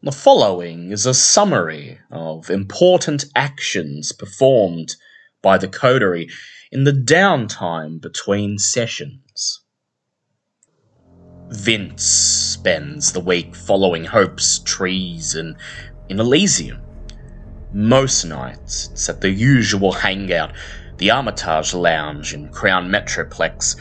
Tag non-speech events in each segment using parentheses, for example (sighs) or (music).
The following is a summary of important actions performed by the coterie in the downtime between sessions. Vince spends the week following Hope's trees and in Elysium. Most nights it's at the usual hangout, the Armitage Lounge in Crown Metroplex.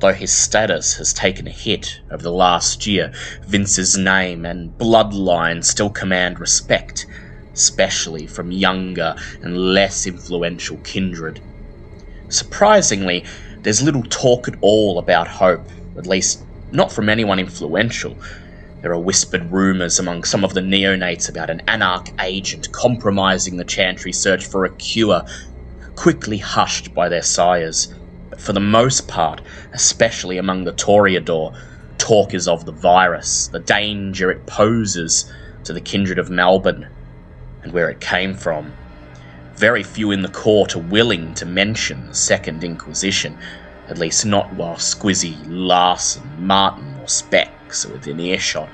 Although his status has taken a hit over the last year, Vince's name and bloodline still command respect, especially from younger and less influential kindred. Surprisingly, there's little talk at all about Hope, at least not from anyone influential. There are whispered rumours among some of the neonates about an anarch agent compromising the Chantry search for a cure, quickly hushed by their sires. For the most part, especially among the Toreador, talk is of the virus, the danger it poses to the kindred of Melbourne, and where it came from. Very few in the court are willing to mention the Second Inquisition, at least not while Squizzy, Larson, Martin, or Specs are within earshot.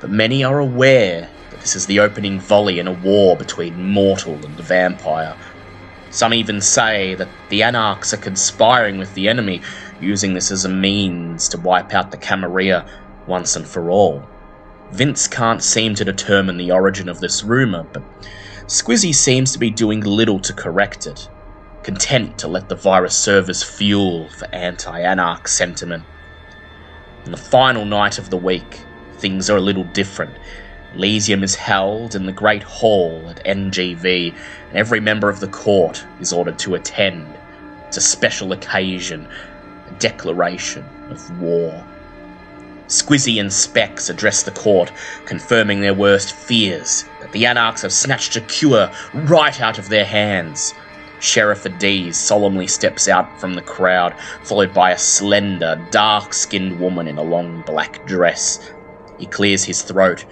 But many are aware that this is the opening volley in a war between mortal and vampire. Some even say that the Anarchs are conspiring with the enemy, using this as a means to wipe out the Camarilla once and for all. Vince can't seem to determine the origin of this rumour, but Squizzy seems to be doing little to correct it, content to let the virus serve as fuel for anti anarch sentiment. On the final night of the week, things are a little different. Elysium is held in the Great Hall at NGV, and every member of the court is ordered to attend. It's a special occasion, a declaration of war. Squizzy and Specs address the court, confirming their worst fears that the Anarchs have snatched a cure right out of their hands. Sheriff Adiz solemnly steps out from the crowd, followed by a slender, dark skinned woman in a long black dress. He clears his throat,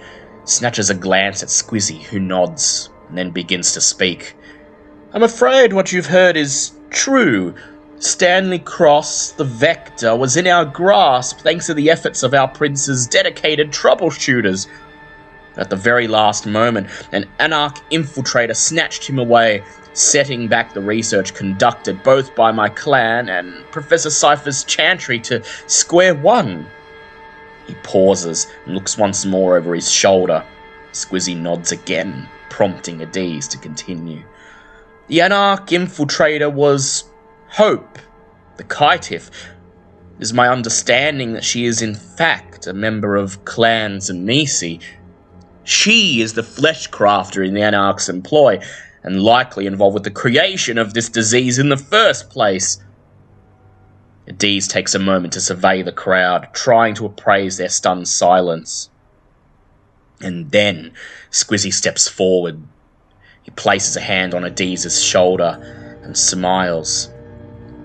snatches a glance at Squizzy, who nods, and then begins to speak. I'm afraid what you've heard is true. Stanley Cross, the Vector, was in our grasp thanks to the efforts of our prince's dedicated troubleshooters. At the very last moment, an anarch infiltrator snatched him away, setting back the research conducted both by my clan and Professor Cypher's chantry to square one. He pauses and looks once more over his shoulder. Squizzy nods again, prompting Adiz to continue. The anarch infiltrator was Hope, the Caitiff. It is my understanding that she is in fact a member of Clan Tzimisce. She is the flesh crafter in the Anarch's employ, and likely involved with the creation of this disease in the first place. Adiz takes a moment to survey the crowd, trying to appraise their stunned silence. And then Squizzy steps forward. He places a hand on Adiz's shoulder and smiles.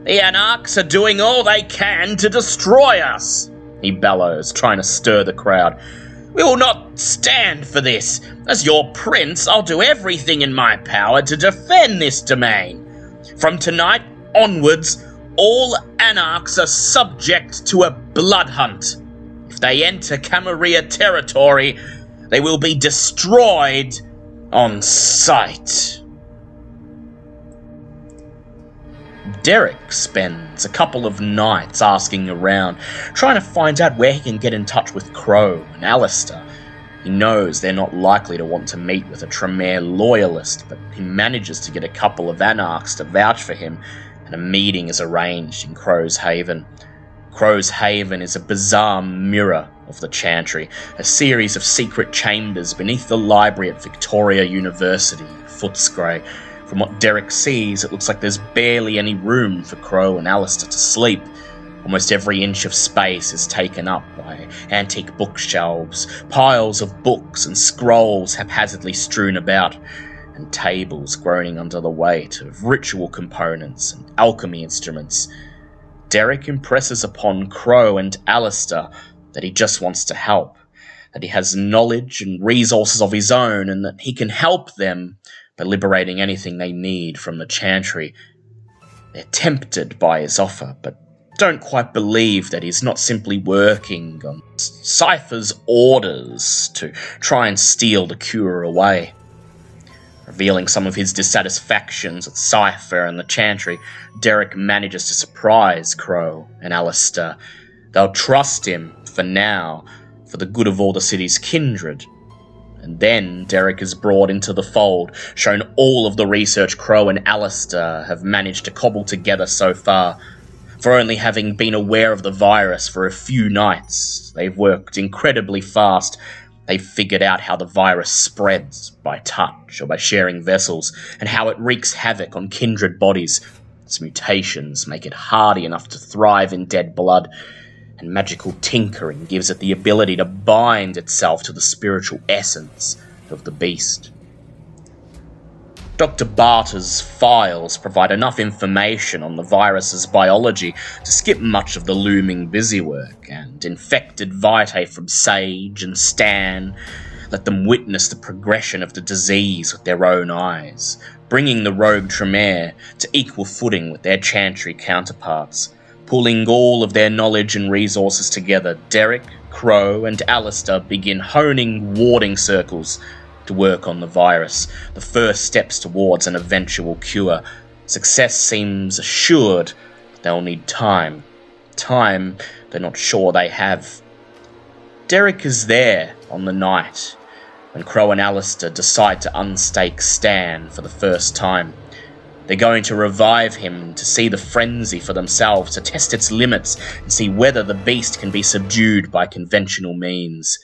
The Anarchs are doing all they can to destroy us, he bellows, trying to stir the crowd. We will not stand for this. As your prince, I'll do everything in my power to defend this domain. From tonight onwards, all Anarchs are subject to a blood hunt. If they enter Camarilla territory, they will be destroyed on sight. Derek spends a couple of nights asking around, trying to find out where he can get in touch with Crow and Alistair. He knows they're not likely to want to meet with a Tremere loyalist, but he manages to get a couple of anarchs to vouch for him, and a meeting is arranged in Crow's Haven. Crow's Haven is a bizarre mirror of the Chantry, a series of secret chambers beneath the library at Victoria University, Footscray. From what Derek sees, it looks like there's barely any room for Crow and Alistair to sleep. Almost every inch of space is taken up by antique bookshelves, piles of books and scrolls haphazardly strewn about, and tables groaning under the weight of ritual components and alchemy instruments. Derek impresses upon Crow and Alistair that he just wants to help, that he has knowledge and resources of his own, and that he can help them by liberating anything they need from the Chantry. They're tempted by his offer, but don't quite believe that he's not simply working on Cypher's orders to try and steal the cure away. Revealing some of his dissatisfactions with Cypher and the Chantry, Derek manages to surprise Crow and Alistair. They'll trust him, for now, for the good of all the city's kindred. And then Derek is brought into the fold, shown all of the research Crow and Alistair have managed to cobble together so far. For only having been aware of the virus for a few nights, they've worked incredibly fast they figured out how the virus spreads by touch or by sharing vessels, and how it wreaks havoc on kindred bodies. Its mutations make it hardy enough to thrive in dead blood, and magical tinkering gives it the ability to bind itself to the spiritual essence of the beast. Dr. Barter's files provide enough information on the virus's biology to skip much of the looming busywork, and infected Vitae from Sage and Stan let them witness the progression of the disease with their own eyes, bringing the rogue Tremere to equal footing with their Chantry counterparts. Pulling all of their knowledge and resources together, Derek, Crow, and Alistair begin honing warding circles to work on the virus, the first steps towards an eventual cure. Success seems assured, but they'll need time. Time they're not sure they have. Derek is there on the night when Crow and Alistair decide to unstake Stan for the first time. They're going to revive him to see the frenzy for themselves, to test its limits, and see whether the beast can be subdued by conventional means.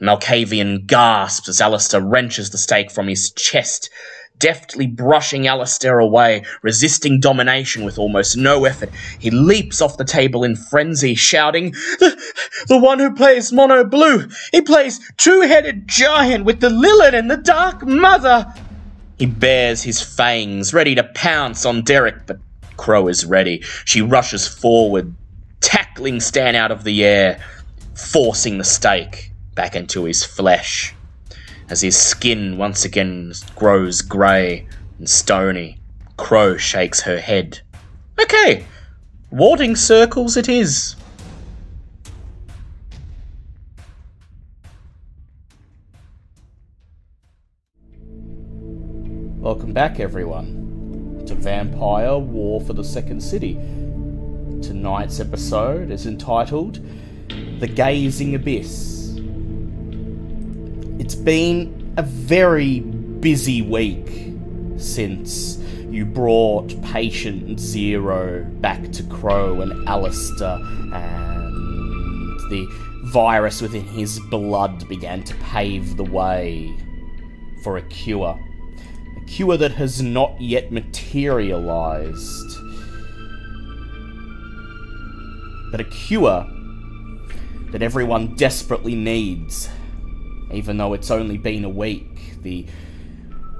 Malkavian gasps as Alistair wrenches the stake from his chest, deftly brushing Alistair away, resisting domination with almost no effort. He leaps off the table in frenzy, shouting, The, the one who plays Mono Blue! He plays Two-Headed Giant with the Lilith and the Dark Mother! He bares his fangs, ready to pounce on Derek, but Crow is ready. She rushes forward, tackling Stan out of the air, forcing the stake back into his flesh, as his skin once again grows grey and stony. Crow shakes her head. Okay, warding circles it is. Welcome back, everyone, to Vampire War for the Second City. Tonight's episode is entitled The Gazing Abyss. It's been a very busy week since you brought Patient Zero back to Crow and Alistair, and the virus within his blood began to pave the way for a cure. A cure that has not yet materialized. But a cure that everyone desperately needs even though it's only been a week. The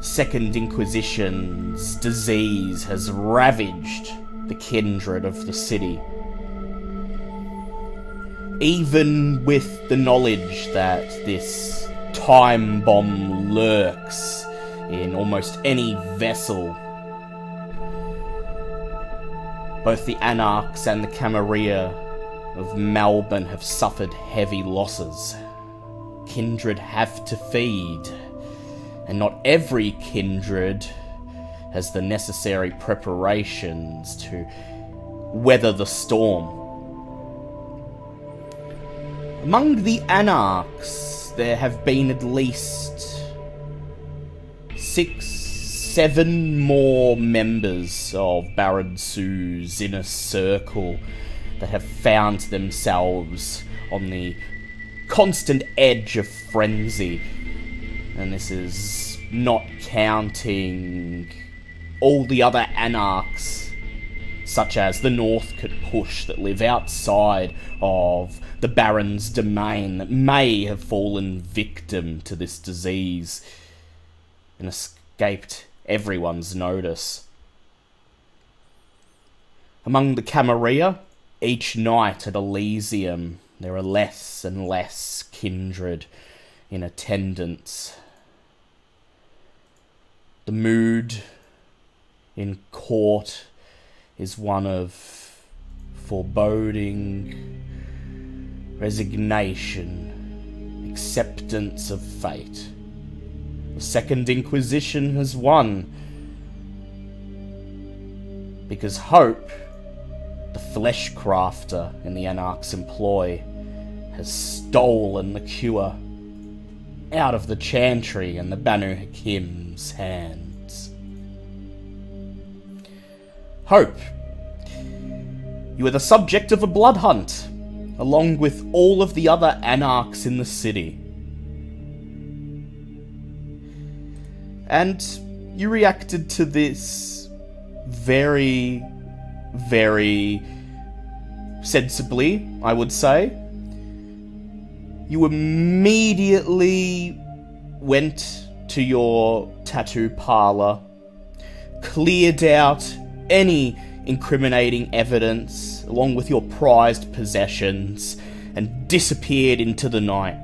Second Inquisition's disease has ravaged the kindred of the city. Even with the knowledge that this time bomb lurks in almost any vessel, both the Anarchs and the Camarilla of Melbourne have suffered heavy losses kindred have to feed, and not every kindred has the necessary preparations to weather the storm. Among the Anarchs, there have been at least six, seven more members of Baron Sue's inner circle that have found themselves on the constant edge of frenzy. And this is not counting all the other anarchs, such as the North could Push, that live outside of the Baron's domain, that may have fallen victim to this disease and escaped everyone's notice. Among the Camarilla, each night at Elysium, there are less and less kindred in attendance. The mood in court is one of foreboding, resignation, acceptance of fate. The Second Inquisition has won. Because hope, the flesh crafter in the Anarch's employ, has stolen the cure out of the Chantry and the Banu Hakim's hands. Hope, you are the subject of a blood hunt along with all of the other anarchs in the city. And you reacted to this very, very sensibly, I would say. You immediately went to your tattoo parlor, cleared out any incriminating evidence, along with your prized possessions, and disappeared into the night,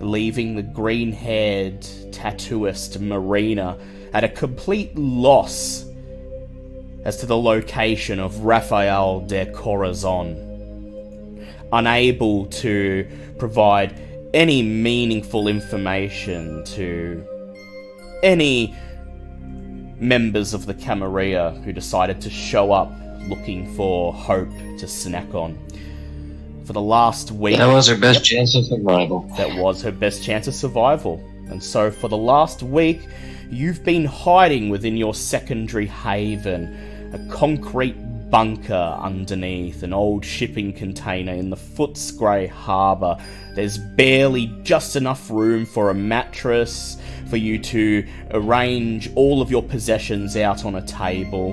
leaving the green haired tattooist Marina at a complete loss as to the location of Rafael de Corazon. Unable to provide any meaningful information to any members of the Camarilla who decided to show up looking for hope to snack on. For the last week. That was her best chance of survival. That was her best chance of survival. And so for the last week, you've been hiding within your secondary haven, a concrete bunker underneath an old shipping container in the Footscray harbour. There's barely just enough room for a mattress, for you to arrange all of your possessions out on a table,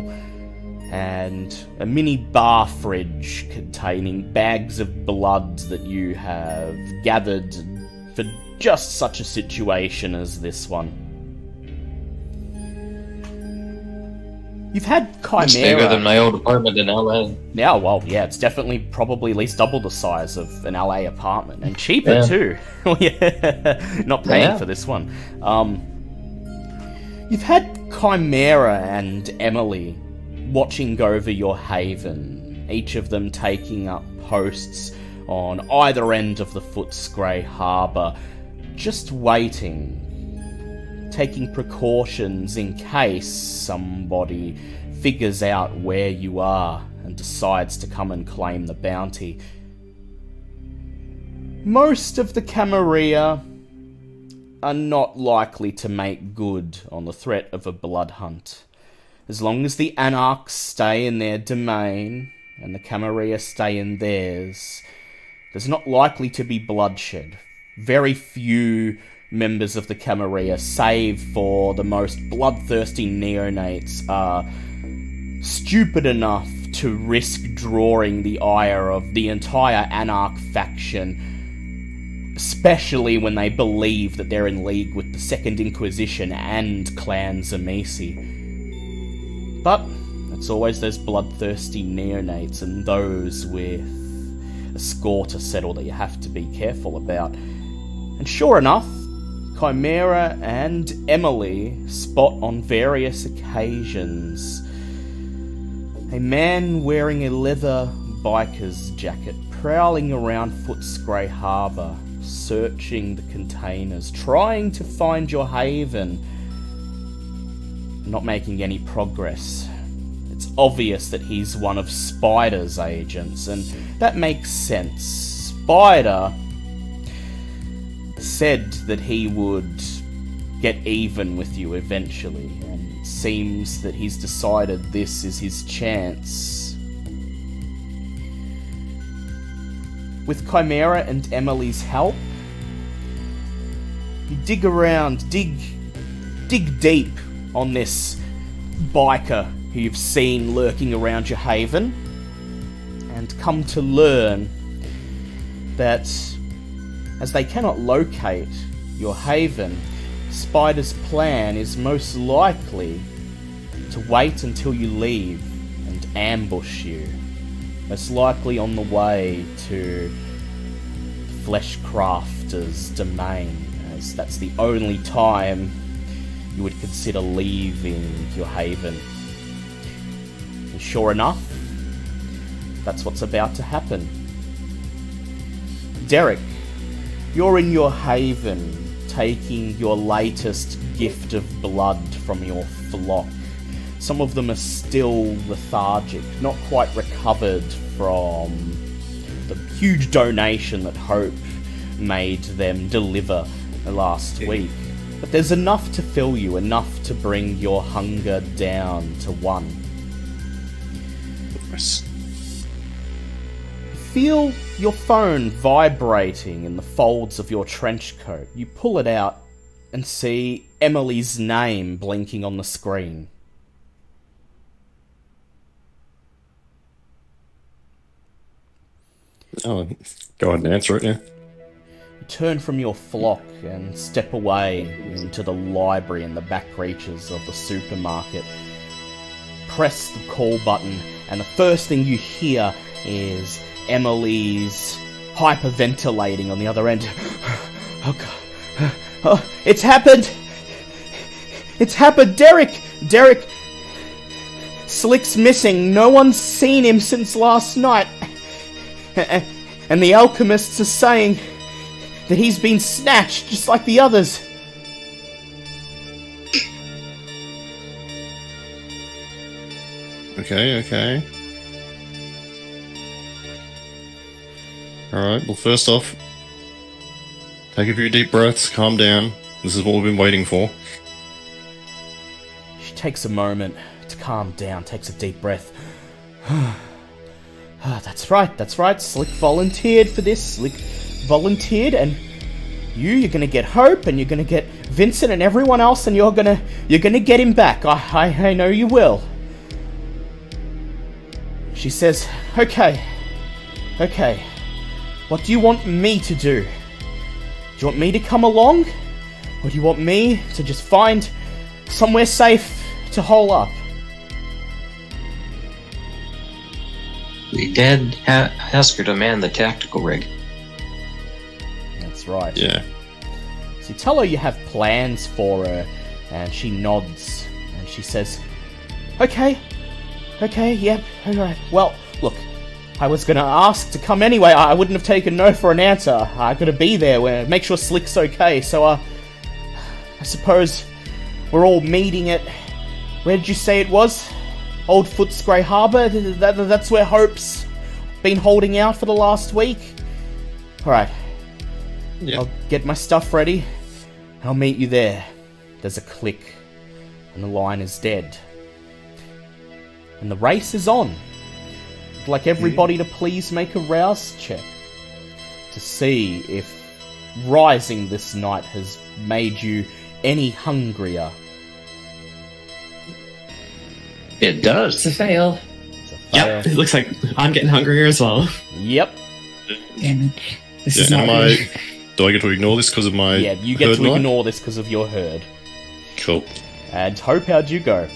and a mini bar fridge containing bags of blood that you have gathered for just such a situation as this one. You've had Chimera. It's bigger than my old apartment in LA. Yeah, well, yeah, it's definitely probably at least double the size of an LA apartment and cheaper Yeah. too. (laughs) yeah, not paying Yeah. for this one. Um, you've had Chimera and Emily watching over your haven, each of them taking up posts on either end of the Footscray Harbour, just waiting taking precautions in case somebody figures out where you are and decides to come and claim the bounty. Most of the Camarilla are not likely to make good on the threat of a blood hunt. As long as the Anarchs stay in their domain and the Camarilla stay in theirs, there's not likely to be bloodshed. Very few members of the Camarilla, save for the most bloodthirsty neonates, are stupid enough to risk drawing the ire of the entire Anarch faction, especially when they believe that they're in league with the Second Inquisition and Clan Tzimisce. But it's always those bloodthirsty neonates and those with a score to settle that you have to be careful about. And sure enough, Chimera and Emily spot on various occasions a man wearing a leather biker's jacket prowling around Footscray Harbour, searching the containers, trying to find your haven, not making any progress. It's obvious that he's one of Spider's agents, and that makes sense. Spider said that he would get even with you eventually, and it seems that he's decided this is his chance. With Chimera and Emily's help, you dig around, dig, dig deep on this biker who you've seen lurking around your haven, and come to learn that as they cannot locate your haven, Spider's plan is most likely to wait until you leave and ambush you. Most likely on the way to Fleshcrafter's domain, as that's the only time you would consider leaving your haven. And sure enough, that's what's about to happen. Derek, you're in your haven, taking your latest gift of blood from your flock. Some of them are still lethargic, not quite recovered from the huge donation that Hope made them deliver last week. But there's enough to fill you, enough to bring your hunger down to one. Feel your phone vibrating in the folds of your trench coat. You pull it out and see Emily's name blinking on the screen. Oh, go ahead and answer it, yeah. You turn from your flock and step away into the library in the back reaches of the supermarket. Press the call button, and the first thing you hear is Emily's hyperventilating on the other end. (sighs) Oh god. (sighs) Oh, it's happened! It's happened! Derek! Derek! Slick's missing. No one's seen him since last night. And the alchemists are saying that he's been snatched just like the others. Okay, okay. Alright, well, first off, take a few deep breaths, calm down. This is what we've been waiting for. She takes a moment to calm down, takes a deep breath. (sighs) Ah, that's right, that's right. Slick volunteered for this. Slick volunteered, and you, you're gonna get Hope, and you're gonna get Vincent and everyone else, and you're gonna, you're gonna get him back. I, I, I know you will. She says, "Okay, okay. What do you want me to do? Do you want me to come along, or do you want me to just find somewhere safe to hole up?" We did ha- ask her to man the tactical rig. That's right. Yeah. So you tell her you have plans for her, and she nods, and she says, Okay, okay, yep, alright. Well, look, I was gonna ask to come anyway, I wouldn't have taken no for an answer. I gotta be there, where make sure Slick's okay, so, uh, I suppose we're all meeting at, where did you say it was? Old Footscray Harbour? Th- th- th- That's where Hope's been holding out for the last week? Alright, Yeah. I'll get my stuff ready. I'll meet you there. There's a click, and the line is dead. And the race is on. I'd like everybody to please make a rouse check to see if rising this night has made you any hungrier. It does. It's a fail. It's a Yep, it looks like I'm getting hungrier as well. Yep. Damn it. This is not I, good. do I get to ignore this because of my. Yeah, you get herd to night? ignore this because of your herd. Cool. And Hope, how'd you go?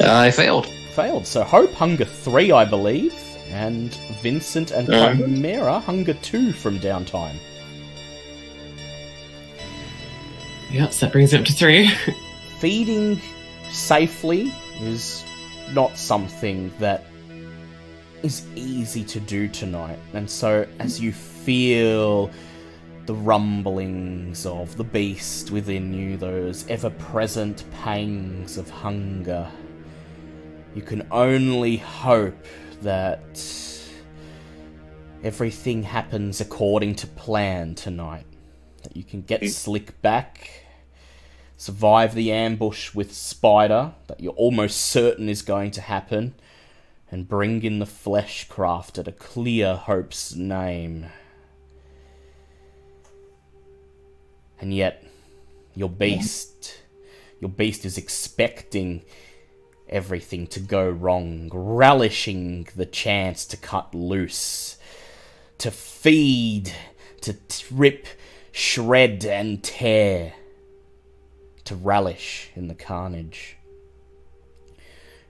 I failed. Failed. So Hope hunger three, I believe, and Vincent and Uh-huh. Chimera hunger two from downtime. Yep, so that brings it up to three. (laughs) Feeding safely is not something that is easy to do tonight, and so as you feel the rumblings of the beast within you, those ever present pangs of hunger, you can only hope that everything happens according to plan tonight. That you can get Slick back, survive the ambush with Spider, that you're almost certain is going to happen, and bring in the flesh crafted a clear Hope's name. And yet, your beast, your beast is expecting everything to go wrong, relishing the chance to cut loose, to feed, to rip, shred, and tear, to relish in the carnage.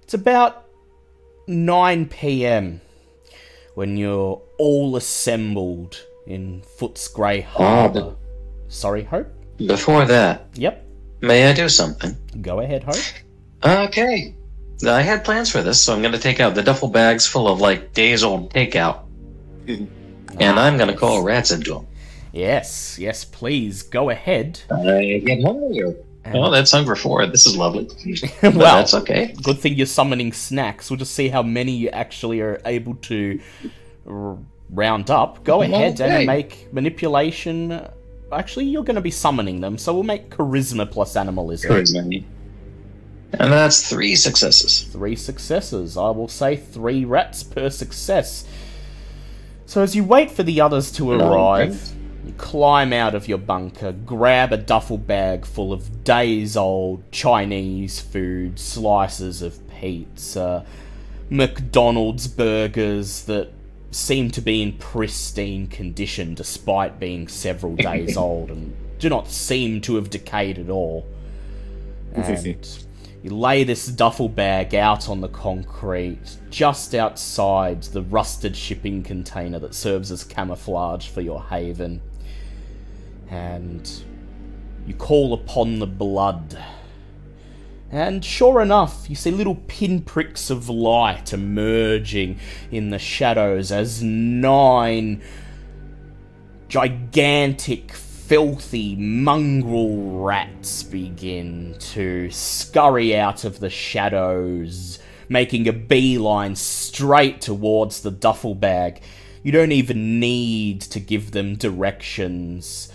It's about 9 pm when you're all assembled in Footscray ah, Harbour. Sorry, Hope? Before that, Yep, may I do something? go ahead, Hope. Okay. I had plans for this, so I'm going to take out the duffel bags full of like days old takeout, mm. and I'm going to call rats into them. Yes, yes, please go ahead. I get hungrier. Uh-huh. Oh, that's hunger four. This is lovely. (laughs) Well- that's okay. Good thing you're summoning snacks. We'll just see how many you actually are able to r- round up. Go ahead Okay. and make manipulation. Actually, you're going to be summoning them, so we'll make charisma plus animalism. Charisma. And that's three successes. Three successes. I will say three rats per success. So as you wait for the others to arrive, you climb out of your bunker, grab a duffel bag full of days old Chinese food, slices of pizza, McDonald's burgers that seem to be in pristine condition despite being several days (laughs) old and do not seem to have decayed at all. (laughs) And you lay this duffel bag out on the concrete just outside the rusted shipping container that serves as camouflage for your haven. And you call upon the blood. And sure enough, you see little pinpricks of light emerging in the shadows as nine gigantic, filthy, mongrel rats begin to scurry out of the shadows, making a beeline straight towards the duffel bag. You don't even need to give them directions.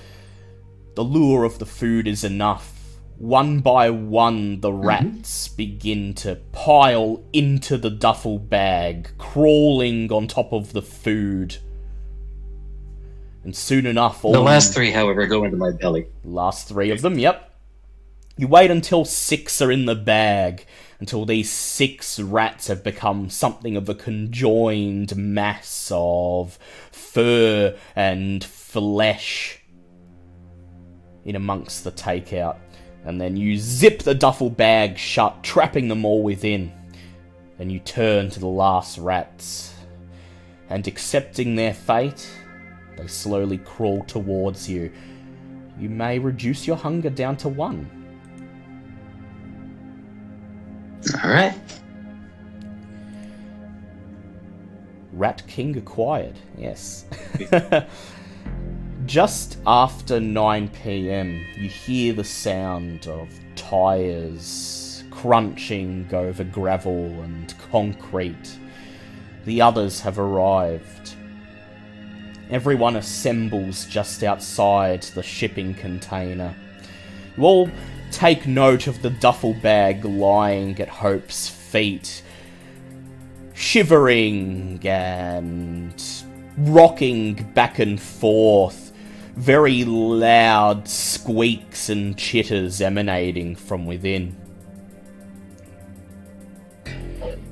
The lure of the food is enough. One by one, the mm-hmm. rats begin to pile into the duffel bag, crawling on top of the food. And soon enough, all The last three, however, go into my belly. Last three of them, yep. You wait until six are in the bag, until these six rats have become something of a conjoined mass of fur and flesh in amongst the takeout. And then you zip the duffel bag shut, trapping them all within. Then you turn to the last rats, and accepting their fate, they slowly crawl towards you. You may reduce your hunger down to one. All right. Rat King acquired, yes. (laughs) Just after 9 pm, you hear the sound of tires crunching over gravel and concrete. The others have arrived. Everyone assembles just outside the shipping container. You all take note of the duffel bag lying at Hope's feet, shivering and rocking back and forth, very loud squeaks and chitters emanating from within.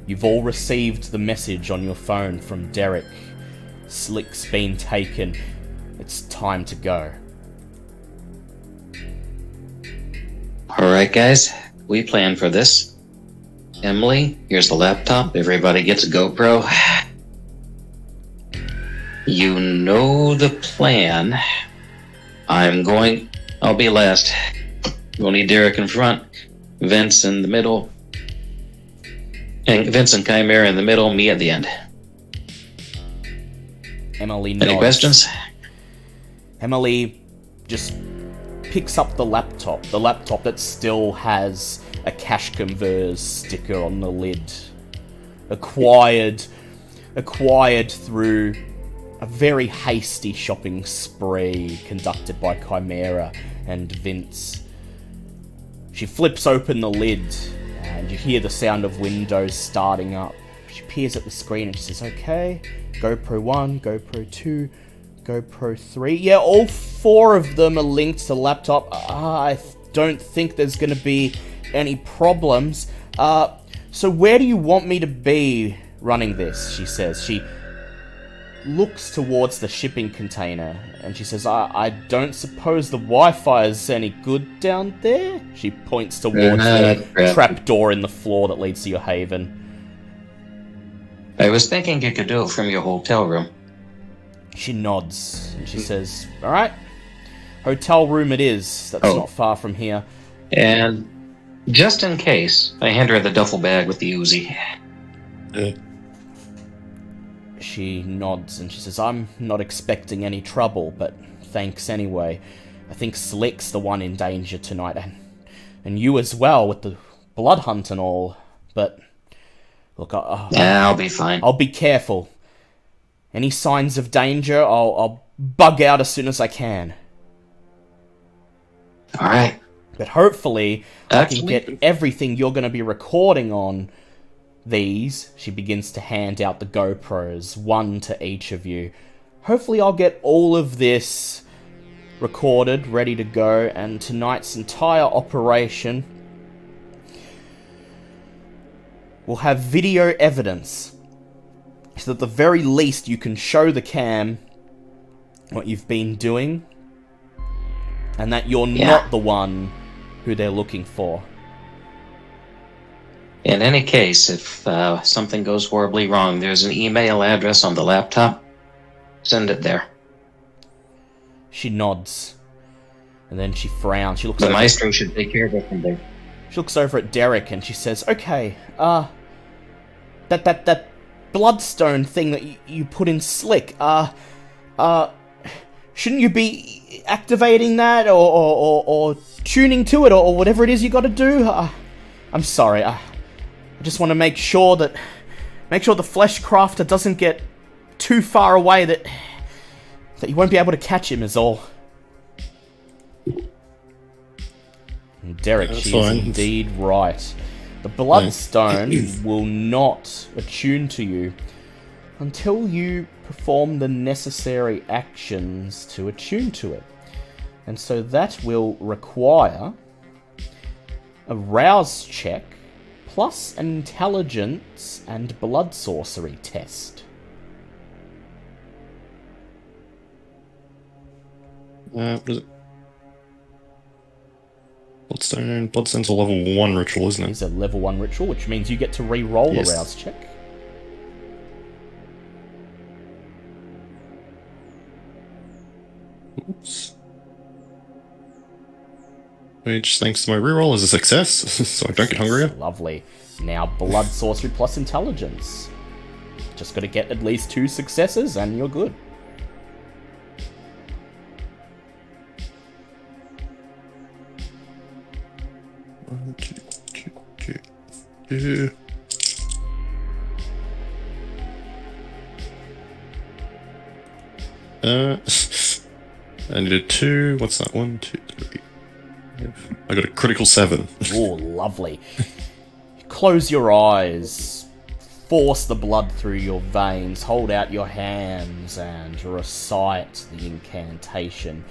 You've all received the message on your phone from Derek. Slick's been taken. It's time to go. All right, guys. We plan for this. Emily, here's the laptop. Everybody gets a GoPro. You know the plan. I'm going. I'll be last. We'll need Derek in front, Vince in the middle, and Vince and Chimera in the middle, me at the end. Emily Any questions? Emily just picks up the laptop, the laptop that still has a Cash Converters sticker on the lid. Acquired acquired through a very hasty shopping spree conducted by Chimera and Vince. She flips open the lid and you hear the sound of Windows starting up. She peers at the screen and she says, Okay, GoPro 1, GoPro 2, GoPro 3. Yeah, all four of them are linked to laptop. Ah, I don't think there's going to be any problems. Uh, so where do you want me to be running this? She says. She looks towards the shipping container and she says, I, I don't suppose the Wi Fi is any good down there? She points towards Uh, the trap door in the floor that leads to your haven. I was thinking you could do it from your hotel room. She nods and she says, Alright, hotel room it is. That's Oh. not far from here. And Just in case, I hand her the duffel bag with the Uzi. Uh, She nods and she says, I'm not expecting any trouble, but thanks anyway. I think Slick's the one in danger tonight, and, and you as well with the blood hunt and all. But look, I, I, Yeah, I'll be fine. I'll be careful. Any signs of danger, I'll, I'll bug out as soon as I can. All right. But hopefully, I can get everything you're going to be recording on these. She begins to hand out the GoPros, one to each of you. Hopefully, I'll get all of this recorded, ready to go, and tonight's entire operation will have video evidence. So at the very least, you can show the cam what you've been doing, and that you're Yeah. not the one who they're looking for. In any case, if uh, something goes horribly wrong, there's an email address on the laptop. Send it there. She nods, and then she frowns. She looks The maestro should take care of it from there. She looks over at Derek and she says, "Okay, uh, that that that bloodstone thing that you, you put in Slick, uh, uh, shouldn't you be activating that or or, or, or tuning to it or, or whatever it is you got to do? Uh, I'm sorry, I, I just want to make sure that make sure the flesh crafter doesn't get too far away that that you won't be able to catch him. Is all." Derek, That's she is indeed right. The Bloodstone (clears throat) will not attune to you until you perform the necessary actions to attune to it. And so that will require a rouse check plus an intelligence and blood sorcery test. uh, what is it? Bloodstone. Bloodstone's a level one ritual, isn't it? It's a level 1 ritual, which means you get to re roll Yes. a rouse check. Oops. Which, thanks to my reroll, is a success, (laughs) so I don't get hungrier. Lovely. Now, blood sorcery plus intelligence. Just gotta get at least two successes and you're good. Two, two, two, two. Uh, (laughs) I needed two. What's that? One, two, three. I got a critical seven. Oh, lovely. Close your eyes. Force the blood through your veins. Hold out your hands and recite the incantation.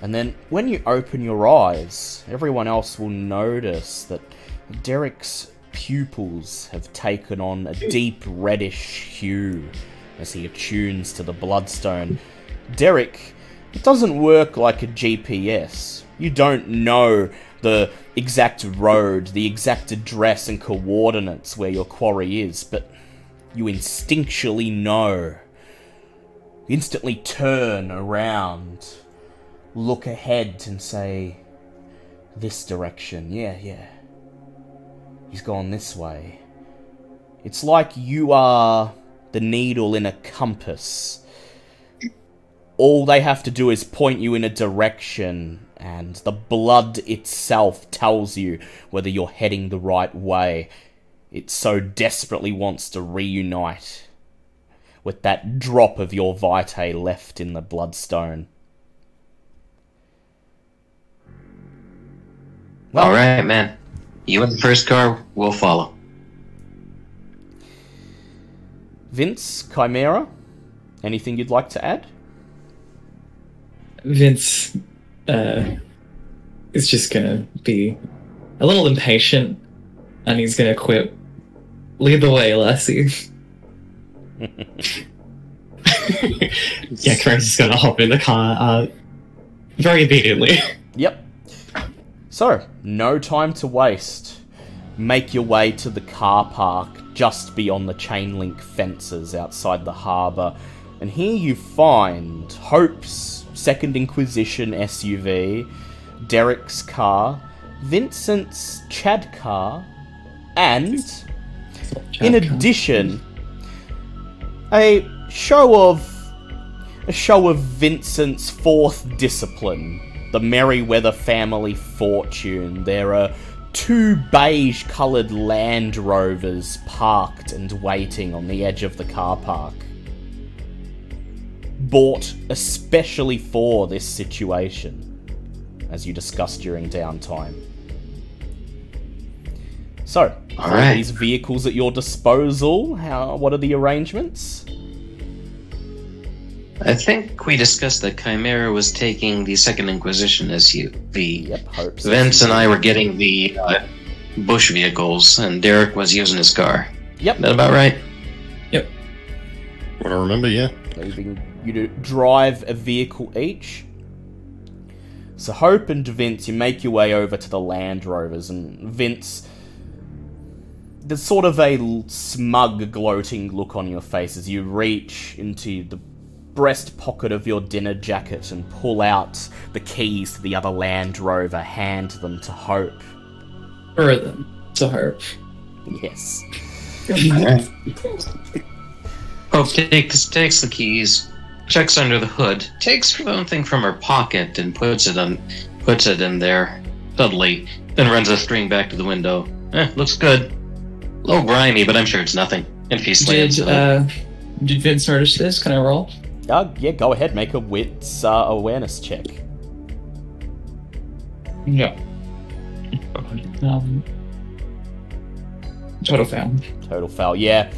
And then, when you open your eyes, everyone else will notice that Derek's pupils have taken on a deep reddish hue as he attunes to the bloodstone. Derek, it doesn't work like a GPS. You don't know the exact road, the exact address and coordinates where your quarry is, but you instinctually know. Instantly turn around, look ahead, and say, This direction. Yeah, yeah. He's gone this way. It's like you are the needle in a compass. All they have to do is point you in a direction, and the blood itself tells you whether you're heading the right way. It so desperately wants to reunite with that drop of your vitae left in the bloodstone. All right, man. You in the first car, we'll follow. Vince, Chimera, anything you'd like to add? Vince uh, is just gonna be a little impatient, and he's gonna quip. Lead the way, Lassie. (laughs) (laughs) yeah, Chris is gonna hop in the car uh, very immediately. (laughs) So, no time to waste. Make your way to the car park just beyond the chain link fences outside the harbour, and here you find Hope's Second Inquisition SUV, Derek's car, Vincent's Chad car, and in addition, a show of a show of Vincent's fourth discipline, the Merryweather family fortune. There are two beige coloured Land Rovers parked and waiting on the edge of the car park. Bought especially for this situation, as you discussed during downtime. So, All are these vehicles at your disposal? How? What are the arrangements? I think we discussed that Chimera was taking the Second Inquisition SUV. Yep. Vince and I were getting the uh, Bush vehicles, and Derek was using his car. Yep, That about right? Yep. What I remember, yeah. leaving you to drive a vehicle each. So Hope and Vince, you make your way over to the Land Rovers, and Vince, there's sort of a smug, gloating look on your face as you reach into the breast pocket of your dinner jacket and pull out the keys to the other Land Rover, hand them to Hope. For them to Hope. Yes. Hope takes takes the keys, checks under the hood, takes something from her pocket and puts it on, puts it in there subtly, then runs a string back to the window. Eh, looks good. A little grimy, but I'm sure it's nothing. If he slams Did it. uh, did Vince notice this? Can I roll? Uh, yeah, go ahead, make a wits uh, awareness check. Yeah. Um, total fail. Total fail, yeah.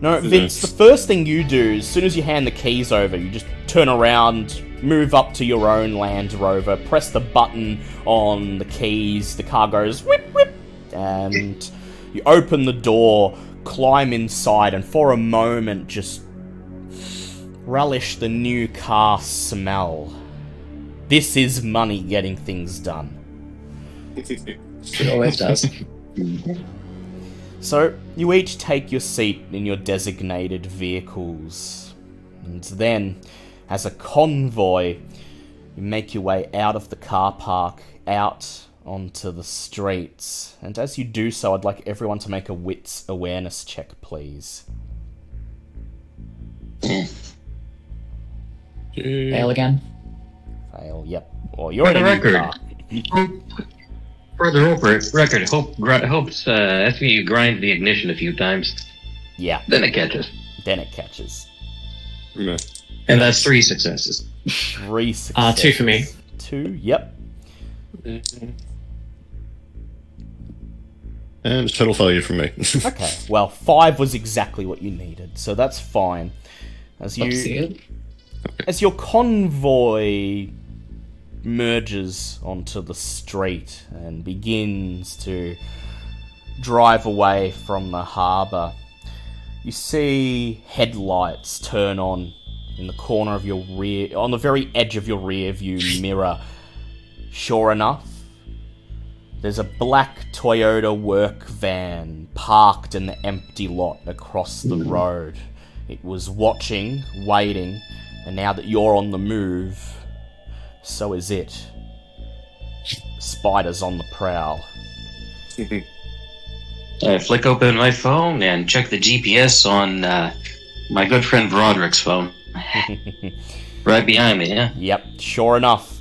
No, Vince, the first thing you do, as soon as you hand the keys over, you just turn around, move up to your own Land Rover, press the button on the keys, the car goes whip whip, and you open the door, climb inside, and for a moment just relish the new car smell. This is money getting things done. It always does. So, you each take your seat in your designated vehicles. And then, as a convoy, you make your way out of the car park, out onto the streets. And as you do so, I'd like everyone to make a wits awareness check, please. (laughs) Fail again. Fail, yep. Well, you're For the record. car. Further over record, Hope gr- Hope's uh, SVU grinds the ignition a few times, Yeah, then it catches, then it catches. Yeah. and that's three successes. Three successes. Uh, two for me. Two, yep. And total failure from me. (laughs) Okay, well, five was exactly what you needed, so that's fine. As Love to see you, it. As your convoy merges onto the street and begins to drive away from the harbour, you see headlights turn on in the corner of your rear, on the very edge of your rear view (laughs) mirror. Sure enough, there's a black Toyota work van parked in the empty lot across the mm-hmm. road. It was watching, waiting, and now that you're on the move, so is it. Spiders on the prowl. (laughs) I flick open my phone and check the GPS on uh, my good friend Broderick's phone. (laughs) right behind me, yeah? Yep, sure enough.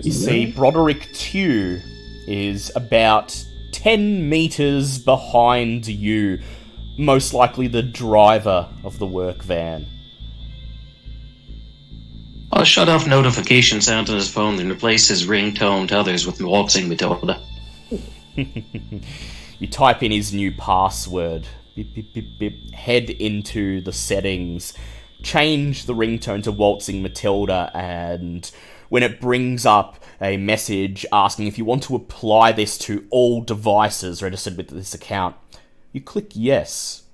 You see, Broderick Tew is about 10 meters behind you, most likely the driver of the work van. I'll shut off notification sounds on his phone and replace his ringtone to others with Waltzing Matilda. (laughs) You type in his new password, beep, beep, beep, beep, head into the settings, change the ringtone to Waltzing Matilda, and when it brings up a message asking if you want to apply this to all devices registered with this account, you click yes.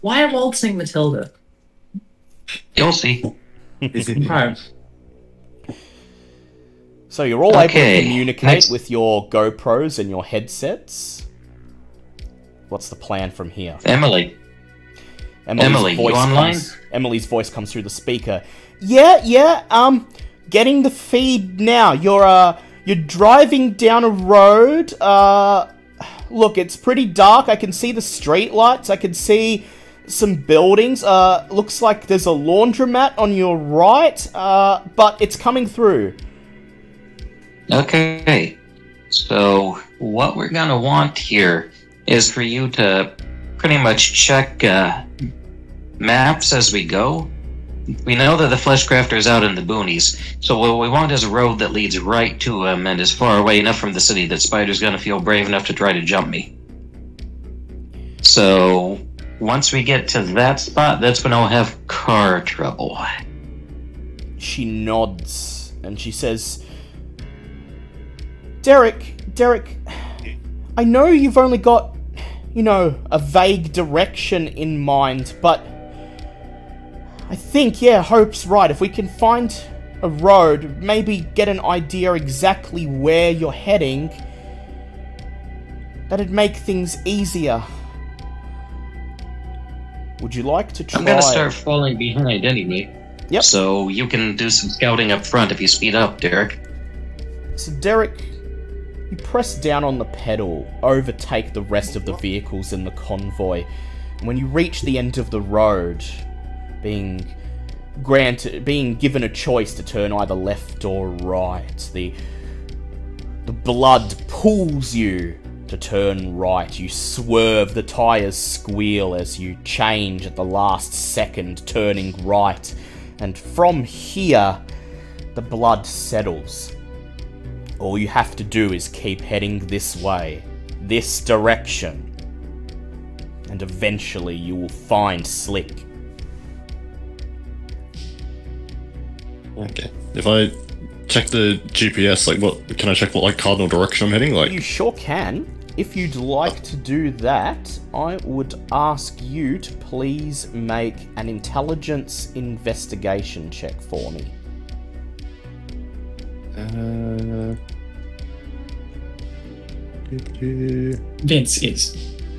Why waltzing Matilda? You'll see. Right. (laughs) So you're all Okay, able to communicate next- with your GoPros and your headsets. What's the plan from here? Emily, Emily's Emily, you voice online? Comes, Emily's voice comes through the speaker. Yeah, yeah. Um, getting the feed now. Your uh, You're driving down a road. Uh, look, it's pretty dark. I can see the street lights. I can see some buildings. Uh, looks like there's a laundromat on your right. Uh, but it's coming through. Okay. So, what we're gonna want here is for you to pretty much check uh, maps as we go. We know that the Fleshcrafter is out in the boonies, so what we want is a road that leads right to him and is far away enough from the city that Spider's gonna feel brave enough to try to jump me. So, once we get to that spot, that's when I'll have car trouble. She nods and she says, Derek, Derek, I know you've only got, you know, a vague direction in mind, but I think, yeah, Hope's right. If we can find a road, maybe get an idea exactly where you're heading, that'd make things easier. Would you like to try? I'm gonna start falling behind anyway. Yep. So you can do some scouting up front if you speed up, Derek. So, Derek, you press down on the pedal, overtake the rest of the vehicles in the convoy. And when you reach the end of the road, being granted, being given a choice to turn either left or right, the the blood pulls you to turn right. You swerve, the tires squeal as you change at the last second, turning right. And from here, the blood settles. All you have to do is keep heading this way, this direction. And eventually you will find Slick. Okay. If I check the GPS, like what can I check what like cardinal direction I'm heading? Like You sure can. If you'd like to do that, I would ask you to please make an intelligence investigation check for me. uh. Vince is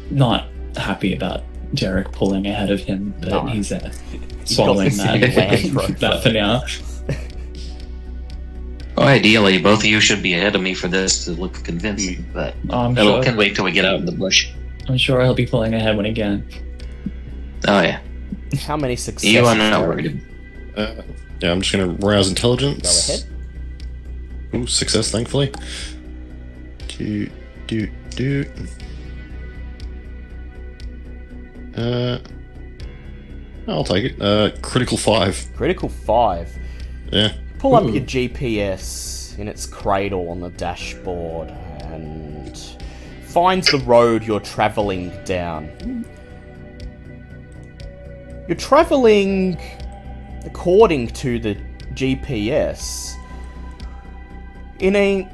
not happy about Derek pulling ahead of him, but No. he's uh, (laughs) swallowing that, (laughs) (laughs) that for now. Well, ideally, both of you should be ahead of me for this to look convincing, but I'm that'll sure, can wait till we get out in the bush. I'm sure he'll be pulling ahead when again. Oh yeah, How many successes? you are not worried. Uh, yeah, I'm just gonna rouse intelligence. Go ahead. Ooh, success, thankfully. Do do do. Uh, I'll take it. Uh, critical five. Critical five. Yeah. Pull up Ooh. your hmm. GPS in its cradle on the dashboard and finds the road you're traveling down. You're traveling according to the GPS in a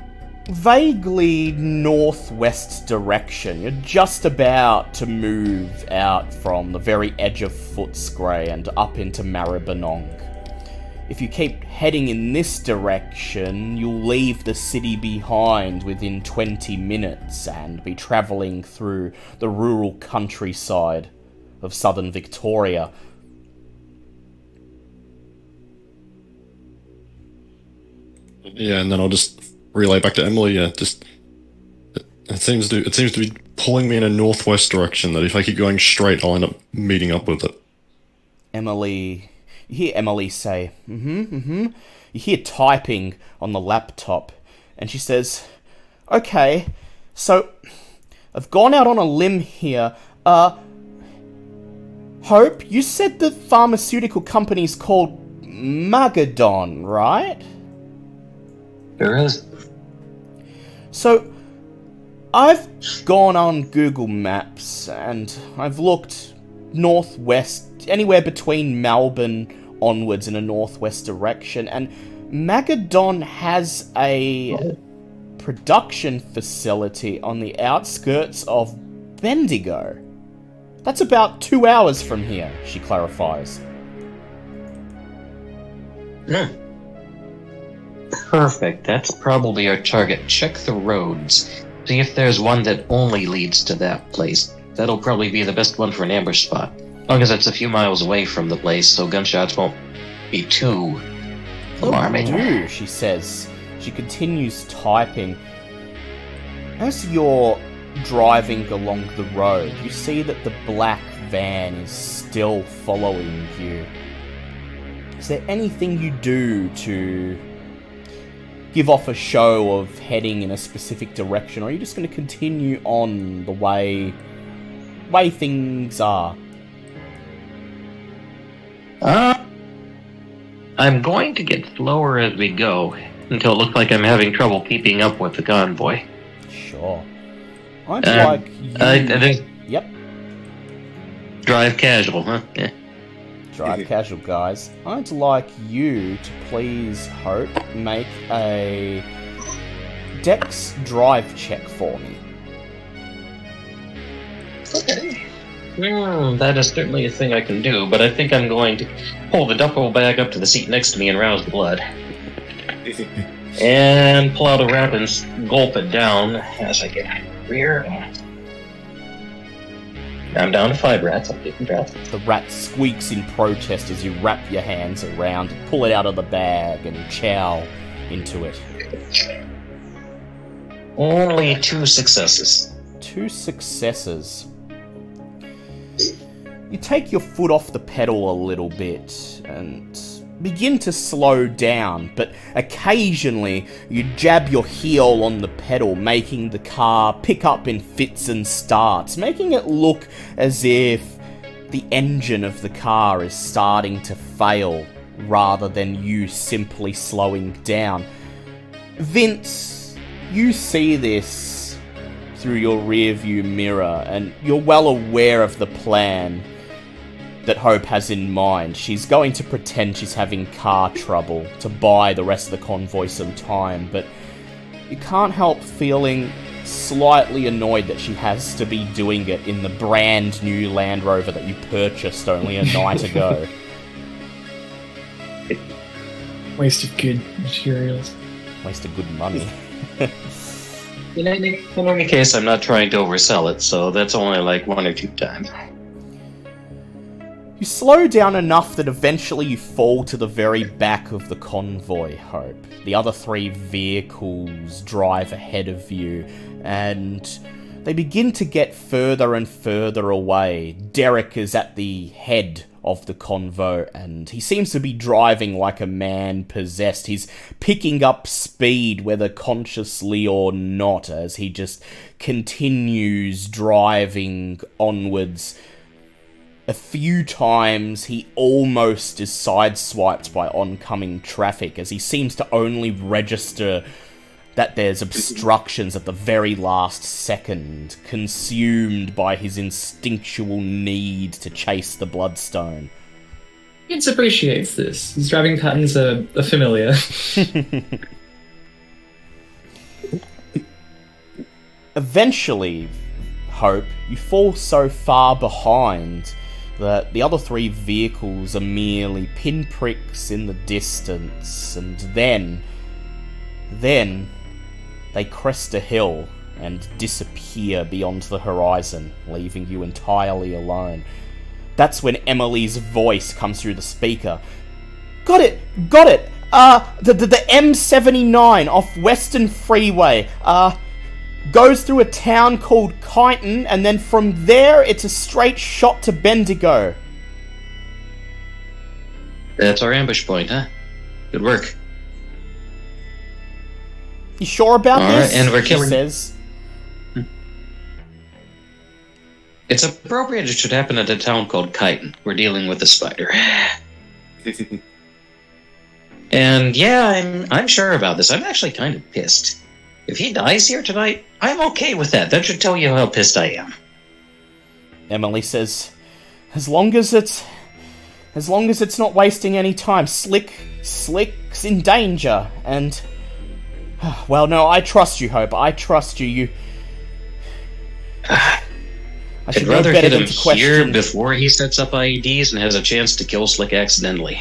vaguely northwest direction. You're just about to move out from the very edge of Footscray and up into Maribyrnong. If you keep heading in this direction, you'll leave the city behind within 20 minutes and be travelling through the rural countryside of southern Victoria. Yeah, and then I'll just relay back to Emily. Yeah, just it, it seems to it seems to be pulling me in a northwest direction. That if I keep going straight, I'll end up meeting up with it. Emily. You hear Emily say, mm hmm, mm hmm. You hear typing on the laptop, and she says, Okay, so I've gone out on a limb here. Uh, Hope, you said the pharmaceutical company's called Magadon, right? There is. So, I've gone on Google Maps and I've looked northwest, anywhere between Melbourne onwards in a northwest direction, and Magadon has a production facility on the outskirts of Bendigo. That's about two hours from here, she clarifies. Hmm. Perfect. That's probably our target. Check the roads. See if there's one that only leads to that place. That'll probably be the best one for an ambush spot. Oh, Long as it's a few miles away from the place, so gunshots won't be too oh, alarming. do, she says. She continues typing. As you're driving along the road, you see that the black van is still following you. Is there anything you do to give off a show of heading in a specific direction, or are you just going to continue on the way way things are? Uh, I'm going to get slower as we go until it looks like I'm having trouble keeping up with the convoy. Sure. I'd Um, like you. I, I think Yep. drive casual, huh? Yeah. Drive (laughs) casual, guys. I'd like you to please, Hope, make a Dex drive check for me. Okay. Hmm, that is certainly a thing I can do, but I think I'm going to pull the duffel bag up to the seat next to me and rouse the blood. (laughs) and pull out a rat and gulp it down as I get rear. I'm down to five rats. I'm taking rats. The rat squeaks in protest as you wrap your hands around it, pull it out of the bag, and chow into it. Only two successes. Two successes. You take your foot off the pedal a little bit and begin to slow down, but occasionally you jab your heel on the pedal, making the car pick up in fits and starts, making it look as if the engine of the car is starting to fail rather than you simply slowing down. Vince, you see this through your rearview mirror, and you're well aware of the plan that Hope has in mind. She's going to pretend she's having car trouble to buy the rest of the convoy some time, but you can't help feeling slightly annoyed that she has to be doing it in the brand new Land Rover that you purchased only a night (laughs) ago. Waste of good materials. Waste of good money. (laughs) In any, in any case, I'm not trying to oversell it, so that's only like one or two times. You slow down enough that eventually you fall to the very back of the convoy, Hope. The other three vehicles drive ahead of you, and they begin to get further and further away. Derek is at the head of the convo, and he seems to be driving like a man possessed. He's picking up speed, whether consciously or not, as he just continues driving onwards a few times he almost is sideswiped by oncoming traffic as he seems to only register that there's (clears throat) obstructions at the very last second, consumed by his instinctual need to chase the bloodstone. Vince appreciates this. His driving patterns are, are familiar. (laughs) Eventually, Hope, you fall so far behind that the other three vehicles are merely pinpricks in the distance, and then, then, they crest a hill and disappear beyond the horizon, leaving you entirely alone. That's when Emily's voice comes through the speaker. Got it! Got it! Uh, the, the, the M79 off Western Freeway. Uh, goes through a town called Kyneton, and then from there it's a straight shot to Bendigo. That's our ambush point, huh? Good work. You sure about All right, this? and we're She killing- says. It's appropriate it should happen at a town called Chiton. We're dealing with a spider. (laughs) And yeah, I'm I'm sure about this. I'm actually kind of pissed. If he dies here tonight, I'm okay with that. That should tell you how pissed I am. Emily says, as long as it's. As long as it's not wasting any time, Slick. Slick's in danger, and. (sighs) Well, no, I trust you, Hope. I trust you. You. (sighs) I I'd should rather better hit him here before he sets up IEDs and has a chance to kill Slick accidentally.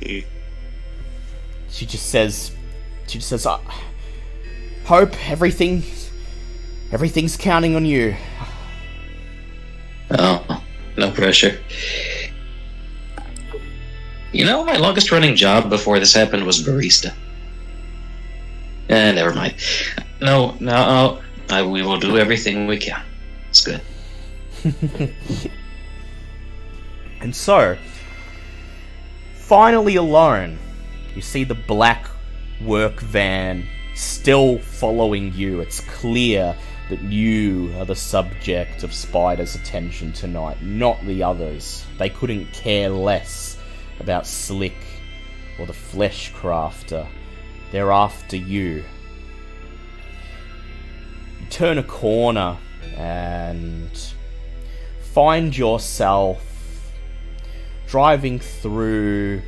She just says, she just says, uh, Hope, everything, everything's counting on you. Oh, no pressure. You know, my longest running job before this happened was barista. Eh, never mind. No, no, I, we will do everything we can. It's good. (laughs) And so, finally alone, you see the black work van still following you. It's clear that you are the subject of Spider's attention tonight, not the others. They couldn't care less about Slick or the Flesh Crafter. They're after you. You turn a corner and find yourself driving through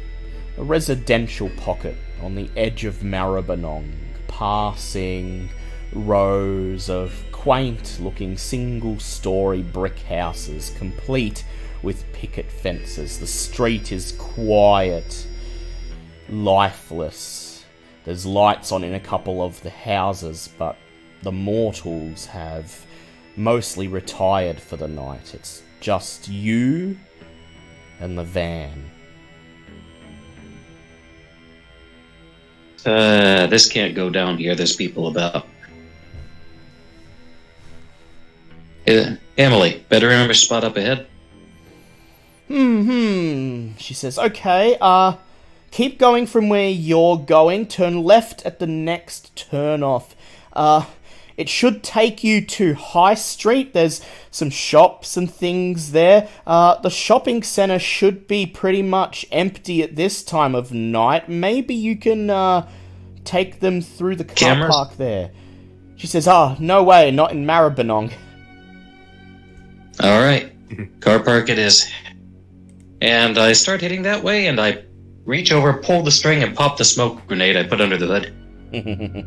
a residential pocket on the edge of Maribyrnong, passing rows of quaint looking single story brick houses, complete with picket fences. The street is quiet, lifeless. There's lights on in a couple of the houses, but the mortals have mostly retired for the night. It's just you and the van. Uh, this can't go down here. There's people about. Uh, Emily, better remember spot up ahead. Hmm, hmm. She says, okay, uh, keep going from where you're going. Turn left at the next turn off. Uh, it should take you to High Street. There's some shops and things there. Uh, the shopping center should be pretty much empty at this time of night. Maybe you can uh, take them through the car Cameras? park there. She says, "Ah, no way, not in Maribyrnong." All right, (laughs) car park it is. And I start heading that way, and I reach over, pull the string, and pop the smoke grenade I put under the hood. (laughs)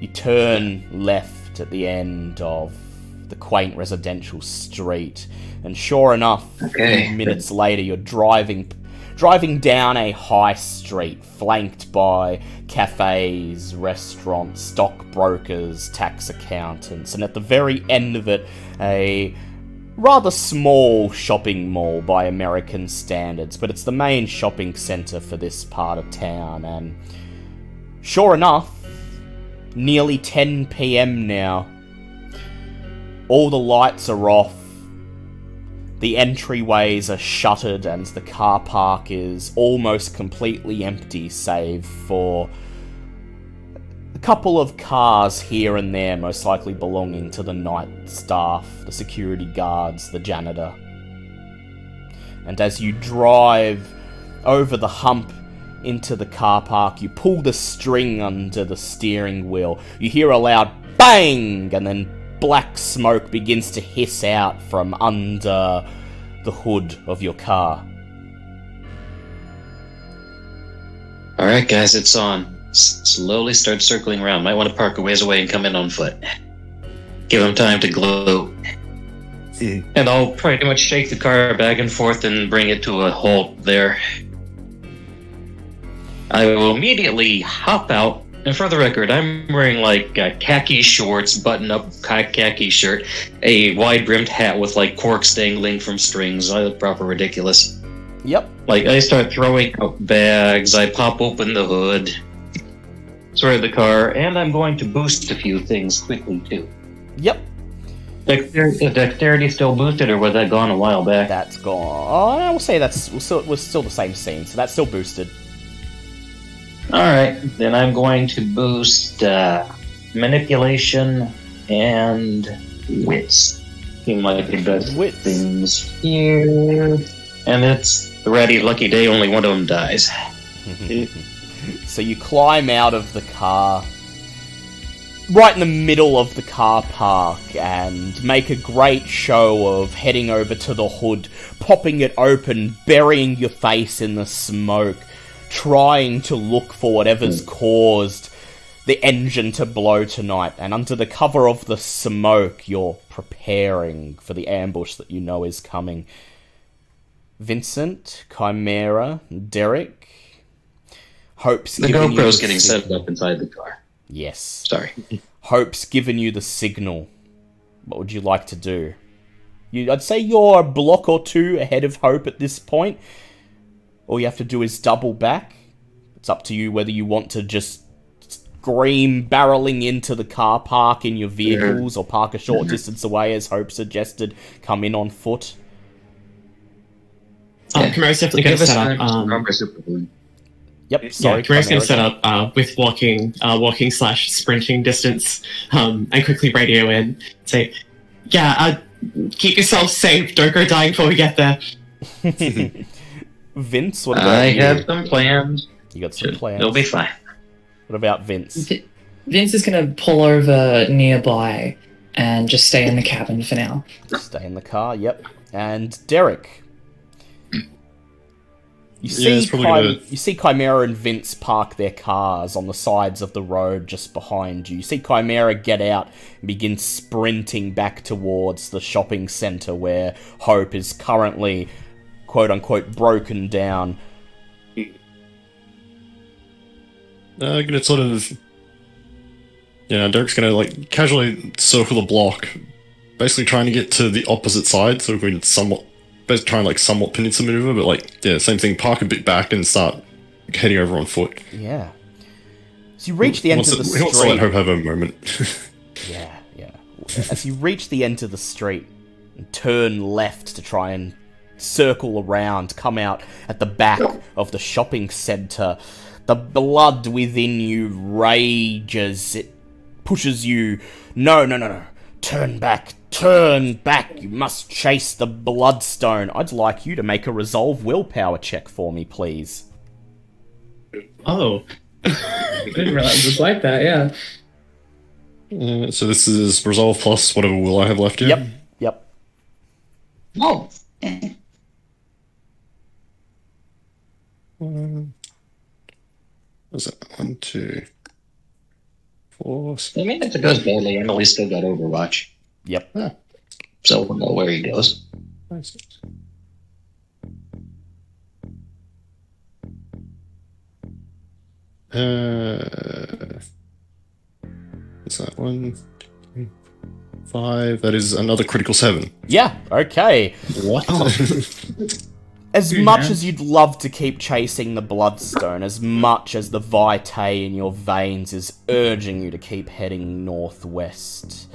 you turn left at the end of the quaint residential street, and sure enough, Okay. minutes later, you're driving driving down a high street flanked by cafes, restaurants, stockbrokers, tax accountants, and at the very end of it, a rather small shopping mall by American standards, but it's the main shopping center for this part of town, and sure enough, nearly 10 pm now. All the lights are off. The entryways are shuttered and the car park is almost completely empty, save for couple of cars here and there, most likely belonging to the night staff, the security guards, the janitor. And as you drive over the hump into the car park, you pull the string under the steering wheel. You hear a loud bang, and then black smoke begins to hiss out from under the hood of your car. All right, guys, it's on. S- slowly start circling around. Might want to park a ways away and come in on foot. Give them time to glow. And I'll pretty much shake the car back and forth and bring it to a halt there. I will immediately hop out. And for the record, I'm wearing like uh, khaki shorts, button up khaki shirt, a wide brimmed hat with like corks dangling from strings. I look proper ridiculous. Yep. Like I start throwing out bags, I pop open the hood, sorry the car, and I'm going to boost a few things quickly too. Yep. Dexter- is dexterity still boosted, or was that gone a while back? That's gone. I will say that's was still, was still the same scene, so that's still boosted. All right, then I'm going to boost uh, manipulation and wits. Seem like the best Wits. things here. And it's the Ratty's lucky day. Only one of them dies. (laughs) so you climb out of the car right in the middle of the car park and make a great show of heading over to the hood, popping it open, burying your face in the smoke, trying to look for whatever's hmm. caused the engine to blow tonight. And under the cover of the smoke, you're preparing for the ambush that you know is coming. Vincent, Chimera, Derek. Hope's The giving you GoPro's the getting sig- set up inside the car. Yes. Sorry. Hope's given you the signal. What would you like to do? You, I'd say you're a block or two ahead of Hope at this point. All you have to do is double back. It's up to you whether you want to just scream barreling into the car park in your vehicles or park a short distance away, as Hope suggested, come in on foot. Um, Chimera's definitely going to set up. Um, remember Superboy. Yep, sorry. yeah, Chimera's going to set up uh, with walking, uh, walking slash sprinting distance, um, and quickly radio in. Say, yeah, uh, keep yourself safe. Don't go dying before we get there. (laughs) Vince, what about I you? have some plans. You got some plans. It'll be fine. What about Vince? Vi- Vince is gonna pull over nearby and just stay in the cabin for now. Stay in the car, yep. And Derek. You Yeah, see, it's Chim- gonna- you see Chimera and Vince park their cars on the sides of the road just behind you. You see Chimera get out and begin sprinting back towards the shopping centre where Hope is currently, quote unquote, broken down. Uh, gonna sort of. Yeah, Derek's gonna like casually circle the block, basically trying to get to the opposite side, so we can somewhat, basically try and like somewhat pincer maneuver, but like yeah, same thing. Park a bit back and start heading over on foot. Yeah. So you reach the end Wants of the to- he wants to let street. Hope have a moment. (laughs) Yeah, yeah. As you reach the end of the street and turn left to try and circle around, come out at the back of the shopping centre, the blood within you rages. It pushes you. No, no, no, no. Turn back. Turn back. You must chase the bloodstone. I'd like you to make a resolve willpower check for me, please. Oh, didn't realize it was like that, yeah. Uh, so this is resolve plus whatever will I have left here. Yep, yep. Oh, Was it one, two, four? s- I mean, if it goes badly, Emily's still got Overwatch, Yep. so we'll know where he goes. Nice. Uh, is that one, two, five? That is another critical seven. Yeah, okay. What? (laughs) As much man. as you'd love to keep chasing the bloodstone, as much as the vitae in your veins is urging you to keep heading northwest,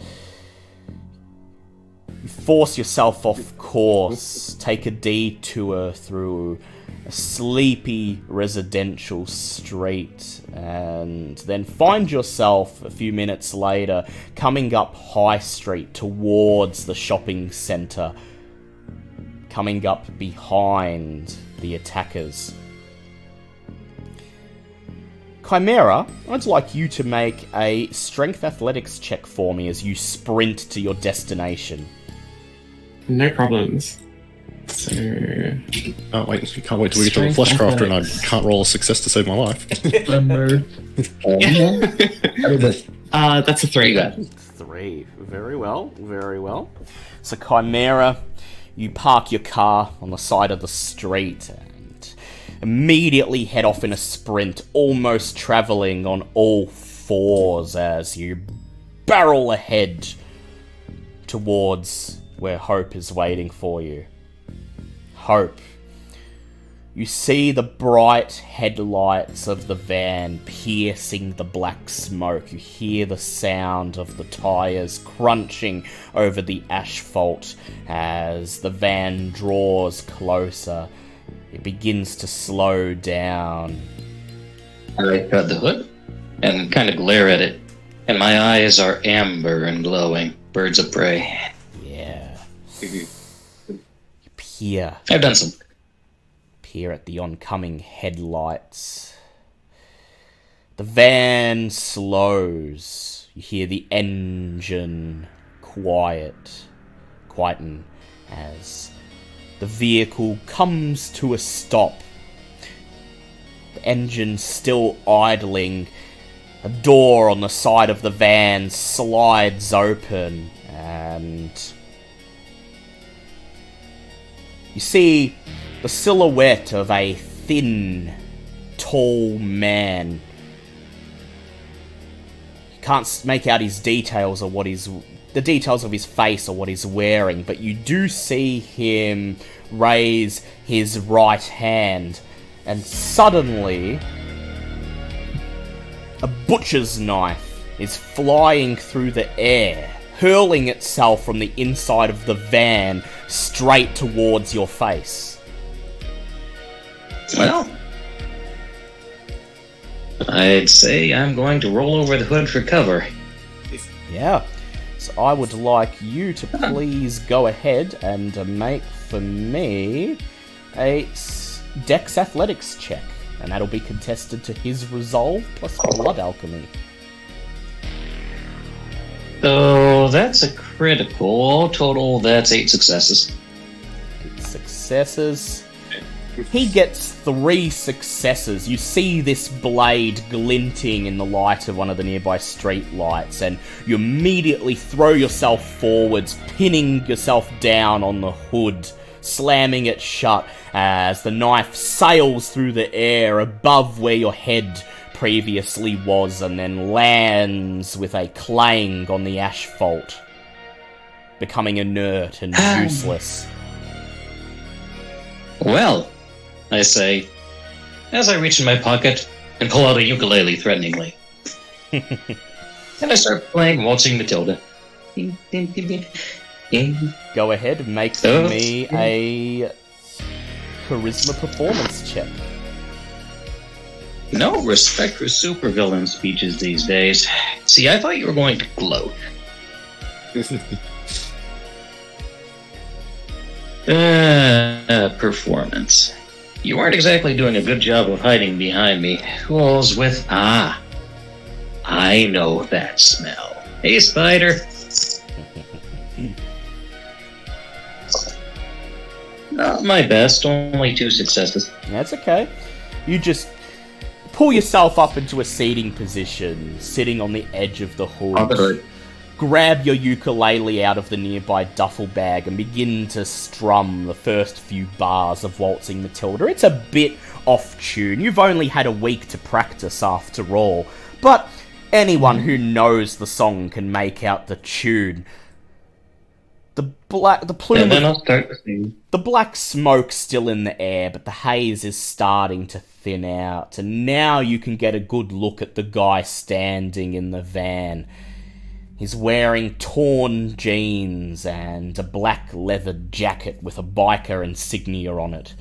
you force yourself off course, take a detour through a sleepy residential street, and then find yourself a few minutes later coming up High Street towards the shopping centre coming up behind the attackers. Chimera, I'd like you to make a strength athletics check for me as you sprint to your destination. no problems. So, can't wait! Can't wait till we get to the flesh crafter and I can't roll a success to save my life. (laughs) uh, that's a three. You got Three. Very well, very well. So, Chimera, you park your car on the side of the street and immediately head off in a sprint, almost traveling on all fours as you barrel ahead towards where Hope is waiting for you. Hope. You see the bright headlights of the van piercing the black smoke. You hear the sound of the tires crunching over the asphalt as the van draws closer. It begins to slow down. I cut the hood and kind of glare at it, and my eyes are amber and glowing. Birds of prey. Yeah. Mm-hmm. You peer I've done some. Peer at the oncoming headlights. The van slows. You hear the engine quiet, quieten as the vehicle comes to a stop. The engine still idling. A door on the side of the van slides open and you see the silhouette of a thin, tall man. You can't make out his details or what he's the details of his face or what he's wearing, but you do see him raise his right hand, and suddenly a butcher's knife is flying through the air, hurling itself from the inside of the van straight towards your face. Well, I'd say I'm going to roll over the hood for cover. Yeah. So I would like you to please go ahead and uh, make for me a s- Dex Athletics check, and that'll be contested to his resolve plus blood alchemy. So that's a critical. Total, that's eight successes. Eight successes. He gets three successes. You see this blade glinting in the light of one of the nearby street lights, and you immediately throw yourself forwards, pinning yourself down on the hood, slamming it shut as the knife sails through the air above where your head previously was, and then lands with a clang on the asphalt, becoming inert and useless. Well, I say, as I reach in my pocket and pull out a ukulele threateningly. (laughs) and I start playing Waltzing Matilda. Go ahead make Oh. me a charisma performance check. No respect for supervillain speeches these days. See, I thought you were going to gloat. (laughs) Uh, performance. You weren't exactly doing a good job of hiding behind me. Who's with. Ah. I know that smell. Hey, Spider. (laughs) Not my best, only two successes. That's okay. You just pull yourself up into a seating position, sitting on the edge of the hood. Grab your ukulele out of the nearby duffel bag and begin to strum the first few bars of Waltzing Matilda. It's a bit off tune. You've only had a week to practice after all, but anyone who knows the song can make out the tune. The black, the plume And of then I'll start to sing. the black smoke's still in the air, but the haze is starting to thin out, and now you can get a good look at the guy standing in the van. He's wearing torn jeans and a black leather jacket with a biker insignia on it.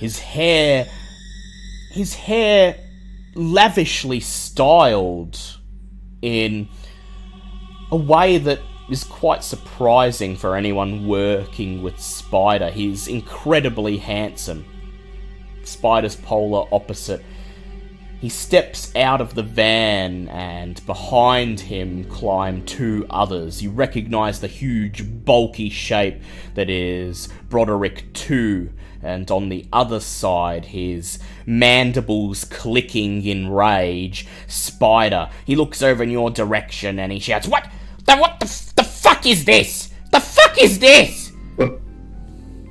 His hair. His hair lavishly styled in a way that is quite surprising for anyone working with Spider. He's incredibly handsome. Spider's polar opposite. He steps out of the van, and behind him climb two others. You recognize the huge, bulky shape that is Broderick II, and on the other side, his mandibles clicking in rage, Spider. He looks over in your direction and he shouts, What? The, what the, the fuck is this? The fuck is this?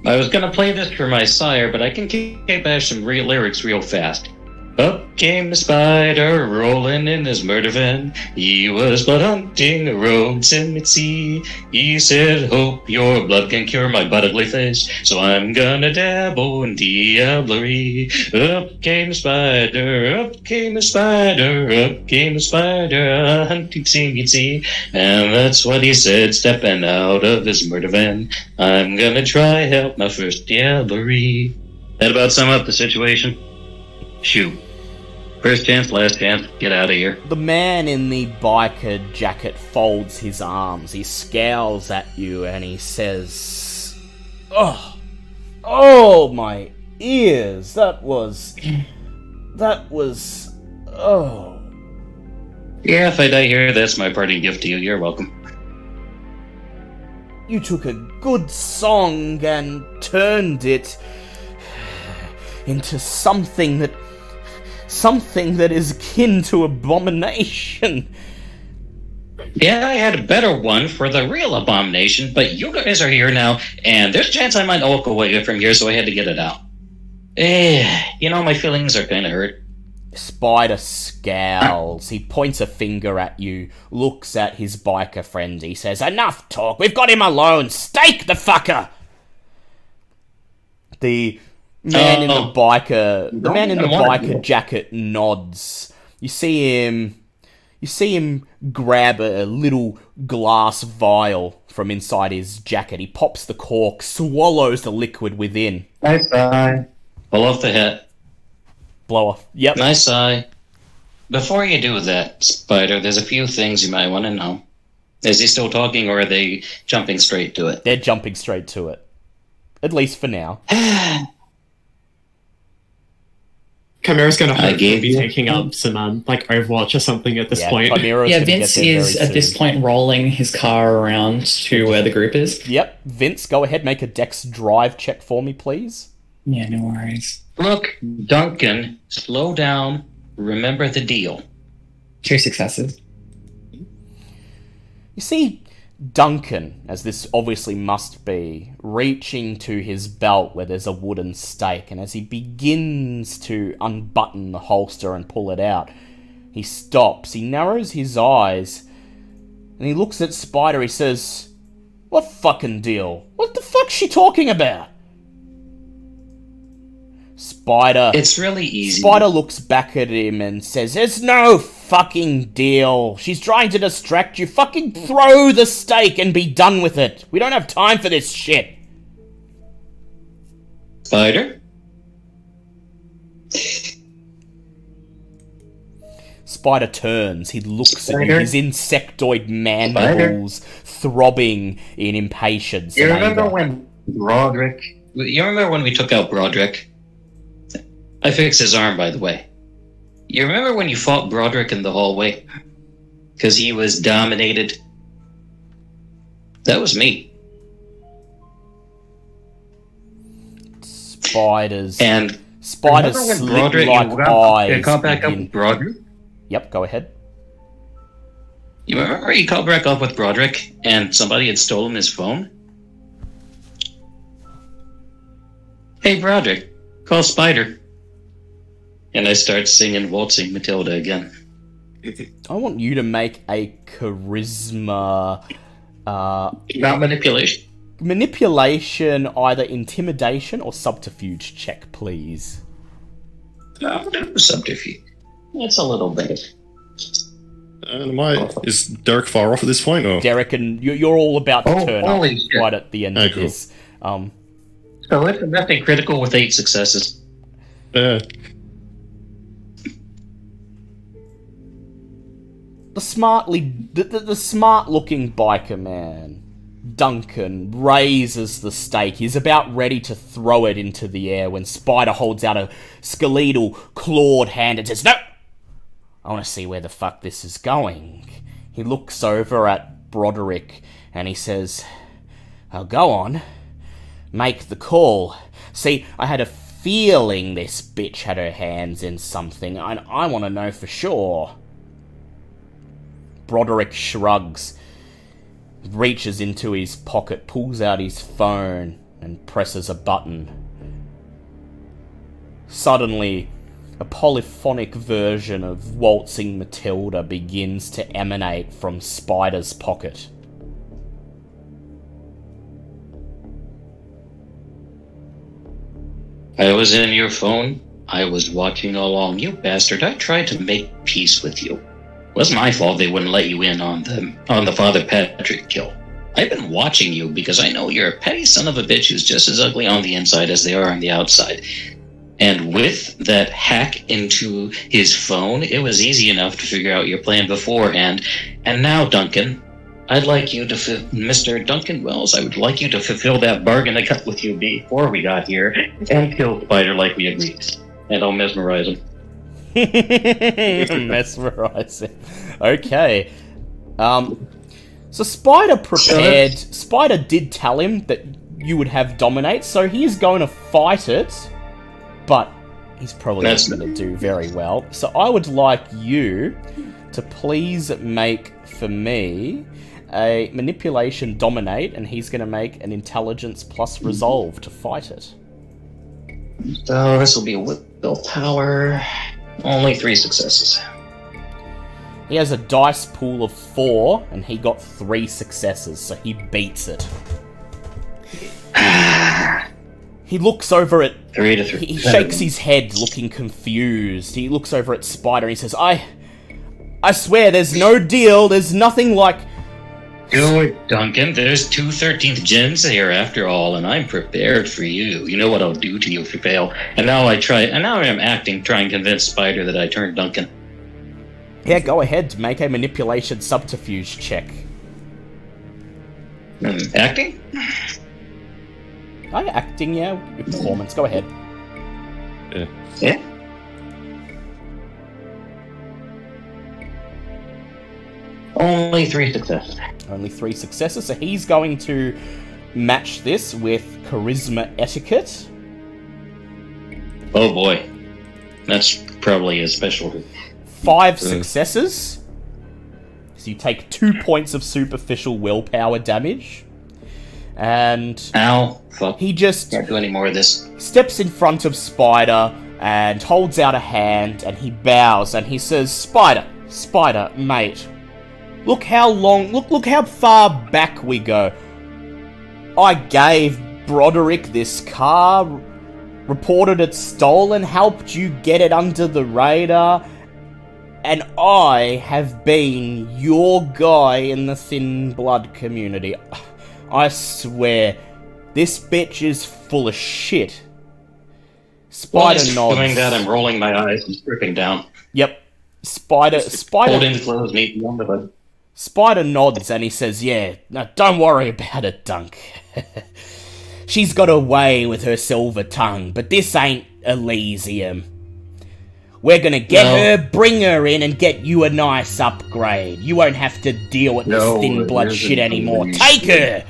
I was gonna play this for my sire, but I can kick bash some real lyrics real fast. Up came the spider, rolling in his murder van. He was blood hunting a road cemetery. He said, Hope your blood can cure my butt ugly face. So I'm gonna dabble in diablerie. Up came the spider, up came the spider, up came the spider, hunting cemetery. And that's what he said, stepping out of his murder van. I'm gonna try help my first diablerie. That about sum up the situation? Shoot. First chance, last chance, get out of here. The man in the biker jacket folds his arms. He scowls at you and he says, Oh, oh, my ears. That was. That was. Oh. Yeah, if I die here, that's my parting gift to you. You're welcome. You took a good song and turned it into something that. Something that is akin to abomination. Yeah, I had a better one for the real abomination, but you guys are here now, and there's a chance I might walk away from here, so I had to get it out. Eh, you know, my feelings are kind of hurt. Spider scowls. He points a finger at you, looks at his biker friend. He says, Enough talk. We've got him alone. Stake the fucker. The man in the Oh. biker the man in the biker jacket nods you see him you see him grab a little glass vial from inside his jacket he pops the cork swallows the liquid within Nice eye. Pull off the hat. blow off yep Nice eye. Before you do that, Spider, there's a few things you might want to know. Is he still talking, or are they jumping straight to it? they're jumping straight to it at least for now (sighs) (sighs) Chimera's gonna I hopefully gave be you- taking up some um, like Overwatch or something at this yeah, point. Chimera's yeah, Vince is very at this point rolling his car around to where the group is. yep vince go ahead make a dex drive check for me please Yeah, no worries. Look, Duncan, slow down. Remember the deal. Two successes. You see Duncan, as this obviously must be, reaching to his belt where there's a wooden stake, and as he begins to unbutton the holster and pull it out, he stops, he narrows his eyes, and he looks at Spider. He says, What fucking deal? What the fuck's she talking about? Spider. It's really easy. Spider looks back at him and says, There's no fucking deal. She's trying to distract you. Fucking throw the stake and be done with it. We don't have time for this shit. Spider? Spider turns. He looks at you, his insectoid mandibles throbbing in impatience. You remember anger. when Broderick. You remember when we took out Broderick? I fixed his arm, by the way. You remember when you fought Broderick in the hallway? Because he was dominated? That was me. Spider's And Spider's remember when slit Broderick like you got, eyes. caught back up with Broderick? Yep, go ahead. You remember you caught back up with Broderick and somebody had stolen his phone? Hey, Broderick, call Spider. And I start singing Waltzing Matilda again. I want you to make a charisma uh, About manipulation. manipulation, either intimidation or subterfuge check, please. That was subterfuge. That's a little bit. And am I, is Derek far off at this point? Or? Derek, and you- you're all about to Oh, turn up holy shit. right at the end Oh, of cool. this. Um, So it's nothing critical with eight successes. Yeah. The smartly, the, the, the smart-looking biker man, Duncan, raises the stake. He's about ready to throw it into the air when Spider holds out a skeletal, clawed hand and says, "No, I want to see where the fuck this is going." He looks over at Broderick and he says, i'll go on, make the call." See, I had a feeling this bitch had her hands in something, and I want to know for sure. Broderick shrugs, reaches into his pocket, pulls out his phone, and presses a button. Suddenly, a polyphonic version of Waltzing Matilda begins to emanate from Spider's pocket. I was in your phone. I was watching along. You bastard. I tried to make peace with you. It was my fault they wouldn't let you in on the on the Father Patrick kill. I've been watching you because I know you're a petty son of a bitch who's just as ugly on the inside as they are on the outside. And with that hack into his phone, it was easy enough to figure out your plan beforehand. And now, Duncan, I'd like you to, fi- Mr. Duncan Wells, I would like you to fulfill that bargain I cut with you before we got here and kill Spider like we agreed. And I'll mesmerize him. (laughs) (laughs) Mesmerize him. Okay. Um. So Spider prepared. Spider did tell him that you would have dominate, so he's going to fight it, but he's probably not going to do very well. So I would like you to please make for me a manipulation dominate, and he's going to make an intelligence plus resolve to fight it. So this will be a willpower. Only three successes. He has a dice pool of four, and he got three successes, so he beats it. (sighs) he looks over at Three to three. He, shakes his head, looking confused. He looks over at Spider and he says, I. I swear, there's no deal, there's nothing like. Do it, Duncan. There's two 13th gens here after all, and I'm prepared for you. You know what I'll do to you if you fail. And now I try, and now I'm acting, trying to convince Spider that I turned Duncan. Yeah, go ahead, make a manipulation subterfuge check. Hmm, acting? Oh, yeah, acting, yeah, your performance, go ahead. Yeah. Only three successes. Only three successes, so he's going to match this with charisma etiquette. Oh boy. That's probably a specialty. Five successes. So you take two points of superficial willpower damage. And Ow. Fuck. he just Can't do any more of this. steps in front of Spider and holds out a hand and he bows and he says, Spider, Spider, mate, look how long, look, look how far back we go. I gave Broderick this car, reported it stolen, helped you get it under the radar, and I have been your guy in the thin blood community. (sighs) I swear, this bitch is full of shit. Spider he's nods. doing that, I'm rolling my eyes and stripping down. Yep. Spider Spider Holding the clothes the bed. Spider nods and he says, Yeah, no, don't worry about it, Dunk. (laughs) She's got away with her silver tongue, but this ain't Elysium. We're gonna get No. her, bring her in, and get you a nice upgrade. You won't have to deal with No, this thin blood shit anymore. Take her!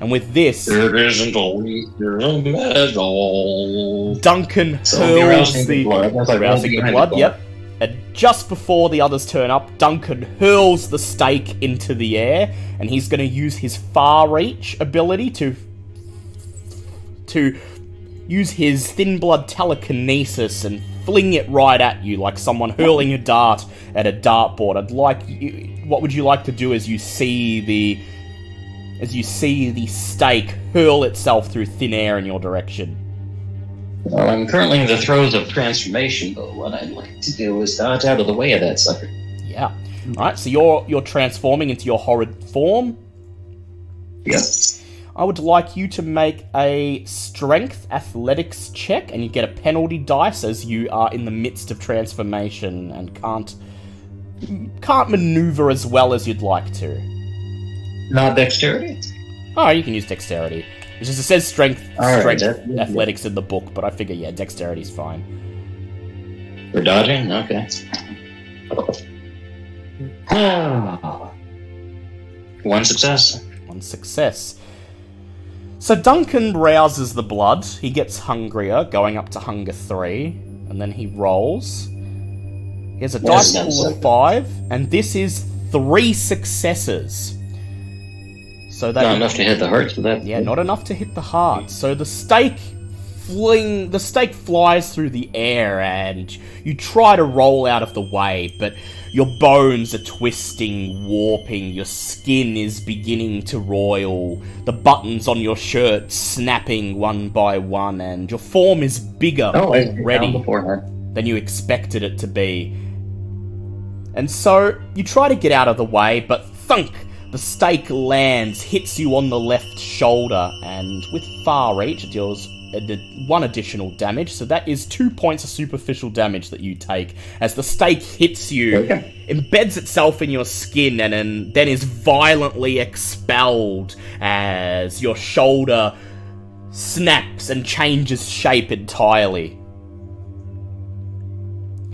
And with this, It isn't a medal. Duncan So hurls rousing the the blood. Like rousing the blood. Yep. Just before the others turn up, Duncan hurls the stake into the air, and he's going to use his far reach ability to to use his thin blood telekinesis and fling it right at you like someone hurling a dart at a dartboard. I'd like you. What would you like to do as you see the as you see the stake hurl itself through thin air in your direction? Well, I'm currently in the throes of transformation, but what I'd like to do is dodge out of the way of that sucker. Yeah. All right. So you're you're transforming into your horrid form. Yes. I would like you to make a strength athletics check, and you get a penalty dice as you are in the midst of transformation and can't can't maneuver as well as you'd like to. Not dexterity? Oh, you can use dexterity. It's just it says strength All right, strength yeah. athletics in the book, but I figure yeah, dexterity's fine. For dodging? Okay. (sighs) One success. One success. So Duncan rouses the blood. He gets hungrier, going up to hunger three, and then he rolls. He has a dice pool of five, and this is three successes. So that Not enough to hit the heart for that. yeah, not enough to hit the heart. So the stake fling the stake flies through the air and you try to roll out of the way, but your bones are twisting, warping, your skin is beginning to roil, the buttons on your shirt snapping one by one, and your form is bigger Oh, already than you expected it to be. And so you try to get out of the way, but thunk! The stake lands, hits you on the left shoulder, and with far reach, it deals uh, one additional damage. So that is two points of superficial damage that you take as the stake hits you, oh, Okay. embeds itself in your skin, and then, then is violently expelled as your shoulder snaps and changes shape entirely.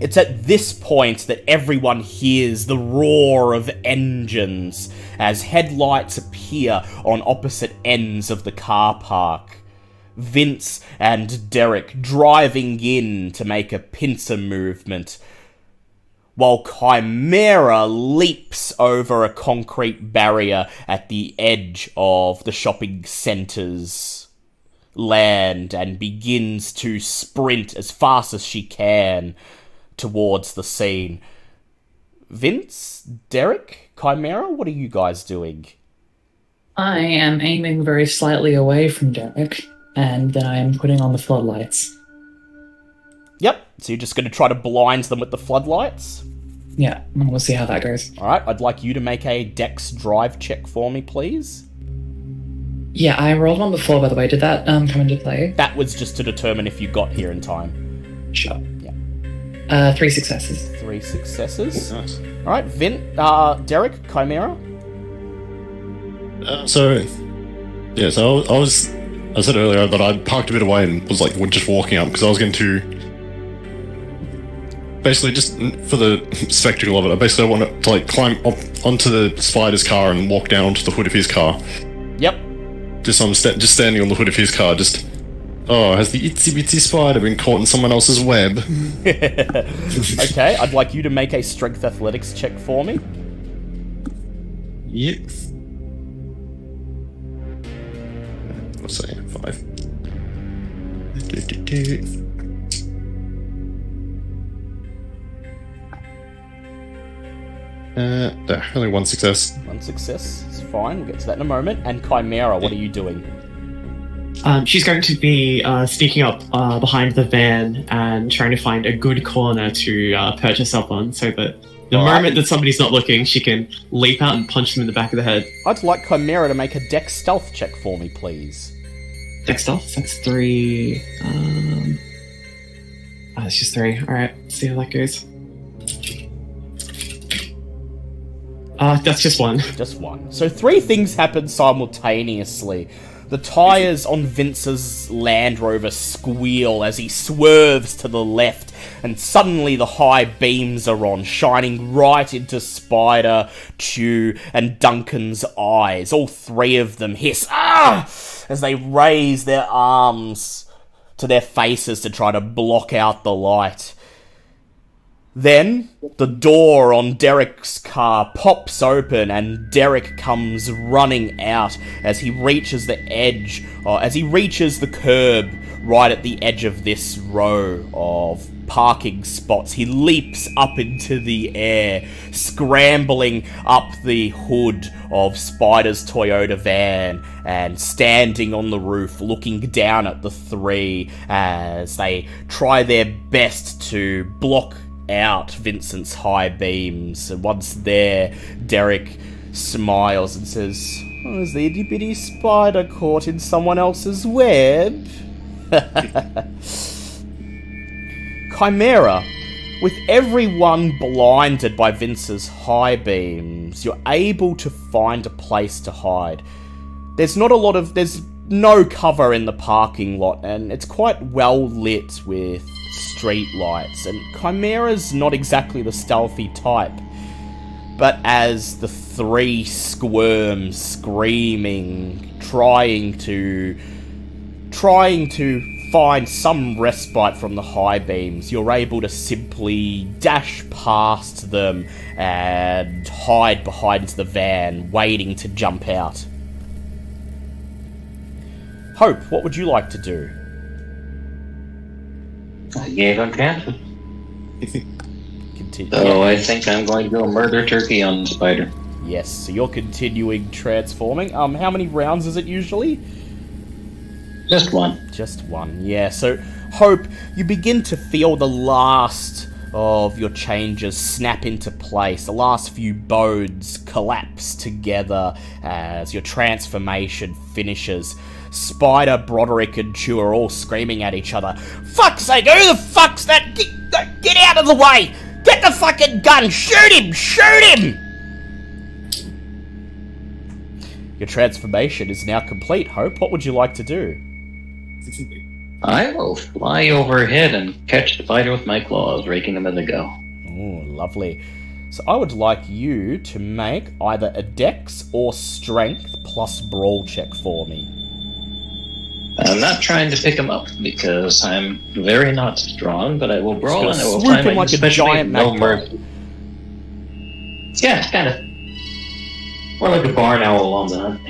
It's at this point that everyone hears the roar of engines as headlights appear on opposite ends of the car park. Vince and Derek driving in to make a pincer movement, while Chimera leaps over a concrete barrier at the edge of the shopping centre's land and begins to sprint as fast as she can towards the scene. Vince, Derek, Chimera, what are you guys doing? I am aiming very slightly away from Derek, and then I am putting on the floodlights. Yep, so you're just going to try to blind them with the floodlights? Yeah, we'll see how that goes. All right, I'd like you to make a dex drive check for me, please. Yeah, I rolled one before, by the way. Did that um, come into play? That was just to determine if you got here in time. Sure. Yeah. Uh, three successes. Three successes. Nice. All right, Vin, uh, Derek, Chimera. Uh, so, yeah, so I was, I was, I said earlier that I parked a bit away and was like just walking up because I was going to basically just for the (laughs) spectacle of it. I basically want to like climb up onto the spider's car and walk down onto the hood of his car. Yep. Just I'm sta- just standing on the hood of his car, just. Oh, has the itsy bitsy spider been caught in someone else's web? (laughs) Okay, I'd like you to make a strength athletics check for me. Yep. What's that? Five. Do-do-do. Uh, there, only one success. One success. It's fine. We'll get to that in a moment. And Chimera, what are you doing? Um, she's going to be uh, sneaking up uh, behind the van and trying to find a good corner to uh, perch herself on so that the Alright. moment that somebody's not looking, she can leap out and punch them in the back of the head. I'd like Chimera to make a dex stealth check for me, please. Dex stealth, that's three. Um, oh, it's just three. Alright, see how that goes. Uh, that's just one. Just one. So three things happen simultaneously. The tires on Vince's Land Rover squeal as he swerves to the left, and suddenly the high beams are on, shining right into Spider, Chew, and Duncan's eyes. All three of them hiss, ah! as they raise their arms to their faces to try to block out the light. Then the door on Derek's car pops open and Derek comes running out as he reaches the edge, or as he reaches the curb right at the edge of this row of parking spots. He leaps up into the air, scrambling up the hood of Spider's Toyota van and standing on the roof looking down at the three as they try their best to block out Vincent's high beams. And once there, Derek smiles and says, oh, Is the itty bitty spider caught in someone else's web? (laughs) Chimera, with everyone blinded by Vince's high beams, you're able to find a place to hide. There's not a lot of. There's no cover in the parking lot, and it's quite well lit with street lights. And Chimera's not exactly the stealthy type. But as the three squirm, screaming, trying to. trying to find some respite from the high beams, you're able to simply dash past them and hide behind the van, waiting to jump out. Hope, what would you like to do? I gave him chances. Continue. So I think I'm going to go murder turkey on the spider. Yes, so you're continuing transforming. Um, how many rounds is it usually? Just one. Just one, yeah. So, Hope, you begin to feel the last of your changes snap into place. The last few bones collapse together as your transformation finishes. Spider, Broderick, and Chew are all screaming at each other. Fuck's sake, who the fuck's that? Get, get out of the way! Get the fucking gun! Shoot him! Shoot him! Your transformation is now complete, Hope. What would you like to do? I will fly overhead and catch the spider with my claws, raking them as I go. Oh, lovely. So I would like you to make either a dex or strength plus brawl check for me. I'm not trying to pick him up because I'm very not strong, but I will brawl and I will swoop find him my like a giant no magpie. mercy. Yeah, kind of. More like a barn owl on the hunt.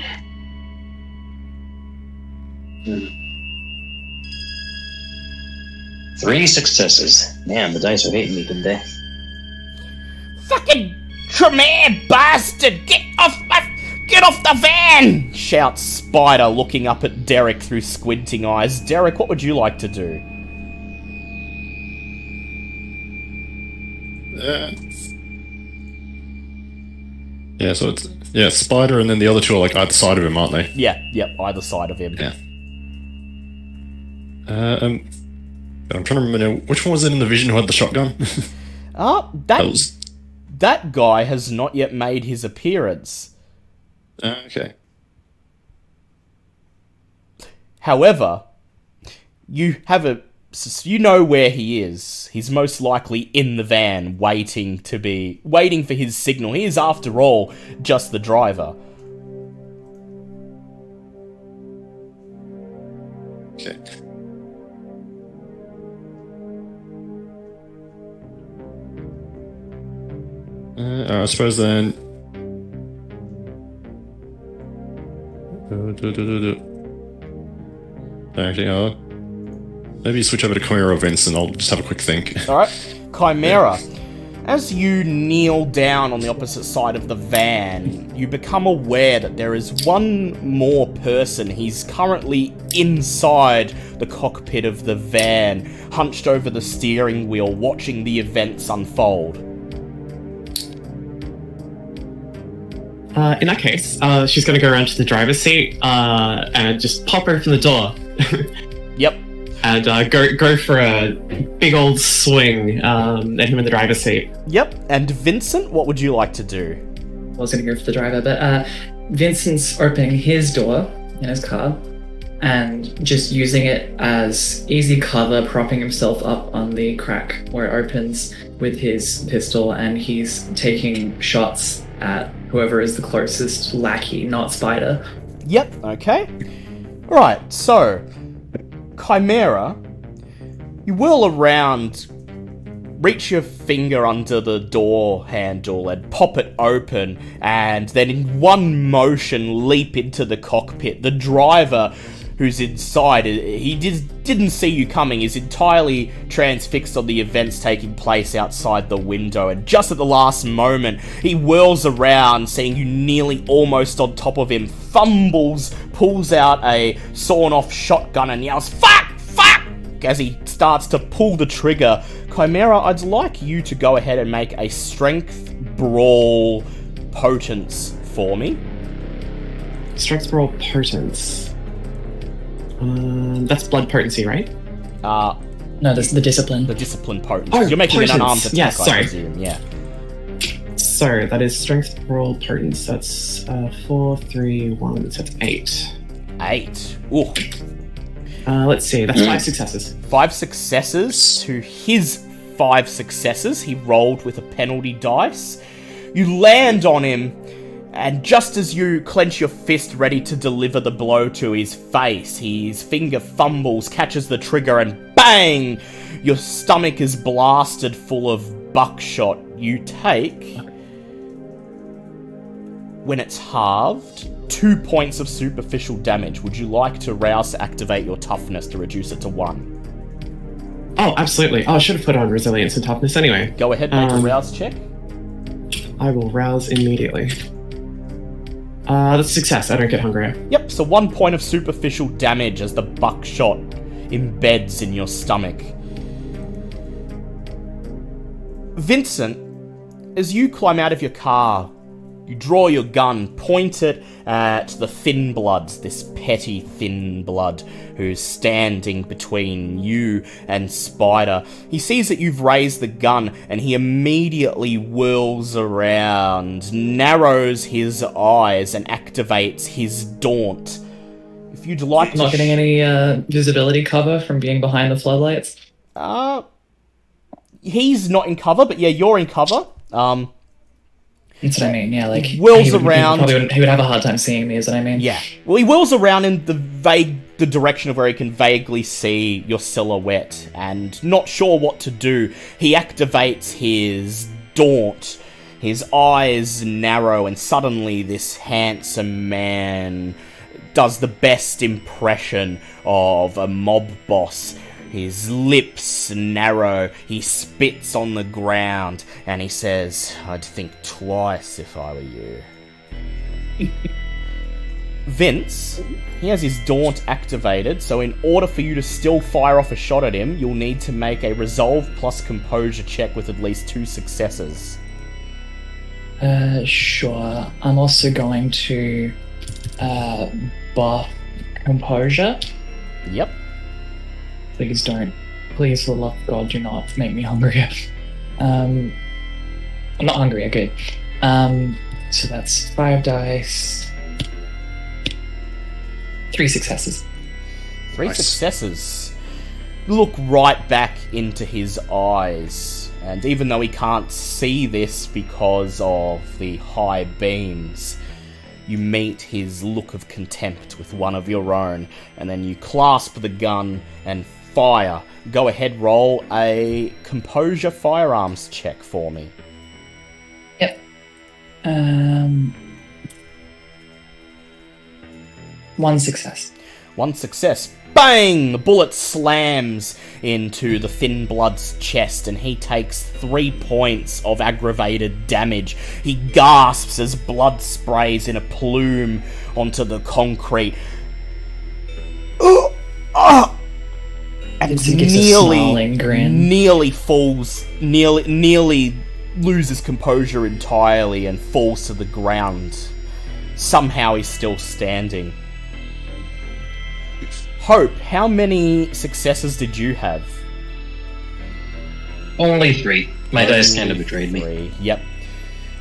Hmm. Three successes. Man, the dice are hating me today. Fucking Tremere bastard! Get off my. Get off the van! Shouts Spider, looking up at Derek through squinting eyes. Derek, what would you like to do? Uh, yeah, so it's yeah, Spider, and then the other two are like either side of him, aren't they? Yeah, yep, either side of him. Yeah. Uh, um, I'm trying to remember now, which one was it in the vision who had the shotgun? Ah, (laughs) that that was that guy has not yet made his appearance. Okay. However, you have a you know where he is. He's most likely in the van waiting to be waiting for his signal. He is after all just the driver. Okay. Uh, I suppose then. Do, do, do, do. Actually, uh, maybe switch over to Chimera events and I'll just have a quick think. Alright. Chimera. As you kneel down on the opposite side of the van, you become aware that there is one more person. He's currently inside the cockpit of the van, hunched over the steering wheel, watching the events unfold. Uh, in that case, uh, she's going to go around to the driver's seat uh, and just pop open the door (laughs) Yep. and uh, go go for a big old swing um, at him in the driver's seat. Yep. And Vincent, what would you like to do? I was going to go for the driver, but uh, Vincent's opening his door in his car and just using it as easy cover, propping himself up on the crack where it opens with his pistol, and he's taking shots at whoever is the closest lackey, not Spider. Yep, okay. Right, so, Chimera, you whirl around, reach your finger under the door handle and pop it open, and then in one motion leap into the cockpit. The driver who's inside, he did, didn't see you coming, is entirely transfixed on the events taking place outside the window, and just at the last moment, he whirls around, seeing you nearly almost on top of him, fumbles, pulls out a sawn off shotgun, and yells, Fuck! Fuck! As he starts to pull the trigger, Chimera, I'd like you to go ahead and make a strength brawl potence for me. Strength roll potence. Um, that's blood potency, right? Uh, No, this is the discipline. the discipline potency. Oh, You're making potence. an unarmed attack, Yes, I sorry. presume, yeah. So that is strength roll potence. That's uh, four, three, one. So that's eight. Eight. Ooh. Uh, let's see. That's five successes. Five successes to his five successes. He rolled with a penalty dice. You land on him, and just as you clench your fist ready to deliver the blow to his face, his finger fumbles, catches the trigger, and bang! Your stomach is blasted full of buckshot. You take. When it's halved, two points of superficial damage. Would you like to rouse to activate your toughness to reduce it to one? Oh, absolutely. Oh, I should have put on resilience and toughness anyway. Go ahead, make a Um, rouse check. I will rouse immediately. Uh, that's success. I don't get hungrier. Yep, so one point of superficial damage as the buckshot embeds in your stomach. Vincent, as you climb out of your car, you draw your gun, point it at the Thin Bloods, this petty Thin Blood who's standing between you and Spider. He sees that you've raised the gun and he immediately whirls around, narrows his eyes, and activates his daunt. If you'd like to. Not getting sh- any uh, visibility cover from being behind the floodlights. Uh, he's not in cover, but yeah, you're in cover. Um, That's what I mean. Yeah, like Whirls he would, around. He, probably wouldn't- he would have a hard time seeing me. Is what I mean. Yeah. Well, he whirls around in the vague, the direction of where he can vaguely see your silhouette, and not sure what to do, he activates his daunt. His eyes narrow, and suddenly this handsome man does the best impression of a mob boss. His lips narrow, he spits on the ground, and he says, I'd think twice if I were you. (laughs) Vince, he has his Daunt activated, so in order for you to still fire off a shot at him, you'll need to make a Resolve plus Composure check with at least two successes. Uh, sure. I'm also going to uh, buff composure. Yep. Please don't. Please, for the love of God, do not make me hungry. (laughs) Um, I'm not hungry. Okay. Um, so that's five dice. Three successes. Three Nice. successes. Look right back into his eyes, and even though he can't see this because of the high beams, you meet his look of contempt with one of your own, and then you clasp the gun and fire. Go ahead, roll a composure firearms check for me. Yep. Um, one success. One success. Bang! The bullet slams into the Thin Blood's chest, and he takes three points of aggravated damage. He gasps as blood sprays in a plume onto the concrete. Oh, (gasps) oh! And Vincent nearly, nearly falls, nearly, nearly loses composure entirely and falls to the ground. Somehow he's still standing. Hope, how many successes did you have? Only three. My dice kind of betrayed me. Yep.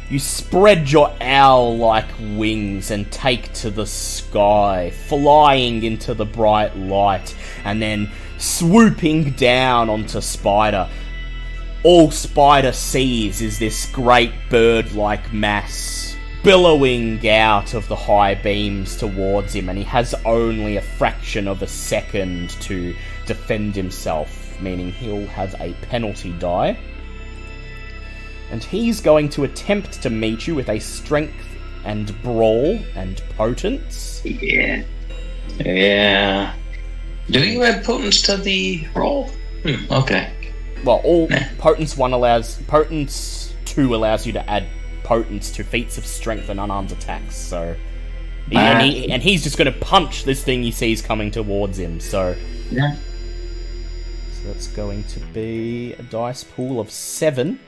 You spread your owl like wings and take to the sky, flying into the bright light, and then swooping down onto Spider. All Spider sees is this great bird like mass billowing out of the high beams towards him, and he has only a fraction of a second to defend himself, meaning he'll have a penalty die and he's going to attempt to meet you with a strength and brawl and potence. Yeah. Yeah. Do you add potence to the roll? Hmm, okay. Well, all Nah. potence one allows potence two allows you to add potence to feats of strength and unarmed attacks. So, he- and, Ah. he, and he's just going to punch this thing he sees coming towards him. So, Yeah. so that's going to be a dice pool of seven.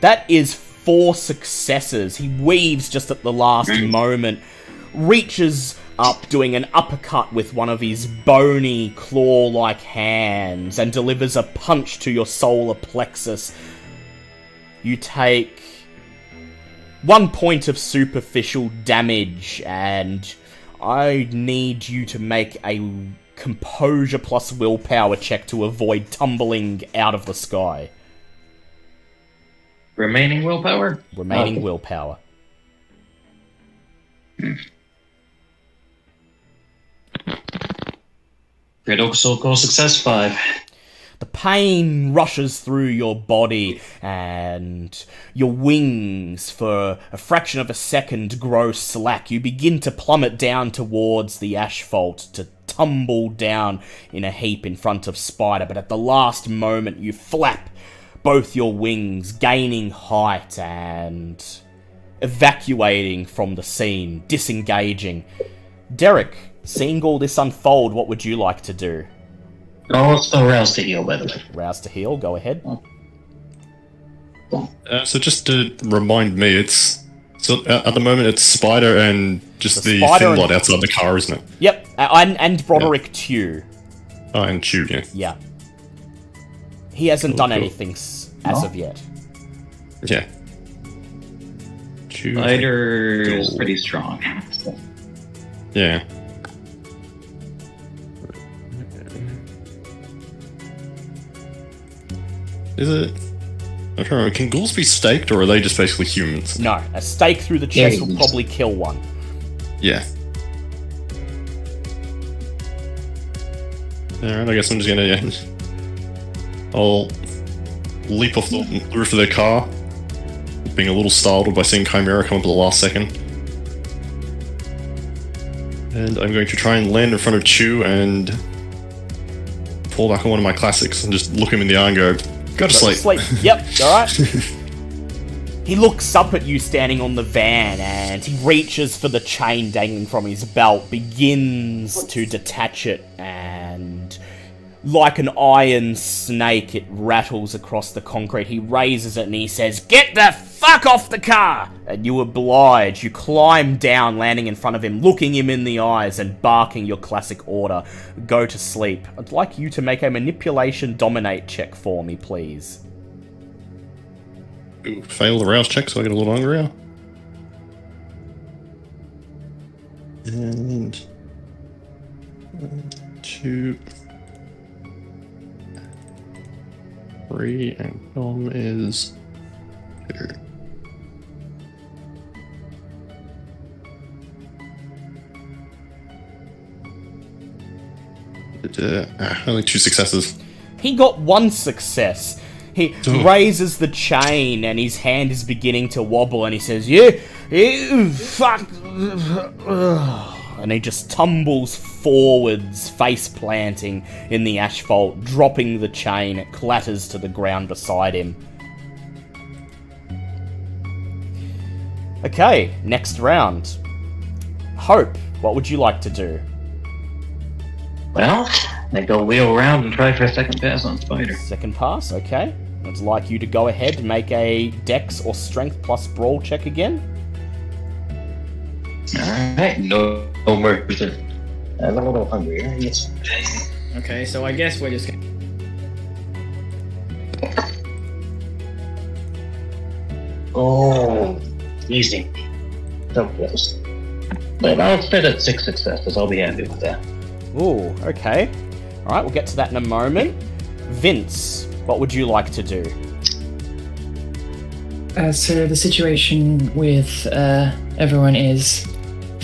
That is four successes. He weaves just at the last moment, reaches up, doing an uppercut with one of his bony, claw like hands, and delivers a punch to your solar plexus. You take one point of superficial damage, and I need you to make a composure plus willpower check to avoid tumbling out of the sky. Remaining willpower? Remaining willpower. Hmm. Critical success five. The pain rushes through your body, and your wings, for a fraction of a second, grow slack. You begin to plummet down towards the asphalt to tumble down in a heap in front of Spider, but at the last moment, you flap both your wings, gaining height and evacuating from the scene, disengaging. Derek, seeing all this unfold, what would you like to do? Oh, it's still roused to heal, by the way. Rouse to heal, go ahead. Uh, so just to remind me, it's so uh, at the moment it's Spider and just The the, thin and- blood outside the car, isn't it? Yep, and, and Broderick Tew. Oh, and Chew, yeah. Yeah. He hasn't Cool, done cool. anything s- as No? of yet. Yeah. Spider is pretty strong. Yeah. Is it? I don't know. Can ghouls be staked, or are they just basically humans? No, a stake through the Yeah, chest will probably kill one. Yeah. Alright, I guess I'm just gonna. Yeah. I'll leap off the roof of their car, being a little startled by seeing Chimera come up at the last second. And I'm going to try and land in front of Chew and pull back on one of my classics and just look him in the eye and go, Go to sleep. Sleep. yep, alright. (laughs) He looks up at you standing on the van and he reaches for the chain dangling from his belt, begins to detach it, and like an iron snake, it rattles across the concrete. He raises it and he says, Get the fuck off the car! And you oblige. You climb down, landing in front of him, looking him in the eyes, and barking your classic order Go to sleep. I'd like you to make a manipulation dominate check for me, please. Ooh, fail the rouse check so I get a little hungrier. And one, two, three, and film is two. Uh, ah, only two successes. He got one success. He Ugh. raises the chain and his hand is beginning to wobble and he says, Yeah, you fuck. Ugh." And he just tumbles forwards, face planting in the asphalt, dropping the chain. It clatters to the ground beside him. Okay, next round. Hope, what would you like to do? Well, they go wheel around and try for a second pass on Spider. Second pass, okay. I'd like you to go ahead and make a dex or strength plus brawl check again. Alright, no, no mercy. I'm a little hungry. Yes. Okay, so I guess we're just gonna. Oh, easy. So close. But I'll fit at six successes. I'll be happy with that. Ooh, okay. Alright, we'll get to that in a moment. Vince, what would you like to do? Uh, so the situation with uh, everyone is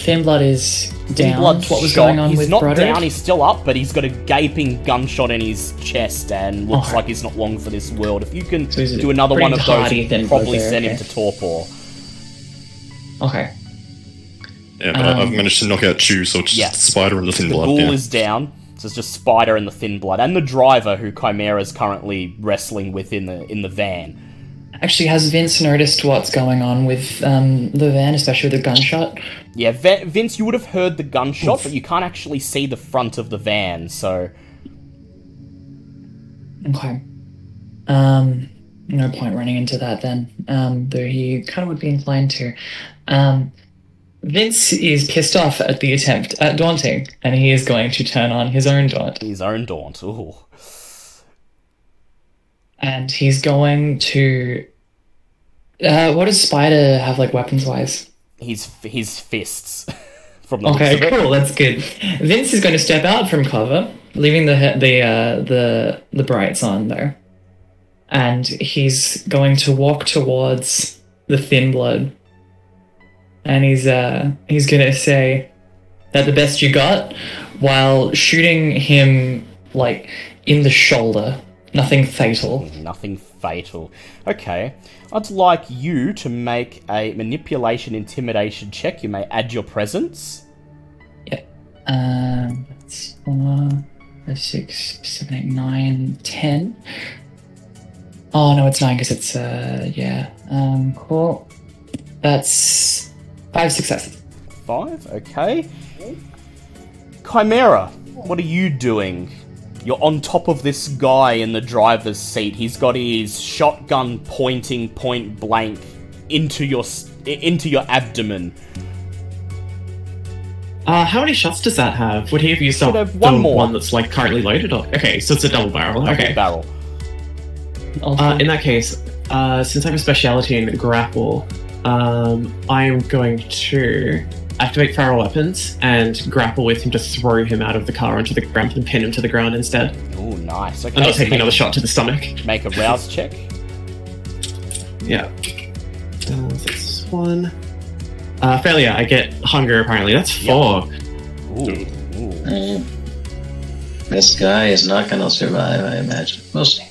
Thin Blood is down. Blood what was shot. going on he's with not Broderick? down, he's still up, but he's got a gaping gunshot in his chest and looks Okay. like he's not long for this world. If you can So do another one of those, you can probably there, send him to torpor. Okay. Yeah, but I- I've Um, managed to knock out Chew, so it's just yeah. Spider and the Thin The Blood. ghoul yeah. is down. So it's just Spider and the Thin Blood, and the driver who Chimera's currently wrestling with in the in the van. Actually, has Vince noticed what's going on with um, the van, especially with the gunshot? Yeah, v- Vince, you would have heard the gunshot, but you can't actually see the front of the van, so Okay. Um, no point running into that then. Um, though he kind of would be inclined to. Um, Vince is pissed off at the attempt at daunting, and he is going to turn on his own daunt. his own daunt. Ooh. And he's going to. Uh, what does Spider have like weapons wise? His his fists. (laughs) From the Okay, cool. That's good. Vince is going to step out from cover, leaving the the uh, the the brights on though, and he's going to walk towards the thin blood, and he's uh he's going to say that the best you got, while shooting him like in the shoulder. Nothing fatal. Nothing fatal. Okay. I'd like you to make a manipulation intimidation check. You may add your presence. Um, that's four, five, six, seven, eight, nine, ten. Oh no, it's nine because it's uh yeah. Um, cool. That's five successes. Five, okay. Chimera, what are you doing? You're on top of this guy in the driver's seat. He's got his shotgun pointing point blank into your into your abdomen. Uh, how many shots does that have? Would he have used Should up have one the more. one that's like currently loaded? Or, okay, so it's a double barrel. Double Okay. barrel. Uh, in that case, uh, since I have a speciality in grapple, um, I am going to activate feral weapons and grapple with him to throw him out of the car onto the ground and pin him to the ground instead. Oh, nice. Okay. And not so taking make, another shot to the stomach. make a rouse check. Yeah. Uh, that's one. Uh, failure. I get hunger. Apparently, that's four. Ooh. Ooh. Mm. This guy is not going to survive, I imagine. We'll see.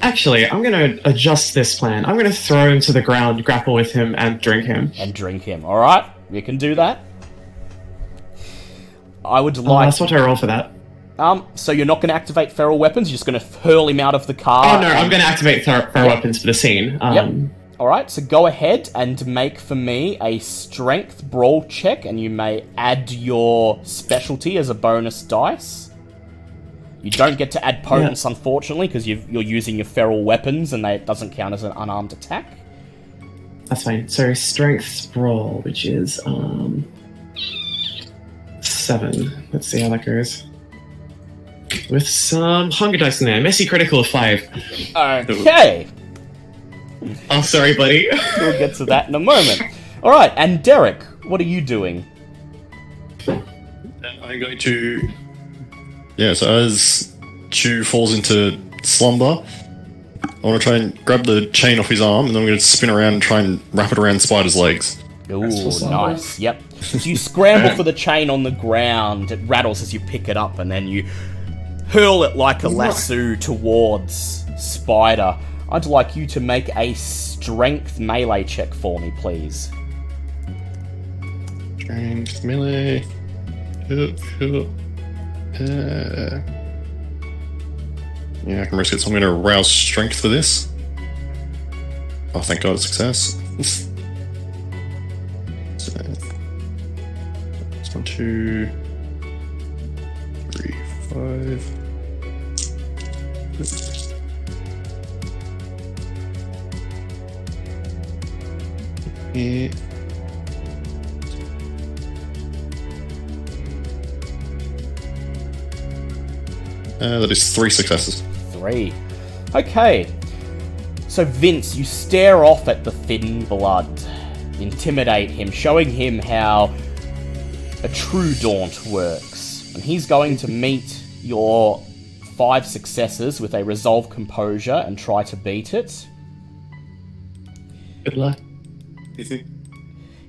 Actually, I'm going to adjust this plan. I'm going to throw him to the ground, grapple with him, and drink him. And drink him. Alright, you can do that. I would Uh, like. so what I roll for that? Um, so you're not going to activate feral weapons. You're just going to hurl him out of the car. Oh no, I'm going to activate feral throw weapons for the scene. Um, Alright, so go ahead and make for me a strength brawl check, and you may add your specialty as a bonus dice. You don't get to add potence, unfortunately, because you're using your feral weapons, and they, it doesn't count as an unarmed attack. That's fine. So strength sprawl, which is um seven. Let's see how that goes. With some hunger dice in there. Messy critical of five. Alright. Okay, Oh, sorry, buddy. we'll get to that in a moment. Alright, and Derek, what are you doing? I'm going to. Yeah, so as Chew falls into slumber, I want to try and grab the chain off his arm, and then I'm going to spin around and try and wrap it around Spider's legs. Ooh, nice. Yep. So you scramble for the chain on the ground. It rattles as you pick it up, and then you hurl it like a lasso towards Spider. I'd like you to make a strength melee check for me, please. Strength melee. Uh, uh, uh. Yeah, I can risk it, so I'm going to rouse strength for this. Oh, thank God, success. so, one, two, three, five. Yeah. Uh, that is three successes. Three. Okay. So, Vince, you stare off at the thin blood, intimidate him, showing him how a true daunt works. And he's going to meet your five successes with a resolve composure and try to beat it. Good luck.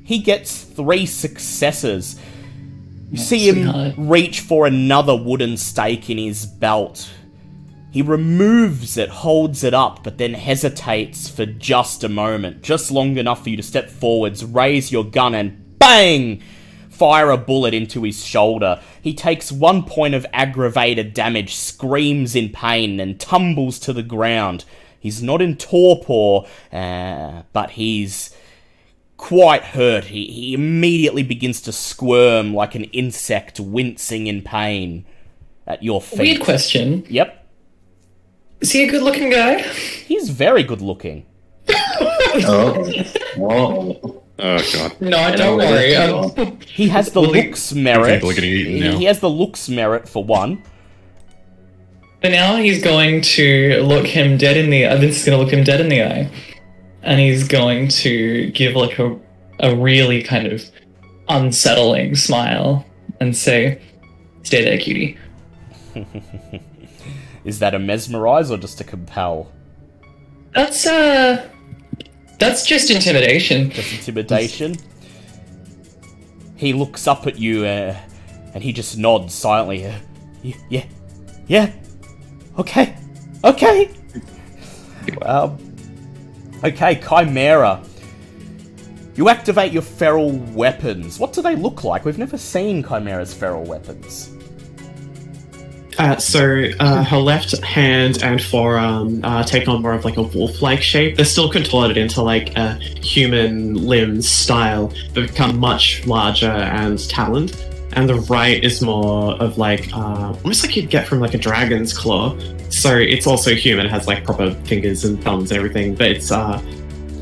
He gets three successes. You see him sweetheart. reach for another wooden stake in his belt. He removes it, holds it up, but then hesitates for just a moment, just long enough for you to step forwards, raise your gun, and bang! Fire a bullet into his shoulder. He takes one point of aggravated damage, screams in pain, and tumbles to the ground. He's not in torpor, uh, but he's quite hurt. He, he immediately begins to squirm like an insect wincing in pain at your feet. Weird question. Yep. Is he a good looking guy? He's very good looking. (laughs) Oh, whoa. Oh, God. No, don't worry. Um, (laughs) He has the Well, he- looks merit. People are getting eaten He, now. he has the looks merit for one. but now he's going to look him dead in the eye. Vince is going to look him dead in the eye. And he's going to give like a, a really kind of unsettling smile and say, Stay there, cutie. (laughs) Is that a mesmerize or just a compel? That's, uh. That's just intimidation. Just intimidation. He looks up at you uh, and he just nods silently. Uh, "Y- yeah, yeah, okay, okay. Um, okay, Chimera. You activate your feral weapons. What do they look like? We've never seen Chimera's feral weapons. Uh, so uh, her left hand and forearm uh, take on more of like a wolf-like shape. They're still contorted into like a human limb style, but become much larger and taloned. And the right is more of like uh, almost like you'd get from like a dragon's claw. So it's also human, has like proper fingers and thumbs and everything, but it's uh,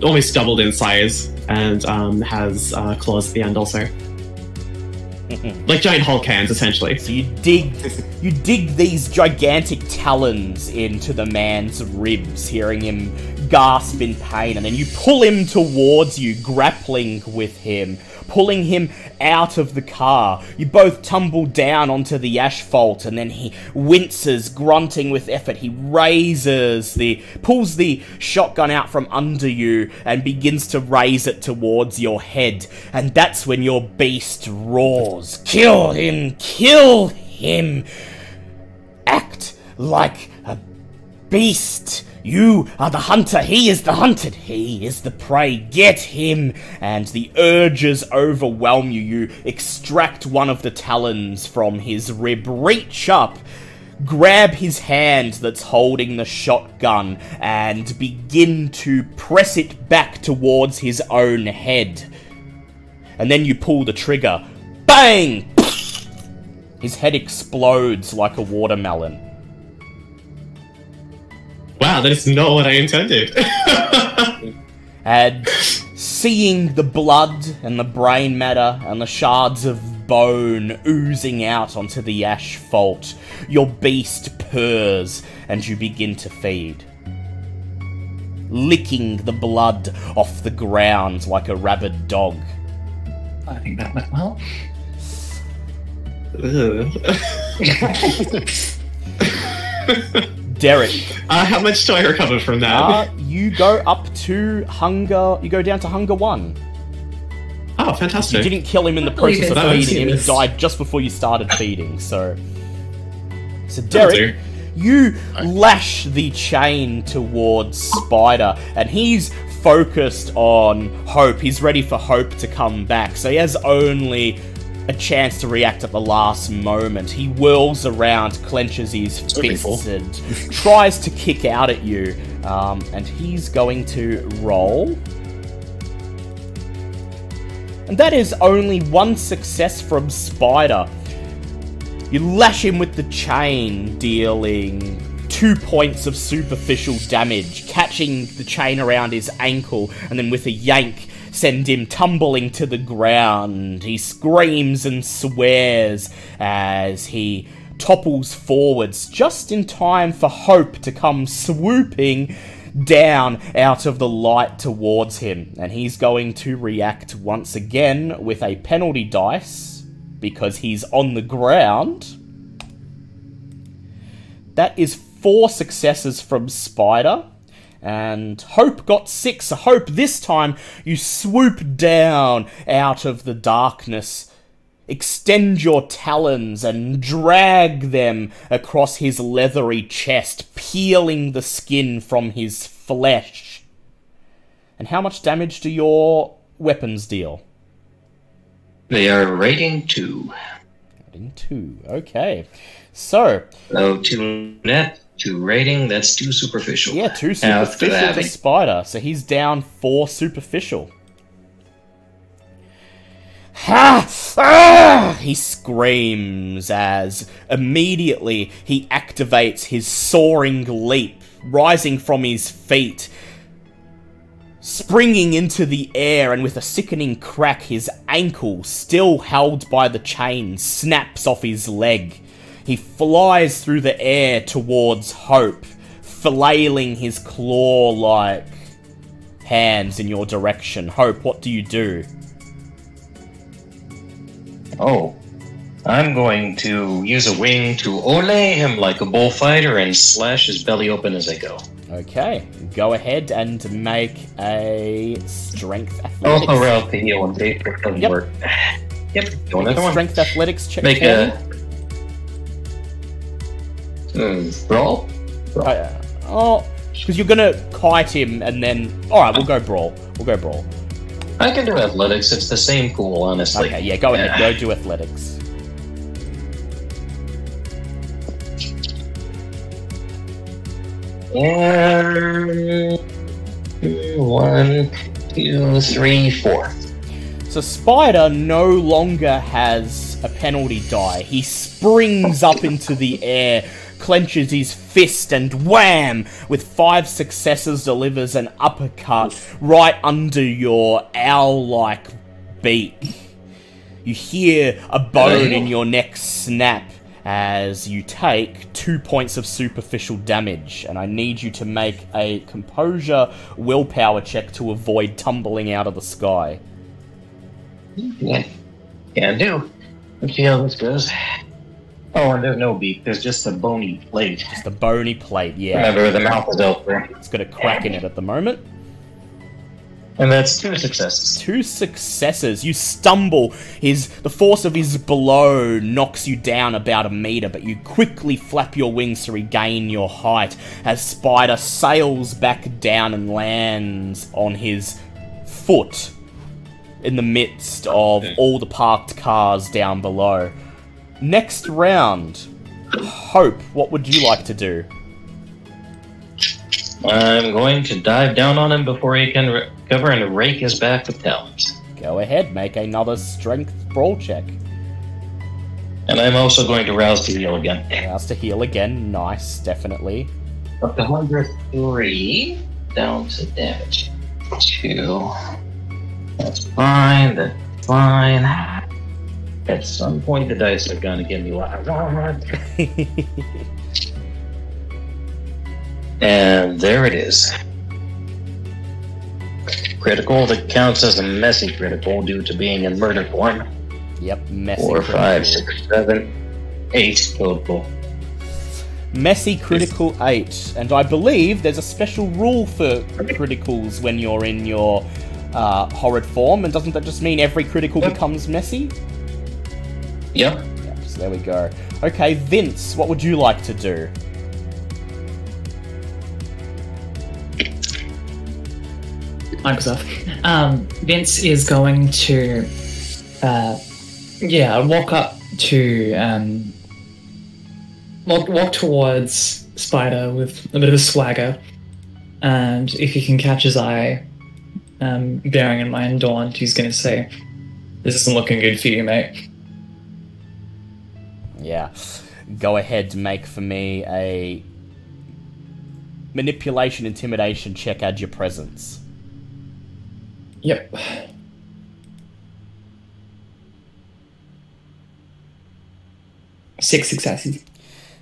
almost doubled in size and um, has uh, claws at the end also. (laughs) like giant Hulk hands, essentially. So you dig, you dig these gigantic talons into the man's ribs, hearing him gasp in pain, and then you pull him towards you, grappling with him, pulling him out of the car. You both tumble down onto the asphalt, and then he winces, grunting with effort. He raises the, pulls the shotgun out from under you, and begins to raise it towards your head. And that's when your beast roars, "Kill him! Kill him! Act like a beast. You are the hunter, he is the hunted, he is the prey. Get him! And the urges overwhelm you. You extract one of the talons from his rib, reach up, grab his hand that's holding the shotgun and begin to press it back towards his own head. And then you pull the trigger. Bang! His head explodes like a watermelon. Wow, that is not what I intended. (laughs) and seeing the blood and the brain matter and the shards of bone oozing out onto the asphalt, your beast purrs and you begin to feed. Licking the blood off the ground like a rabid dog. I think that went well. (laughs) (laughs) Derek, uh, how much do I recover from that? uh, you go up to hunger. You go down to hunger one. oh, fantastic! You didn't kill him in the process of feeding him. He died just before you started (laughs) feeding. So, so Derek, you lash the chain towards Spider, and he's focused on Hope. He's ready for Hope to come back. So he has only a chance to react at the last moment. He whirls around, clenches his fists, and tries to kick out at you. Um, and he's going to roll. And that is only one success from Spider. You lash him with the chain, dealing two points of superficial damage, catching the chain around his ankle, and then with a yank, send him tumbling to the ground. He screams and swears as he topples forwards just in time for Hope to come swooping down out of the light towards him. And he's going to react once again with a penalty dice because he's on the ground. That is four successes from Spider. And Hope got six. Hope, this time you swoop down out of the darkness, extend your talons, and drag them across his leathery chest, peeling the skin from his flesh. And how much damage do your weapons deal? They are rating two. Rating two. Okay. So, So two two rating. That's two superficial. yeah, two After superficial that, to Spider. So he's down four superficial. Ha! Ah! He screams as immediately he activates his soaring leap, rising from his feet, springing into the air, and with a sickening crack, his ankle, still held by the chain, snaps off his leg. He flies through the air towards Hope, flailing his claw like hands in your direction. Hope, what do you do? Oh, I'm going to use a wing to ole him like a bullfighter and slash his belly open as I go. Okay, go ahead and make a strength oh, athletics. Oh, around the heel and doesn't Yep. work. (sighs) Yep, Make another a one. strength athletics check. Make a me. hmm, brawl. Uh, oh, because you're gonna kite him and then. All right, we'll go brawl. We'll go brawl. I can do athletics. It's the same pool, honestly. Okay, yeah, go ahead. Go do athletics. And one, two, three, four. So Spider no longer has a penalty die. He springs up into the air, clenches his fist, and wham! With five successes, delivers an uppercut right under your owl-like beak. You hear a bone in your neck snap as you take two points of superficial damage, and I need you to make a composure willpower check to avoid tumbling out of the sky. Yeah, can do. Let's see how this goes. Oh, and there's no beak. There's just a bony plate. Just a bony plate, yeah. Remember, the mouth is out there. It's got a crack in it at the moment. And that's two successes. Two successes. You stumble. His the force of his blow knocks you down about a meter, but you quickly flap your wings to regain your height as Spider sails back down and lands on his foot in the midst of hmm. all the parked cars down below. Next round, Hope, what would you like to do? I'm going to dive down on him before he can recover and rake his back with talons. Go ahead, make another strength brawl check. And I'm also going to rouse to heal again. Rouse to heal again. Nice, definitely. Up to 103, down to damage. Two. That's fine, that's fine. At some point, the dice are gonna give me what I want. And there it is. Critical that counts as a messy critical due to being in murder form. yep, messy. Four, critical. five, six, seven, eight total. Messy critical 8. And I believe there's a special rule for criticals when you're in your uh, horrid form. And doesn't that just mean every critical Yep. becomes messy? Yep. Yep, so there we go. Okay, Vince, what would you like to do? Microsoft. Um, Vince is going to, uh, yeah, walk up to, um, walk, walk towards Spider with a bit of a swagger, and if he can catch his eye, um, bearing in mind Daunt, he's going to say, "This isn't looking good for you, mate." Yeah. Go ahead, to make for me a manipulation intimidation check, add your presence. Yep. Six successes.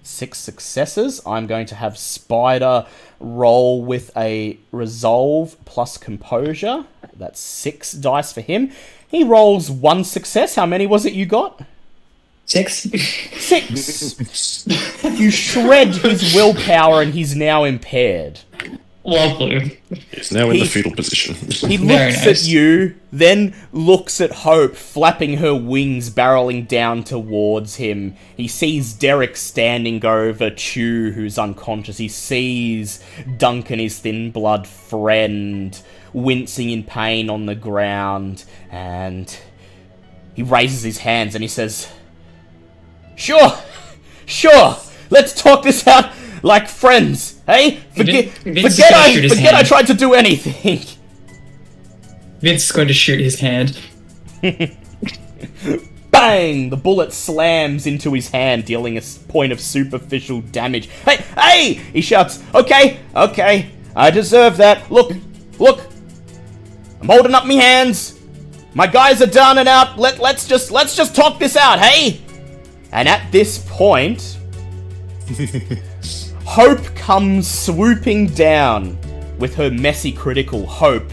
Six successes. I'm going to have Spider roll with a resolve plus composure. That's six dice for him. He rolls one success. How many was it you got? Six. Six. you shred his willpower and he's now impaired. Lovely. He's now in He- the fetal position. He looks nice. at you, then looks at Hope, flapping her wings, barreling down towards him. He sees Derek standing over Chew, who's unconscious. He sees Duncan, his thin blood friend, wincing in pain on the ground, and he raises his hands and he says, Sure, sure, let's talk this out like friends, hey? Forget, Vince forget, I, forget I tried to do anything. (laughs) Vince is going to shoot his hand. (laughs) Bang! The bullet slams into his hand, dealing a point of superficial damage. Hey, hey! He shouts, Okay, okay, I deserve that. Look, look, I'm holding up my hands. My guys are down and out. Let let's just let's just talk this out, hey? And at this point, (laughs) Hope comes swooping down with her messy critical. Hope,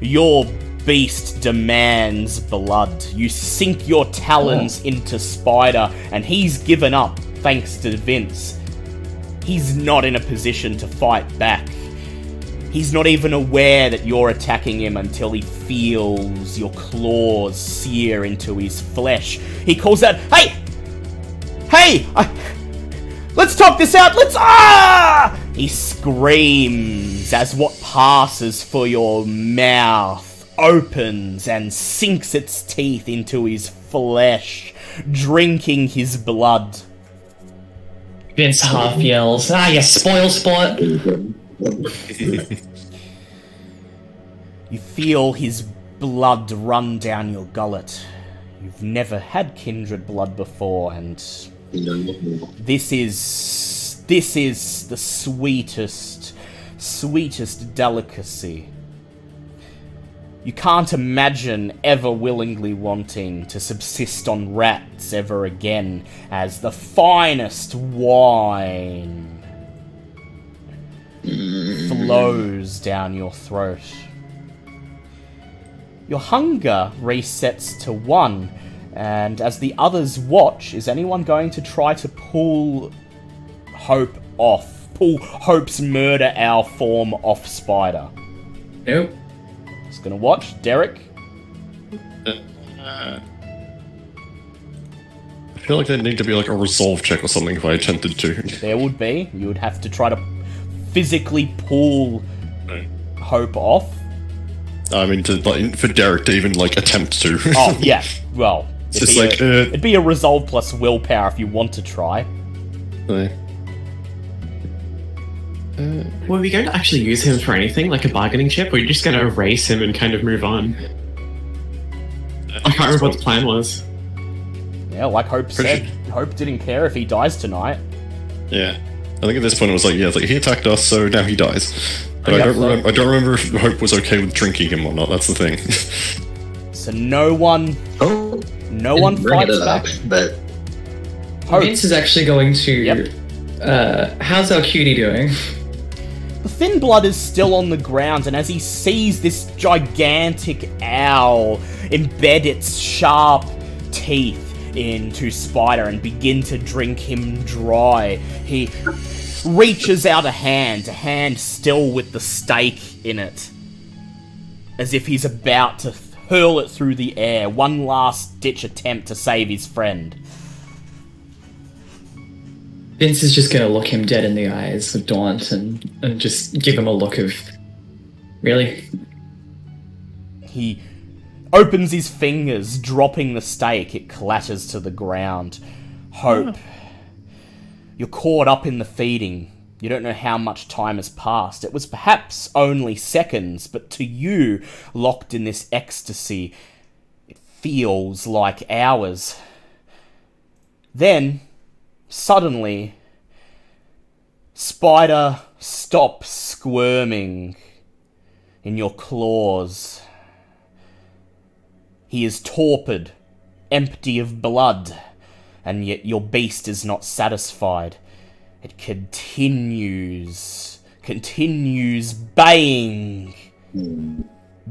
your beast demands blood. You sink your talons oh. into Spider, and he's given up thanks to Vince. He's not in a position to fight back. He's not even aware that you're attacking him until he feels your claws sear into his flesh. He calls out, Hey! Hey! I, let's talk this out! Let's. Ah! He screams as what passes for your mouth opens and sinks its teeth into his flesh, drinking his blood. Vince half yells, "Ah, you spoil sport!" (laughs) You feel his blood run down your gullet. You've never had kindred blood before, and this is this is the sweetest, sweetest delicacy. You can't imagine ever willingly wanting to subsist on rats ever again as the finest wine flows down your throat. Your hunger resets to one, and as the others watch, is anyone going to try to pull Hope off? Pull Hope's murder owl form off Spider? Nope. Just gonna watch. Derek? Uh, I feel like there'd need to be like a resolve check or something if I attempted to. There would be. You would have to try to physically pull Hope off. I mean, to, like, for Derek to even like attempt to. Oh, (laughs) yeah. Well, It's it'd just be, like, a, uh, it'd be a resolve plus willpower if you want to try. So, Were we going to actually use him for anything, like a bargaining chip, or are you just going to erase him and kind of move on? I can't remember what the plan was. Yeah, like Hope Pretty said, Hope didn't care if he dies tonight. yeah. I think at this point it was like, yeah, it's like he attacked us, so now he dies. But I Yeah, don't so- remember. I don't remember if Hope was okay with drinking him or not. That's the thing. (laughs) So no one, Oh, no one bring fights it up, but Hope. Vince is actually going to. Yep. Uh, how's our cutie doing? (laughs) The thin blood is still on the ground, and as he sees this gigantic owl embed its sharp teeth into Spider and begin to drink him dry, he reaches out a hand, a hand still with the stake in it, as if he's about to hurl it through the air. One last ditch attempt to save his friend. Vince is just going to look him dead in the eyes with Daunt and, and just give him a look of. Really? He opens his fingers, dropping the stake. It clatters to the ground. Hope. Oh. You're caught up in the feeding. You don't know how much time has passed. It was perhaps only seconds, but to you, locked in this ecstasy, it feels like hours. Then, suddenly, Spider stops squirming in your claws. He is torpid, empty of blood, and yet your beast is not satisfied. It continues, continues baying,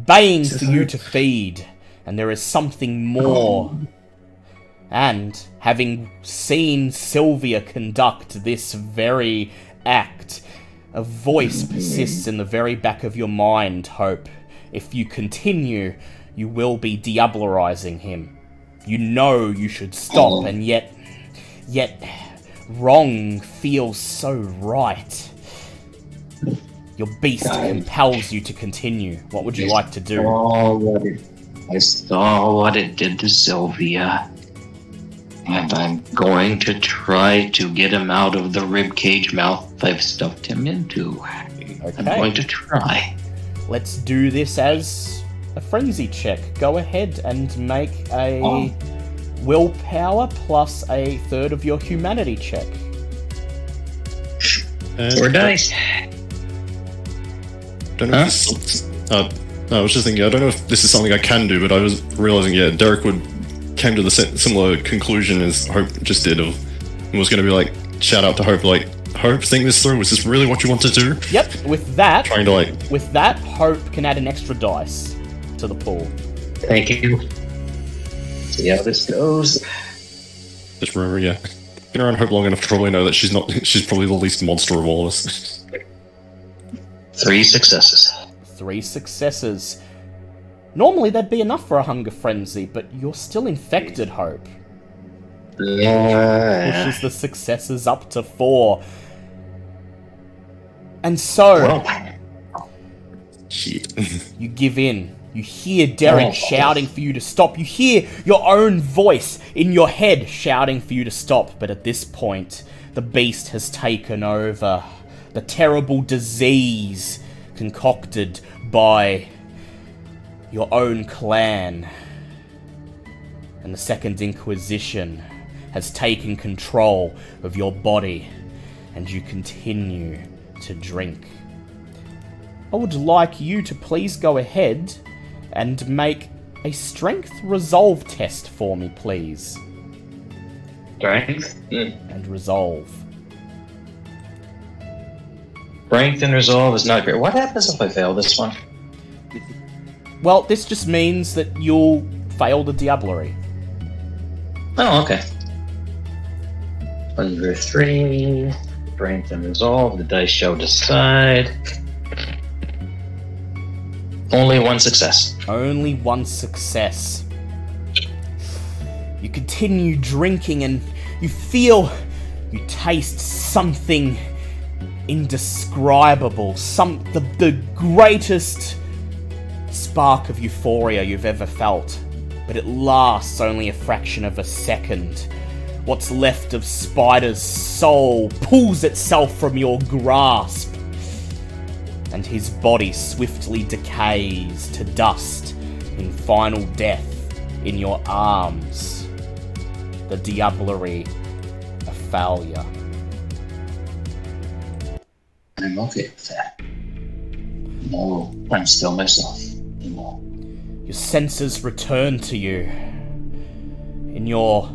baying for you to feed, and there is something more. And having seen Sylvia conduct this very act, a voice persists in the very back of your mind, Hope. If you continue, you will be diablerizing him. You know you should stop, oh. and yet. Yet. Wrong feels so right. Your beast compels you to continue. What would you like to do? I saw what it did to Sylvia. And I'm going to try to get him out of the ribcage mouth I've stuffed him into. I'm going to try. Let's do this as a frenzy check. Go ahead and make a Oh. Willpower plus a third of your humanity check. And Four dice. Don't know if this uh, no, I was just thinking. I don't know if this is something I can do, but I was realizing, yeah, Derek would came to the similar conclusion as Hope just did, of was going to be like shout out to Hope, like Hope, think this through. Was this really what you want to do? Yep, with that, Trying to like, with that, Hope can add an extra dice to the pool. Thank you. See how this goes. just remember, yeah, been around Hope long enough to probably know that she's not. (laughs) She's probably the least monster of all of us. Three successes. Three successes. Normally that'd be enough for a hunger frenzy, but you're still infected, Hope. Yeah. Pushes the successes up to four. And so, Well, Shit. You give in. You hear Derek Oh. shouting for you to stop. You hear your own voice in your head shouting for you to stop. But at this point, the beast has taken over. The terrible disease concocted by your own clan. And the Second Inquisition has taken control of your body. And you continue to drink. I would like you to please go ahead and make a strength resolve test for me, please. strength. Hmm. And resolve. Strength and resolve is not great. What happens if I fail this one? Well, this just means that you'll fail the diablerie. Oh, okay. Under three. Strength and resolve. The dice shall decide. Only one success. Only one success. You continue drinking and you feel, you taste something indescribable. Some the, the greatest spark of euphoria you've ever felt. But it lasts only a fraction of a second. what's left of Spider's soul pulls itself from your grasp, and his body swiftly decays to dust in final death in your arms. The diablerie of failure. I'm okay with that. No, I'm still myself. No. Your senses return to you. In your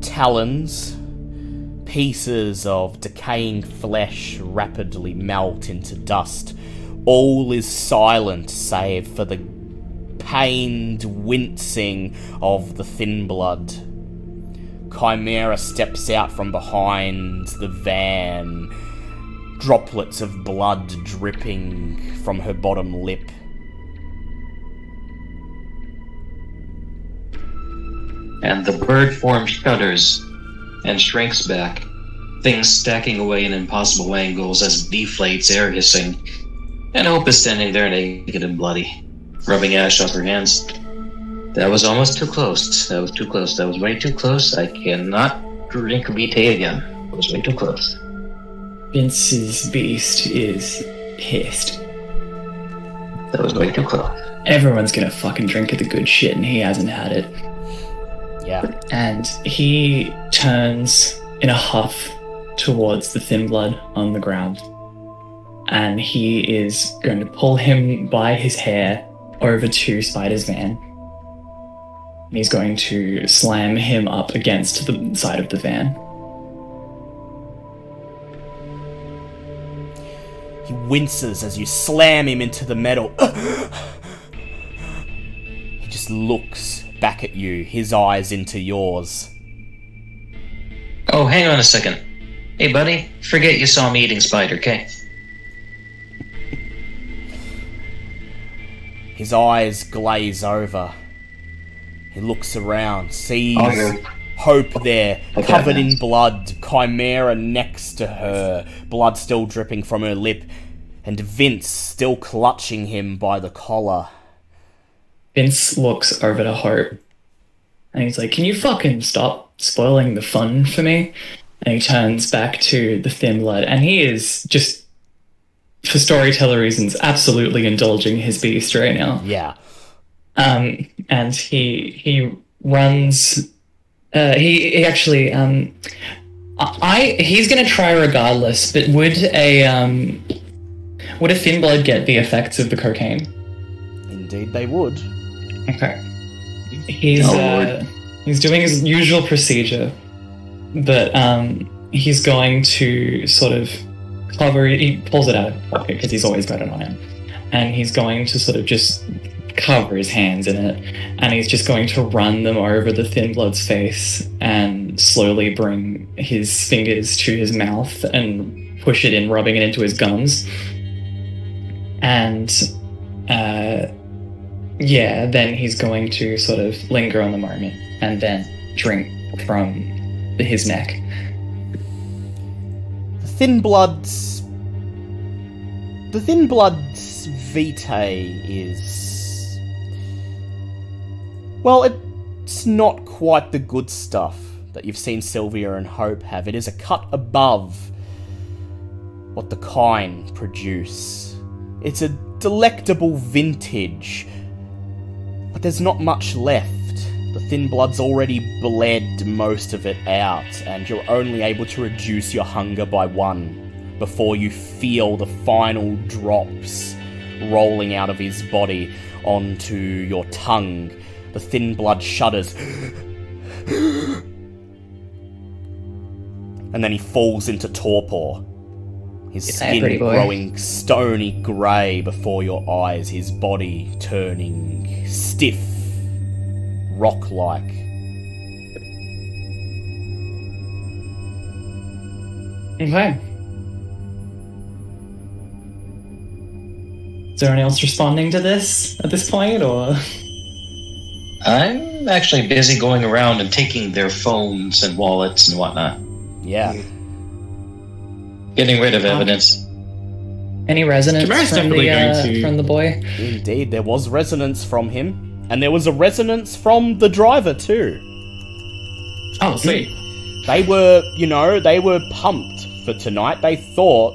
talons, pieces of decaying flesh rapidly melt into dust. All is silent save for the pained wincing of the thin blood. Chimera steps out from behind the van, droplets of blood dripping from her bottom lip. And the bird form shudders and shrinks back, things stacking away in impossible angles as it deflates, air hissing. And Hope is standing there naked and bloody, rubbing ash off her hands. That was almost too close. That was too close. That was way too close. I cannot drink Vitae again. It was way too close. Vince's beast is pissed. That was way too close. Everyone's gonna fucking drink of the good shit, and he hasn't had it. Yeah. And he turns in a huff towards the thin blood on the ground. And he is going to pull him by his hair over to Spider's van. And he's going to slam him up against the side of the van. He winces as you slam him into the metal. (gasps) he just looks back at you, his eyes into yours. Oh, hang on a second. Hey, buddy, forget you saw me eating spider, okay? His eyes glaze over. He looks around, sees Oh. Hope there, Okay. covered in blood, Chimera next to her, blood still dripping from her lip, and Vince still clutching him by the collar. Vince looks over to Hope and he's like, Can you fucking stop spoiling the fun for me? And he turns back to the thin blood and he is just, for storyteller reasons, absolutely indulging his beast right now. Yeah. Um, and he he runs. Uh, he, he actually um, I I- he's gonna try regardless. But would a um, would a thin blood get the effects of the cocaine? Indeed, they would. Okay. He's Oh, uh, he's doing his usual procedure, but um, he's going to sort of cover. He pulls it out of his pocket because he's always got it on him, and he's going to sort of just cover his hands in it, and he's just going to run them over the thin blood's face and slowly bring his fingers to his mouth and push it in, rubbing it into his gums, and. Uh, yeah, then he's going to sort of linger on the moment and then drink from his neck. The Thin Blood's. The Thin Blood's vitae is. Well, it's not quite the good stuff that you've seen Sylvia and Hope have. It is a cut above what the kine produce. It's a delectable vintage, but there's not much left. The thin blood's already bled most of it out, and you're only able to reduce your hunger by one before you feel the final drops rolling out of his body onto your tongue. The thin blood shudders. (gasps) and then he falls into torpor. His Good skin growing stony grey before your eyes, his body turning stiff, rock like. Okay. Is there anyone else responding to this at this point, or I'm actually busy going around and taking their phones and wallets and whatnot, Yeah. Getting rid of evidence. any resonance Tamara's from definitely the going uh, to- from the boy? Indeed, there was resonance from him, and there was a resonance from the driver too. Oh, sweet. They were, you know, they were pumped for tonight. They thought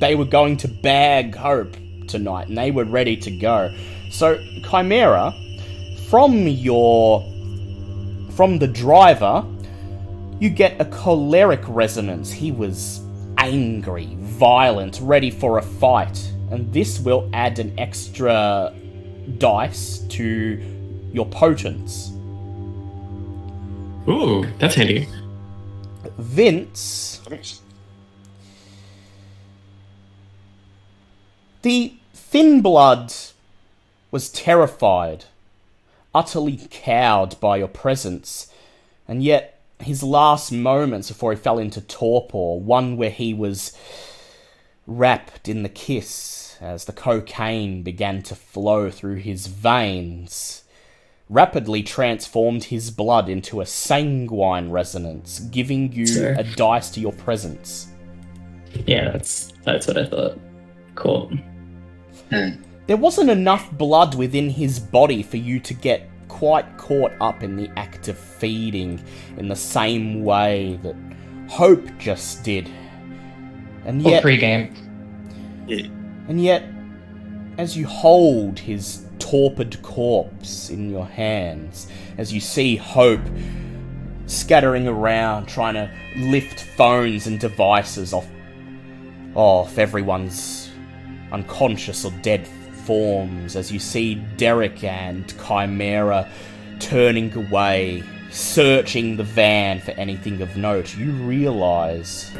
they were going to bag Hope tonight and they were ready to go. So, Chimera, from your. from the driver, you get a choleric resonance. He was angry, violent, ready for a fight. And this will add an extra dice to your potence. Ooh, that's handy. Vince, the thin blood was terrified, utterly cowed by your presence, and yet his last moments before he fell into torpor, one where he was wrapped in the kiss as the cocaine began to flow through his veins, rapidly transformed his blood into a sanguine resonance, giving you Sure. a dice to your presence. Yeah, that's that's what I thought. Cool. Hmm. There wasn't enough blood within his body for you to get quite caught up in the act of feeding in the same way that Hope just did. And yet, pre-game. and yet, as you hold his torpid corpse in your hands, as you see Hope scattering around trying to lift phones and devices off off everyone's unconscious or dead forms, as you see Derek and Chimera turning away, searching the van for anything of note, you realize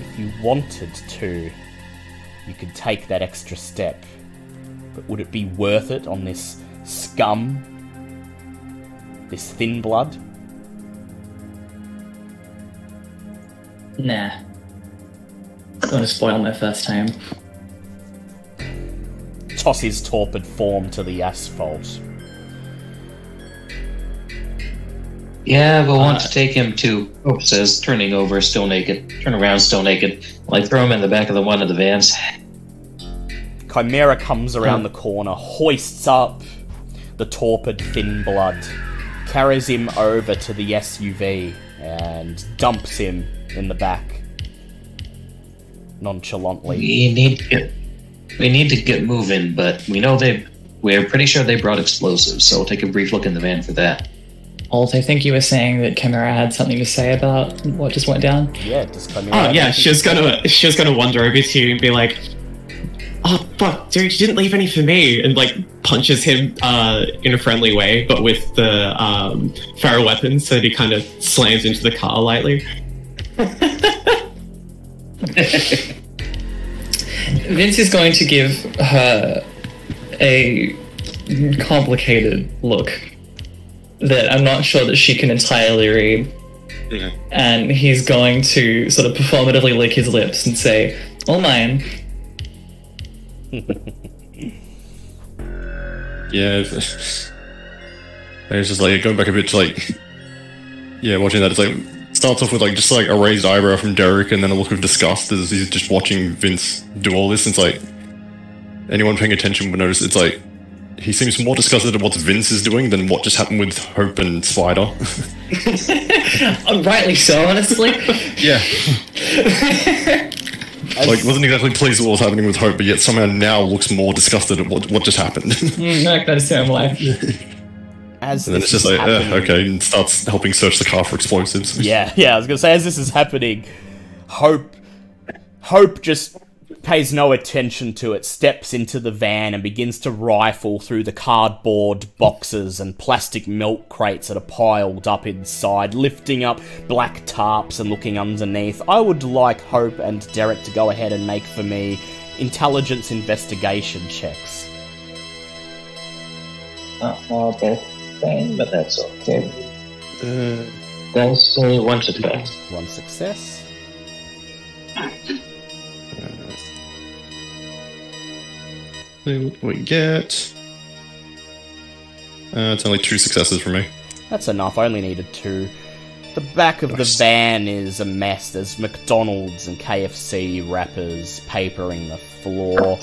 if you wanted to, you could take that extra step. But would it be worth it on this scum? This thin blood? Nah. Want to spoil my first time. Toss his torpid form to the asphalt. Yeah, but want to uh, take him to Hope says, turning over still naked. Turn around still naked. Like throw him in the back of the one of the vans. Chimera comes around the corner, hoists up the torpid thin blood, carries him over to the SUV, and dumps him in the back. Nonchalantly. We need to we need to get moving, but we know they we're pretty sure they brought explosives, so we'll take a brief look in the van for that. Alt, I think you were saying that Chimera had something to say about what just went down. Yeah, does Chimera. Oh yeah, anything she was gonna she was gonna wander over to you and be like, "Oh fuck, dude, you didn't leave any for me," and like punches him uh, in a friendly way, but with the um, feral weapon, so that he kind of slams into the car lightly. (laughs) Vince is going to give her a complicated look that I'm not sure that she can entirely read. And he's going to sort of performatively lick his lips and say, All mine. (laughs) Yeah. It's, it's just like going back a bit to like, yeah, watching that. It's like starts off with like just like a raised eyebrow from Derek, and then a look of disgust as he's just watching Vince do all this. And It's like anyone paying attention would notice. It's like he seems more disgusted at what Vince is doing than what just happened with Hope and Spider. (laughs) Uh, rightly so, honestly. (laughs) yeah. (laughs) like wasn't exactly pleased with what was happening with Hope, but yet somehow now looks more disgusted at what what just happened. Mm, that is same life. As And then it's this just is like, uh, happening- okay, and starts helping search the car for explosives. Yeah, yeah, I was gonna say, as this is happening, Hope. Hope just pays no attention to it, steps into the van and begins to rifle through the cardboard boxes and plastic milk crates that are piled up inside, lifting up black tarps and looking underneath. I would like Hope and Derek to go ahead and make for me intelligence investigation checks. Oh, okay. But that's okay. Uh, that's only one success. One success. See what we get. Uh, it's only two successes for me. That's enough. I only needed two. The back of the van is a mess. There's McDonald's and KFC wrappers papering the floor.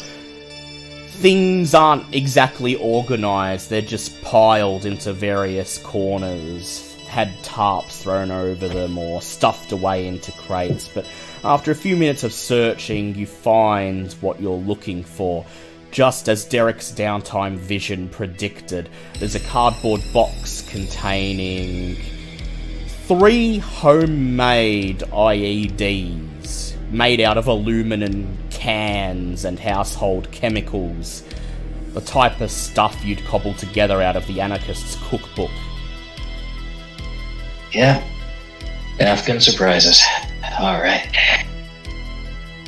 Things aren't exactly organized, they're just piled into various corners. had tarps thrown over them or stuffed away into crates, but after a few minutes of searching, you find what you're looking for. Just as Derek's downtime vision predicted, there's a cardboard box containing three homemade IEDs made out of aluminum cans and household chemicals. The type of stuff you'd cobble together out of the anarchist's cookbook. Yeah. Afghan surprises. All right.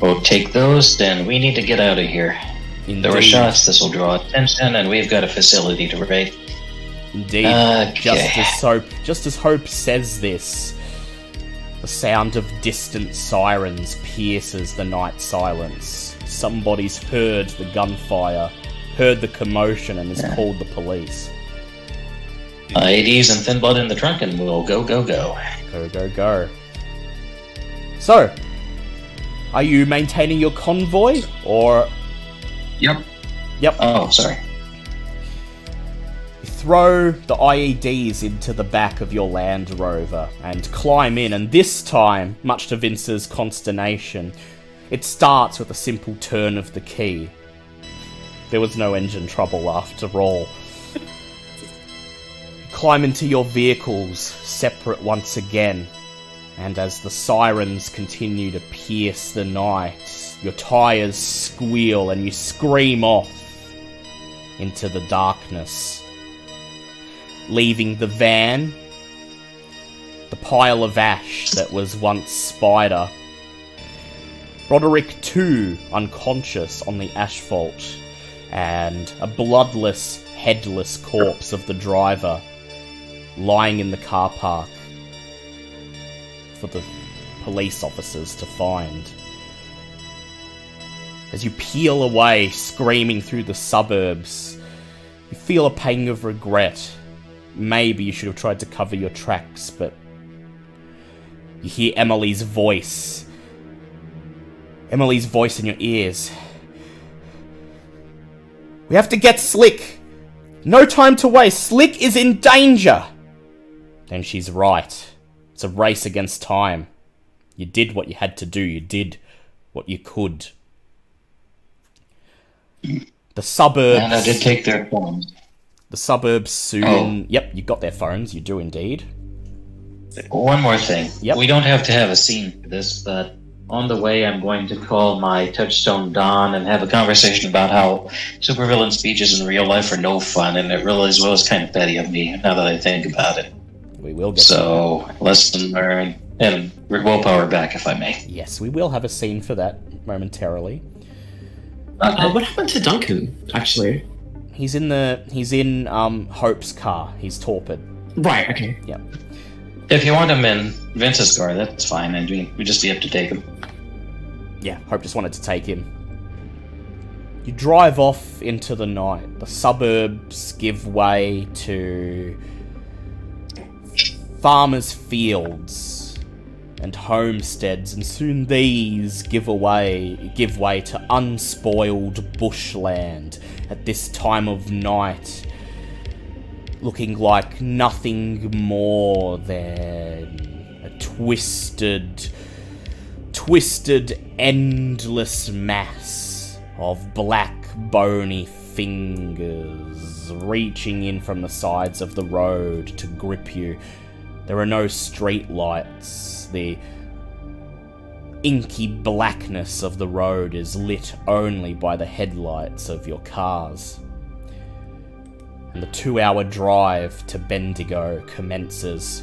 We'll take those, then we need to get out of here. There were shots, this will draw attention, and we've got a facility to raid. Indeed. Okay. Just as Hope, just as Hope says this, the sound of distant sirens pierces the night silence. Somebody's heard the gunfire, heard the commotion, and has called the police. IEDs and thin blood in the trunk, and we'll go, go, go. Go, go, go. So, are you maintaining your convoy, or Yep. Yep. Oh, sorry. Throw the IEDs into the back of your Land Rover and climb in, and this time, much to Vince's consternation, it starts with a simple turn of the key. There was no engine trouble after all. (laughs) Climb into your vehicles, separate once again, and as the sirens continue to pierce the night, your tires squeal and you scream off into the darkness, leaving the van, the pile of ash that was once Spider, Roderick too unconscious on the asphalt, and a bloodless, headless corpse of the driver lying in the car park for the police officers to find. As you peel away, screaming through the suburbs, you feel a pang of regret. Maybe you should have tried to cover your tracks, but you hear Emily's voice. Emily's voice in your ears. We have to get Slick! No time to waste! Slick is in danger! Then she's right. It's a race against time. You did what you had to do, you did what you could. The suburbs. And I did take their phones. The suburbs soon. Oh. Yep, you got their phones. You do indeed. One more thing. Yep. We don't have to have a scene for this, but on the way, I'm going to call my touchstone Don and have a conversation about how supervillain speeches in real life are no fun, and it really as well is kind of petty of me now that I think about it. We will get. So, lesson learned, and willpower back, if I may. Yes, we will have a scene for that momentarily. Uh, what happened to Duncan, actually? He's in the. He's in um Hope's car. He's torpid. Right, okay. Yep. If you want him in Vince's car, that's fine, and we, we just have to take him. Yeah, Hope just wanted to take him. You drive off into the night. The suburbs give way to farmers' fields and homesteads, and soon these give away give way to unspoiled bushland at this time of night, looking like nothing more than a twisted twisted, endless mass of black, bony fingers reaching in from the sides of the road to grip you. There are no street lights. The inky blackness of the road is lit only by the headlights of your cars. And the two hour drive to Bendigo commences.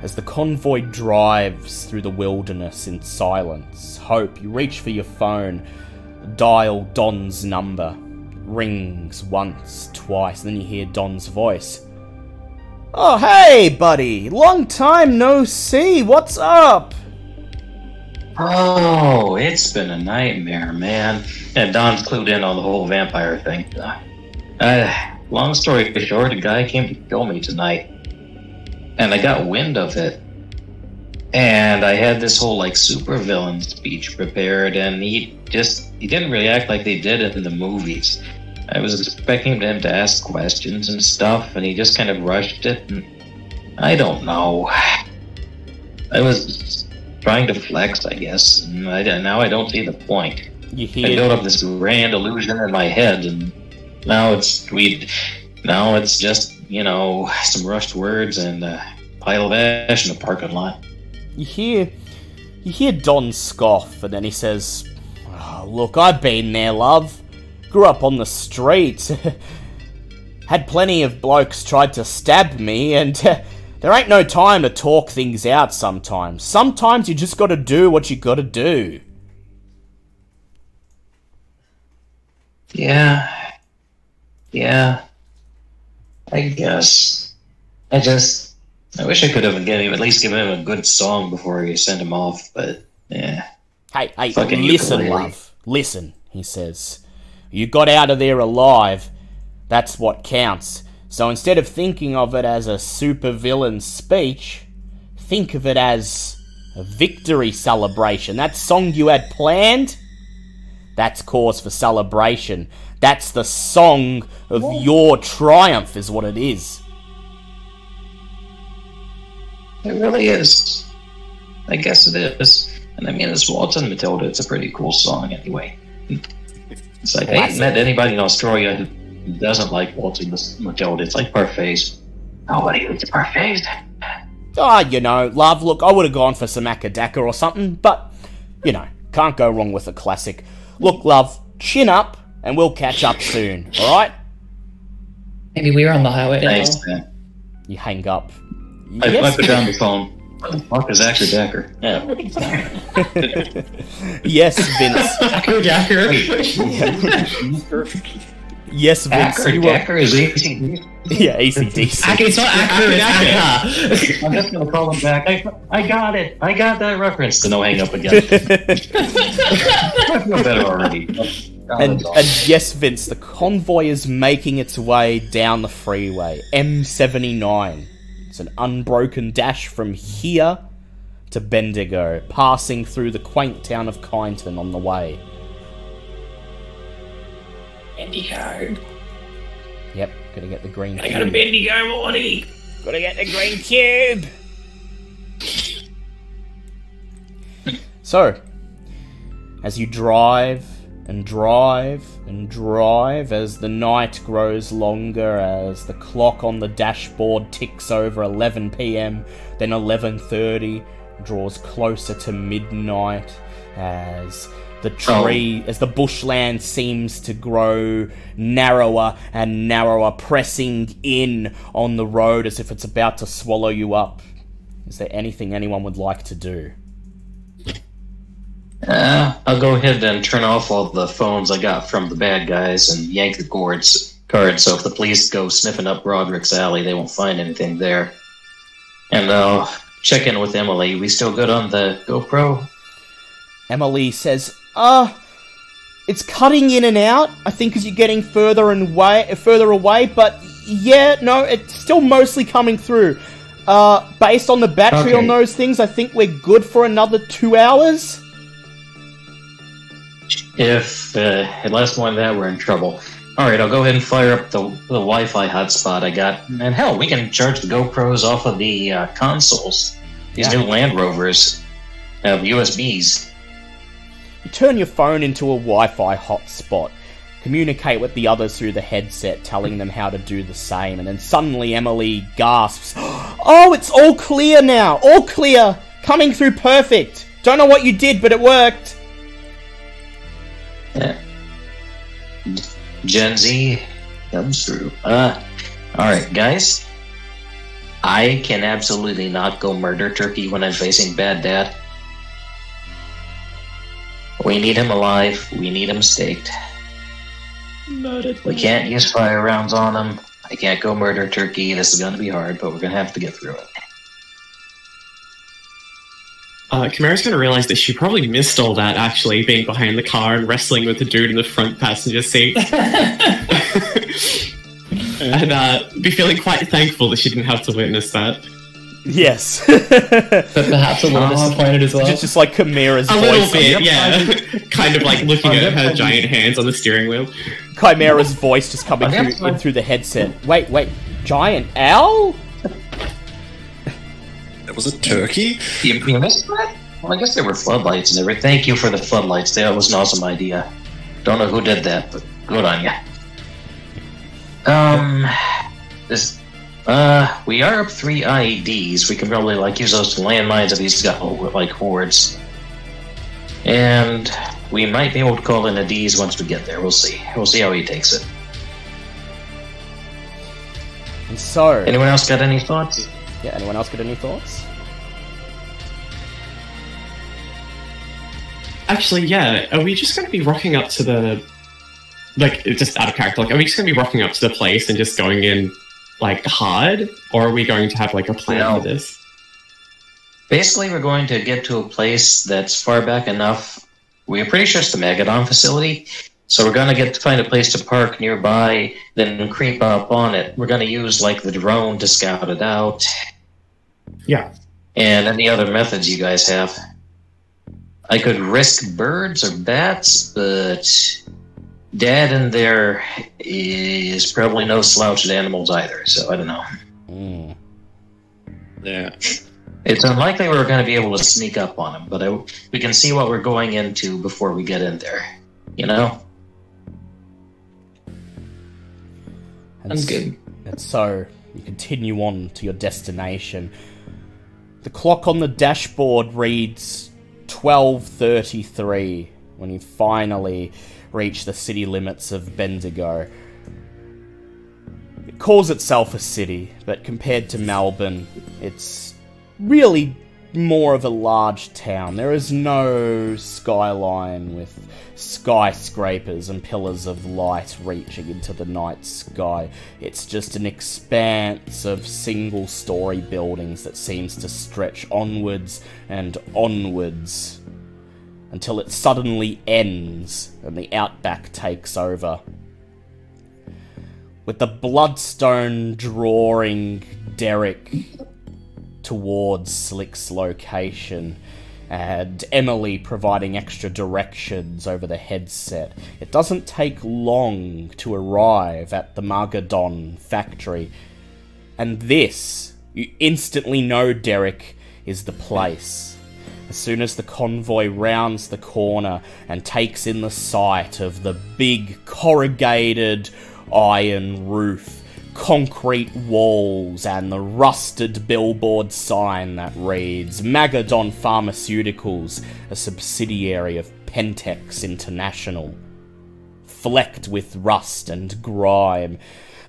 As the convoy drives through the wilderness in silence, Hope, you reach for your phone, dial Don's number. Rings once, twice, then you hear Don's voice. Oh, hey, buddy! Long time no see! What's up? Oh, it's been a nightmare, man. And Don's clued in on the whole vampire thing. Uh, long story short, a guy came to kill me tonight. And I got wind of it. And I had this whole like supervillain speech prepared, and he just he didn't really act like they did in the movies. I was expecting him to ask questions and stuff, and he just kind of rushed it. And I don't know. (sighs) I was trying to flex, I guess. And I, now I don't see the point. You I built up this grand illusion in my head, and now it's we. Now it's just you know (laughs) some rushed words and a pile of ash in the parking lot. you hear you hear Don scoff, and then he says, "Oh, "Look, I've been there, love. Grew up on the streets. (laughs) Had plenty of blokes tried to stab me, and (laughs) there ain't no time to talk things out. Sometimes, sometimes you just got to do what you got to do." Yeah, yeah. I guess. I just. I wish I could have given him at least given him a good song before you sent him off, but yeah. Hey, hey, Fucking listen, ukulele. love. Listen, he says. You got out of there alive. That's what counts. So instead of thinking of it as a supervillain speech, think of it as a victory celebration. That song you had planned, that's cause for celebration. That's the song of your triumph, is what it is. It really is. I guess it is. And I mean, it's Waltzing Matilda. It's a pretty cool song anyway. It's like, I haven't met anybody in Australia who doesn't like Waltzing Matilda. It's like parfaits. Nobody likes parfaits. Ah, you know, love, look, I would have gone for some Acca Dacca or something, but, you know, can't go wrong with a classic. Look, love, chin up, and we'll catch up soon, alright? Maybe we're on the highway now. Thanks. You hang up. I, I Yes, put down the phone. What the fuck is Acca Dacca? Yeah. yes, Vince. Dacker, Dacker. Yes, Vince. Actor You were, Decker is ACDC. yeah, ACDC. Acker, it's not Acker, it's Acker. I'm just gonna call him back. I, I got it. I got that reference. To no hang up again. (laughs) I feel better already. (laughs) And, and yes, Vince, the convoy is making its way down the freeway. M79. It's an unbroken dash from here to Bendigo, passing through the quaint town of Kyneton on the way. Bendigo. Yep, gotta get the green I got a cube. Bendigo Morty. Gotta get the green cube! So, as you drive and drive and drive, as the night grows longer, as the clock on the dashboard ticks over 11 pm, then 11:30 draws closer to midnight, as the tree, as the bushland seems to grow narrower and narrower, pressing in on the road as if it's about to swallow you up. Is there anything anyone would like to do? Uh, I'll go ahead and turn off all the phones I got from the bad guys and yank the cords card. So if the police go sniffing up Broderick's alley, they won't find anything there. And I'll check in with Emily. We still good on the GoPro? Emily says, "Uh, it's cutting in and out. I think as you're getting further and way further away, but yeah, no, it's still mostly coming through. Uh, based on the battery on those things, I think we're good for another two hours." If uh, it lasts more than that, we're in trouble. All right, I'll go ahead and fire up the, the Wi-Fi hotspot I got, and hell, we can charge the GoPros off of the uh, consoles. These Yeah. new Land Rovers have USBs. Turn your phone into a Wi-Fi hotspot, communicate with the others through the headset, telling them how to do the same, and then suddenly Emily gasps, (gasps) "Oh, it's all clear now! All clear! Coming through perfect! Don't know what you did, but it worked!" Gen Z comes through. Uh, all right, guys. I can absolutely not go murder Turkey when I'm facing Bad Dad. We need him alive. We need him staked. Murdered. We can't use fire rounds on him. I can't go murder Turkey. This is going to be hard, but we're going to have to get through it. Uh, Chimera's going to realize that she probably missed all that, actually, being behind the car and wrestling with the dude in the front passenger seat. (laughs) (laughs) and uh, be feeling quite thankful that she didn't have to witness that. Yes, (laughs) But perhaps a little Oh. disappointed as well. just, just like Chimera's A voice. little bit, Yep, yeah. (laughs) kind of like looking at her giant hands on the steering wheel. Chimera's voice just coming through, in through the headset. Wait, wait, giant owl? That was a turkey? You, you missed that? Well, I guess there were floodlights and everything. Thank you for the floodlights. That was an awesome idea. Don't know who did that, but good on you. Um, this, uh, we are up three IEDs. We can probably like use those to landmines if he's got like hordes. And we might be able to call in a D's once we get there. We'll see. We'll see how he takes it. And so, Anyone else got any thoughts? yeah, anyone else got any thoughts? Actually, yeah. Are we just going to be rocking up to the, like, just out of character? Like, are we just going to be rocking up to the place and just going in, like, hard, or are we going to have like a plan No. for this? Basically, we're going to get to a place that's far back enough. We're pretty sure it's the Magadon facility. So we're going to get to find a place to park nearby, then creep up on it. We're going to use like the drone to scout it out, Yeah. and any other methods you guys have. I could risk birds or bats, but Dad in there is probably no slouch at animals either. So I don't know. Mm. Yeah. It's unlikely we're going to be able to sneak up on him, but I, we can see what we're going into before we get in there. You know? And Sounds s- good. And so, you continue on to your destination. The clock on the dashboard reads 12:33 when you finally reach the city limits of Bendigo. It calls itself a city, but compared to Melbourne, it's really more of a large town. There is no skyline with skyscrapers and pillars of light reaching into the night sky. It's just an expanse of single story buildings that seems to stretch onwards and onwards until it suddenly ends and the outback takes over. With the bloodstone drawing Derek towards Slick's location, and Emily providing extra directions over the headset. It doesn't take long to arrive at the Magadon factory, and this, you instantly know, Derek, is the place. As soon as the convoy rounds the corner and takes in the sight of the big corrugated iron roof, concrete walls, and the rusted billboard sign that reads Magadon Pharmaceuticals, a subsidiary of Pentex International. Flecked with rust and grime,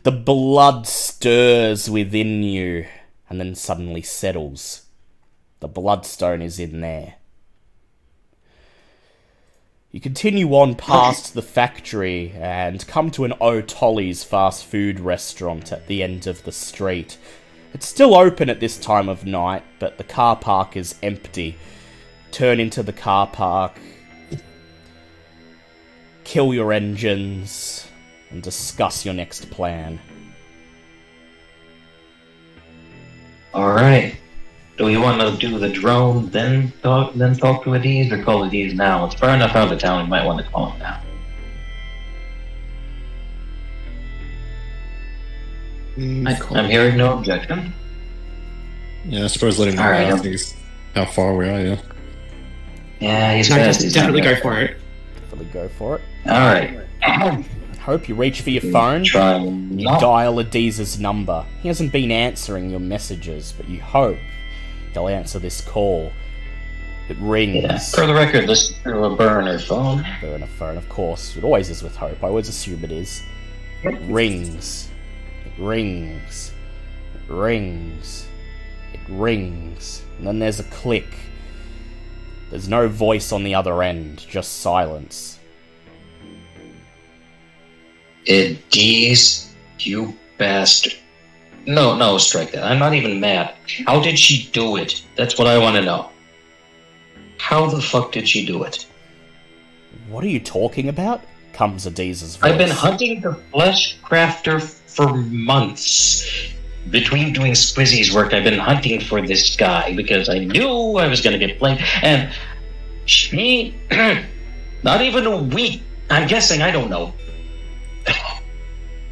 the blood stirs within you and then suddenly settles. The bloodstone is in there. You continue on past the factory and come to an O'Tolly's fast food restaurant at the end of the street. It's still open at this time of night, but the car park is empty. Turn into the car park, kill your engines, and discuss your next plan. Alright. Do we want to do the drone, then talk, then talk to Adiz, or call Adiz now? It's far enough out of town, we might want to call him now. Mm, I'd call I'm hearing no objection. Yeah, I suppose let him know All right, how, um, how far we are, yeah. Yeah, he's No, fast. he's definitely go for it. Definitely go for it. Alright. (clears throat) Hope you reach for your mm, phone. Try You not. dial Adiz's number. He hasn't been answering your messages, but you hope he'll answer this call. It rings. Yeah. For the record, this is through a burner phone. Burner phone, of course. It always is with Hope. I always assume it is. It rings. It rings. It rings. It rings. And then there's a click. There's no voice on the other end, just silence. Adiz, you bastard. No, no, strike that. I'm not even mad. How did she do it? That's what I want to know. How the fuck did she do it? What are you talking about? Comes Adiz's voice. I've been hunting the flesh crafter for months. Between doing Squizzy's work, I've been hunting for this guy because I knew I was going to get blamed. And she, (clears throat) not even a week, I'm guessing, I don't know.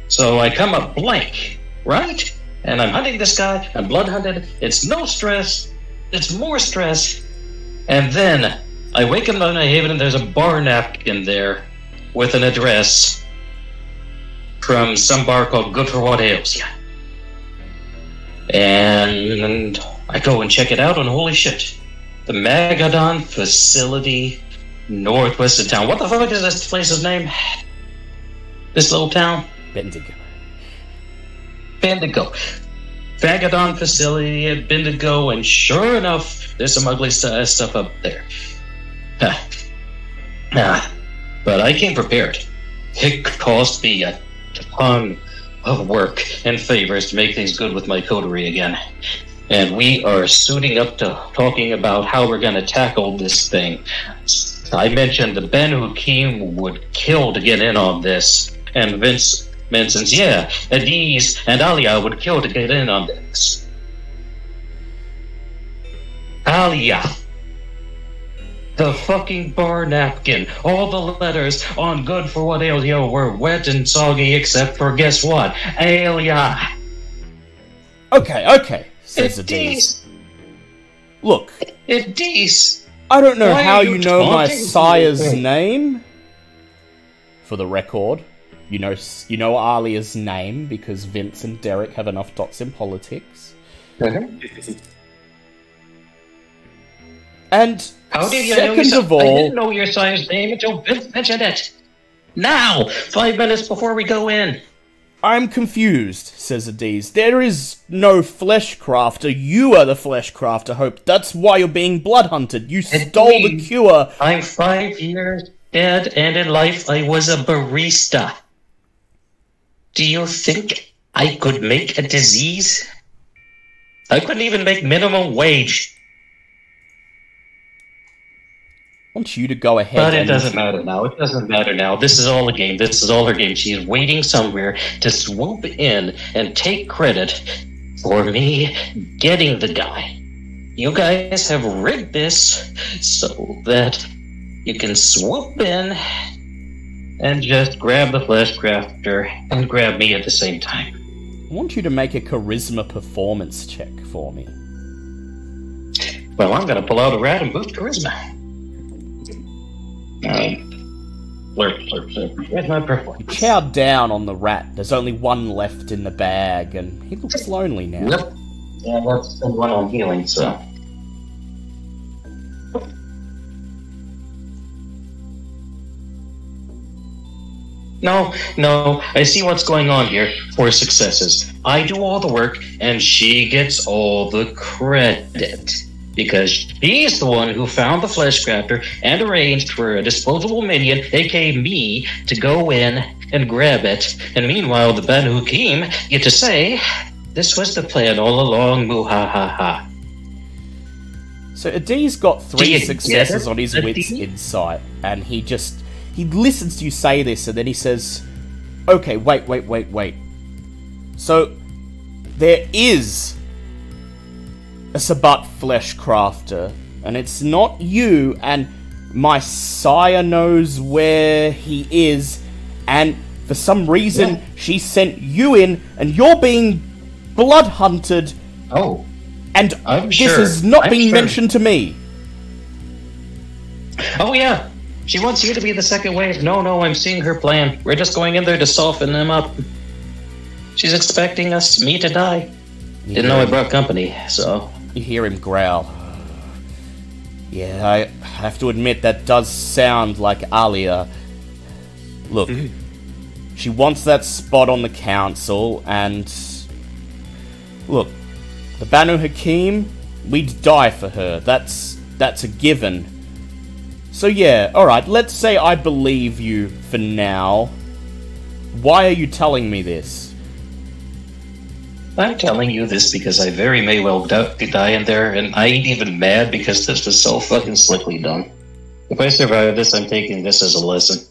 So I come up blank, right? And I'm hunting this guy, I'm blood hunted, it's no stress. it's more stress. And then I wake up in my haven and there's a bar napkin there with an address from some bar called Good for What Ails Ya. And I go and check it out, and holy shit, the Magadon facility northwest of town. What the fuck is this place's name? This little town? Bendigo. Bendigo. Magadon facility at Bendigo, and sure enough, there's some ugly st- stuff up there. Huh. Ah, but I came prepared. It cost me a ton of work and favors to make things good with my coterie again. And we are suiting up to talking about how we're going to tackle this thing. I mentioned the Banu Haqim would kill to get in on this, and Vince mentions, yeah, Adiz and Alia would kill to get in on this. Alia. The fucking bar napkin. All the letters on Good for What Ails You were wet and soggy, except for guess what? Alia. Okay, okay, says Adiz. Look, Adiz. I don't know Why how you you know my sire's name. For the record, you know you know Alia's name because Vince and Derek have enough dots in politics. (laughs) And How did you know second your of I didn't know your sire's name until Vince mentioned it. Now, five minutes before we go in. I'm confused, says Adiz. There is no flesh crafter. You are the flesh crafter, Hope. That's why you're being blood hunted. You stole the cure. I'm five years dead, and in life I was a barista. Do you think I could make a disease? I couldn't even make minimum wage. I want you to go ahead But it doesn't matter now. It doesn't matter now. This is all a game. This is all her game. She is waiting somewhere to swoop in and take credit for me getting the guy. You guys have rigged this so that you can swoop in and just grab the flesh crafter and grab me at the same time. I want you to make a charisma performance check for me. Well, I'm gonna pull out a rat and boost charisma. Um, blurp, blurp, blurp. Where's my You performance? chow down on the rat. There's only one left in the bag, and he looks lonely now. Yep. Yeah, that's the one on healing, so. No, no, I see what's going on here. Four successes. I do all the work, and she gets all the credit. Because she's the one who found the flesh crafter and arranged for a disposable minion, aka me, to go in and grab it. And meanwhile, the Banu Haqim get to say, this was the plan all along, muhahaha. So Adi's got three successes on his wits insight, and he just he listens to you say this, and then he says, "Okay, wait, wait, wait, wait. So there is a Sabbat flesh crafter, and it's not you, and my sire knows where he is, and for some reason Yeah. she sent you in, and you're being blood hunted, Oh, and I'm this sure. has not I'm been sure. mentioned to me." oh yeah. She wants you to be the second wave. No, no, I'm seeing her plan. We're just going in there to soften them up. She's expecting us, me to die. Didn't know I brought company, so. You hear him growl. Yeah, I have to admit that does sound like Alia. Look, mm-hmm. she wants that spot on the council, and. Look, the Banu Haqim, we'd die for her. That's that's a given. So yeah, alright, let's say I believe you for now. Why are you telling me this? I'm telling you this because I very may well die in there, and I ain't even mad because this was so fucking slickly done. If I survive this, I'm taking this as a lesson.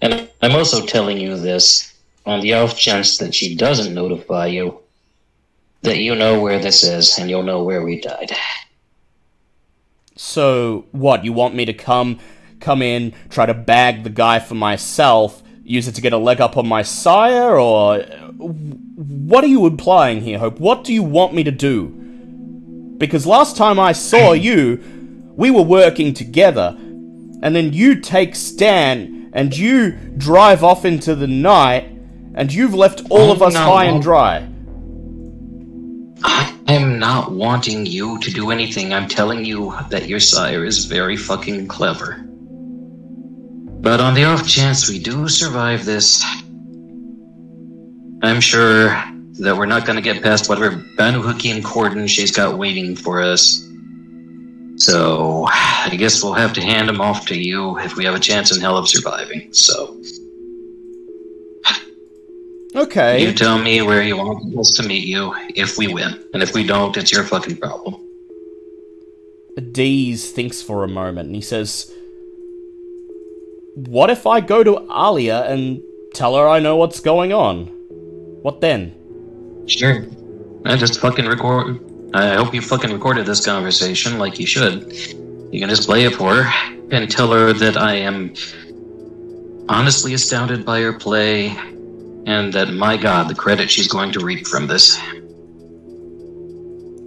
And I'm also telling you this on the off chance that she doesn't notify you, that you know where this is and you'll know where we died. So what? You want me to come, come in, try to bag the guy for myself, use it to get a leg up on my sire, or what are you implying here, Hope? What do you want me to do? Because last time I saw (coughs) you, we were working together, and then you take Stan and you drive off into the night, and you've left all Oh, of us no. high and dry. I'm not wanting you to do anything. I'm telling you that your sire is very fucking clever. But on the off chance we do survive this, I'm sure that we're not going to get past whatever Banu Haqim cordon she's got waiting for us. So, I guess we'll have to hand him off to you if we have a chance in hell of surviving. So, Okay. you tell me where you want us to meet you if we win. And if we don't, it's your fucking problem. Dees thinks for a moment and he says, What if I go to Alia and tell her I know what's going on? What then? Sure. I just fucking record. I hope you fucking recorded this conversation like you should. You can just play it for her and tell her that I am honestly astounded by her play and that, my god, the credit she's going to reap from this.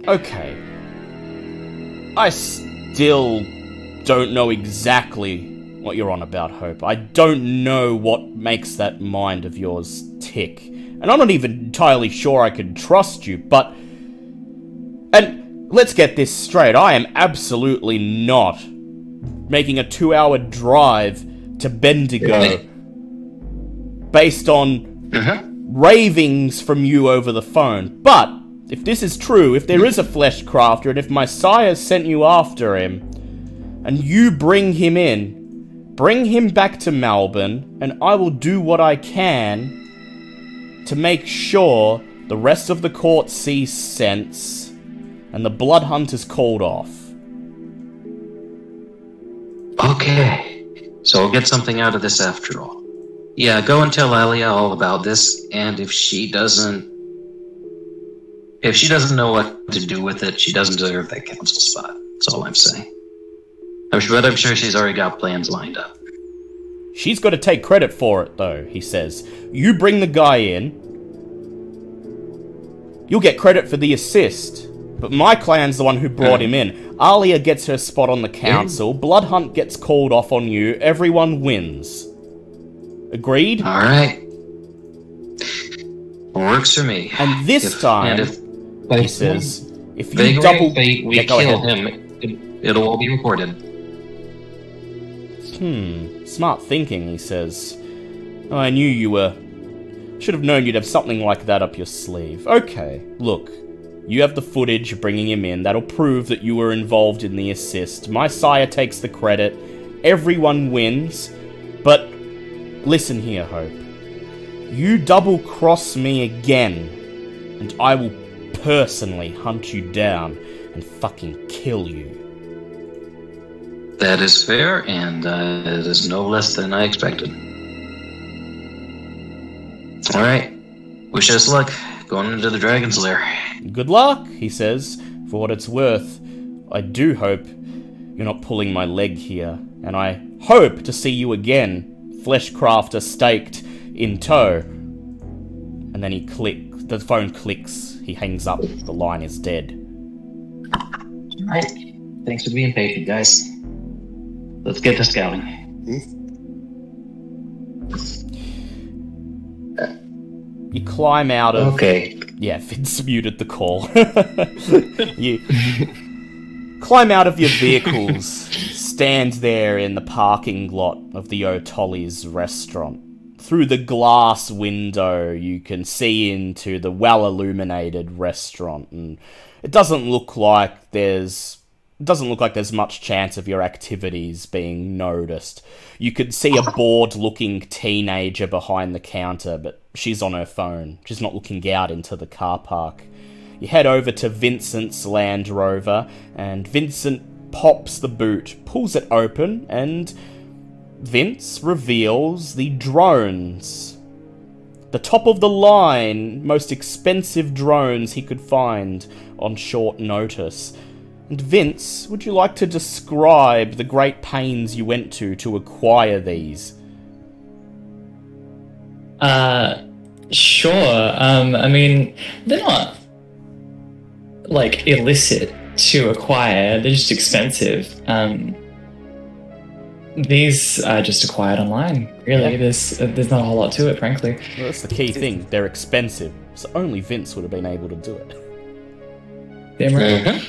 Okay. I still don't know exactly what you're on about, Hope. I don't know what makes that mind of yours tick. And I'm not even entirely sure I can trust you, but. And let's get this straight I am absolutely not making a two hour drive to Bendigo based on Uh-huh. ravings from you over the phone. But if this is true, if there is a flesh crafter, and if my sire sent you after him, and you bring him in, bring him back to Melbourne, and I will do what I can to make sure the rest of the court sees sense and the blood hunt is called off. Okay. So we'll get something out of this after all. Yeah, go and tell Alia all about this, and if she doesn't. If she doesn't know what to do with it, she doesn't deserve that council spot. That's all I'm saying. I'm sure, but I'm sure she's already got plans lined up. She's got to take credit for it, though, he says. You bring the guy in, you'll get credit for the assist. But my clan's the one who brought him in. Alia gets her spot on the council, Bloodhunt gets called off on you, everyone wins. Agreed? Alright. Works for me. And this If- time, and if he says, if you double. fate, we Yeah, kill ahead. him, it, it'll all be recorded. Hmm, smart thinking, he says. Oh, I knew you were. Should have known you'd have something like that up your sleeve. Okay, look. You have the footage bringing him in. That'll prove that you were involved in the assist. My sire takes the credit. Everyone wins. But listen here, Hope. You double cross me again, and I will personally hunt you down and fucking kill you. That is fair, and uh, it is no less than I expected. Alright. Wish us luck going into the Dragon's Lair. Good luck, he says. For what it's worth, I do hope you're not pulling my leg here, and I hope to see you again, fleshcrafter staked in tow. And then he click, the phone clicks, he hangs up, the line is dead. Alright. Thanks for being patient, guys. Let's get to scouting. You climb out of. Okay. Yeah, (laughs) Vince muted the call. (laughs) you (laughs) climb out of your vehicles, stand there in the parking lot of the O'Tolly's restaurant. Through the glass window, you can see into the well illuminated restaurant, and it doesn't look like there's. Doesn't look like there's much chance of your activities being noticed. You could see a bored looking teenager behind the counter, but she's on her phone. She's not looking out into the car park. You head over to Vincent's Land Rover, and Vincent pops the boot, pulls it open, and Vince reveals the drones. The top of the line, most expensive drones he could find on short notice. And Vince, would you like to describe the great pains you went to to acquire these? Uh, sure. Um, I mean, they're not like illicit to acquire. They're just expensive. Um, these are just acquired online. Really, Yeah. there's uh, there's not a whole lot to it, frankly. Well, that's the key thing. They're expensive, so only Vince would have been able to do it. Damn right. Mhm.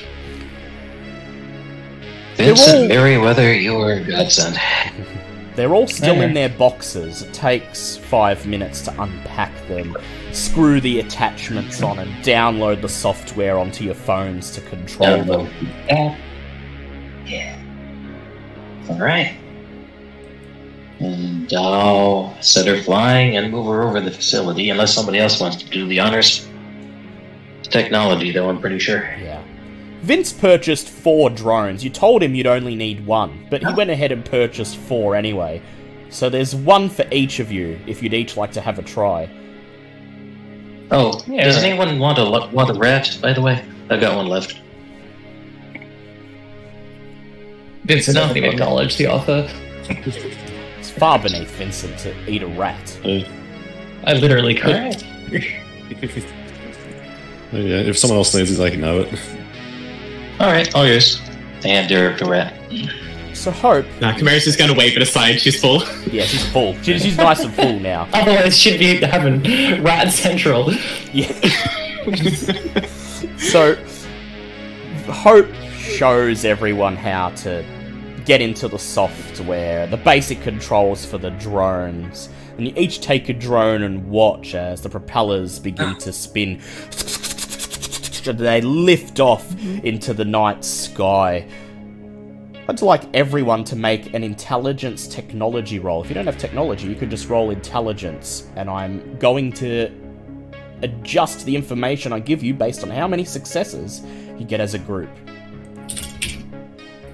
Vincent Merriweather, you're a godsend. (laughs) They're all still in their boxes. It takes five minutes to unpack them, screw the attachments on, and download the software onto your phones to control them. Yeah. Yeah. All right. And I'll set her flying and move her over the facility, unless somebody else wants to do the honors. It's technology, though, I'm pretty sure. Yeah. Vince purchased four drones. You told him you'd only need one, but he went ahead and purchased four anyway. So there's one for each of you, if you'd each like to have a try. Oh, Yeah, does anyone want a want a rat? By the way, I've got one left. Vincent No, doesn't even acknowledge the offer. It's far beneath Vincent to eat a rat. I literally could. Alright. (laughs) Yeah, if someone else needs it, they can know it. All right, all yours. And Derek the rat. So Hope, Nah, Chimera's just gonna wave it aside. She's full. yeah, she's full. She- She's nice and full now. (laughs) Otherwise, she'd be having Rat Central. Yeah. (laughs) so, Hope shows everyone how to get into the software, the basic controls for the drones. And you each take a drone and watch as the propellers begin to spin. And they lift off into the night sky. I'd like everyone to make an intelligence technology roll. If you don't have technology, you could just roll intelligence. And I'm going to adjust the information I give you based on how many successes you get as a group.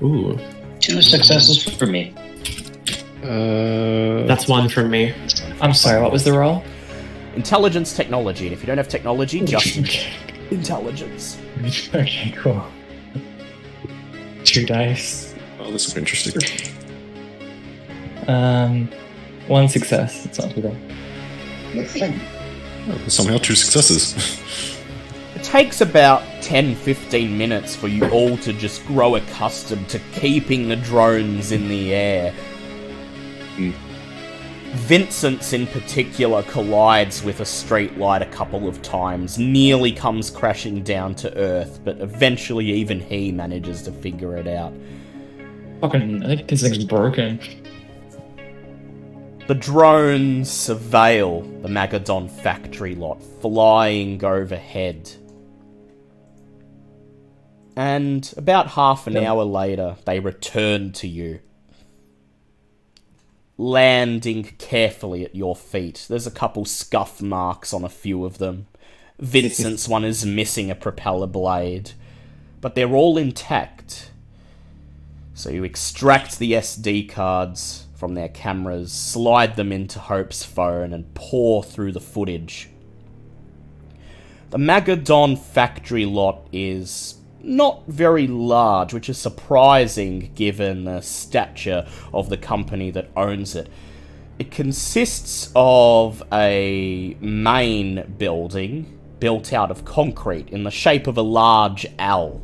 Ooh, Two successes for me. Uh, that's one for me. I'm sorry, what was the roll? Intelligence technology, and if you don't have technology, just (laughs) intelligence. (laughs) okay, cool. Two dice. oh, this will be interesting. Um, one success. It's not too bad. Oh, somehow two successes. It takes about 10 15 minutes for you all to just grow accustomed to keeping the drones in the air. Vincent's in particular collides with a streetlight a couple of times, nearly comes crashing down to Earth, but eventually even he manages to figure it out. Fucking, I think this thing's broken. The drones surveil the Magadon factory lot, flying overhead. And about half an hour later, they return to you. Landing carefully at your feet. There's a couple scuff marks on a few of them. Vincent's (laughs) one is missing a propeller blade. But they're all intact. So you extract the SD cards from their cameras, slide them into Hope's phone, and pour through the footage. The Magadon factory lot is not very large, which is surprising given the stature of the company that owns it. It consists of a main building built out of concrete in the shape of a large L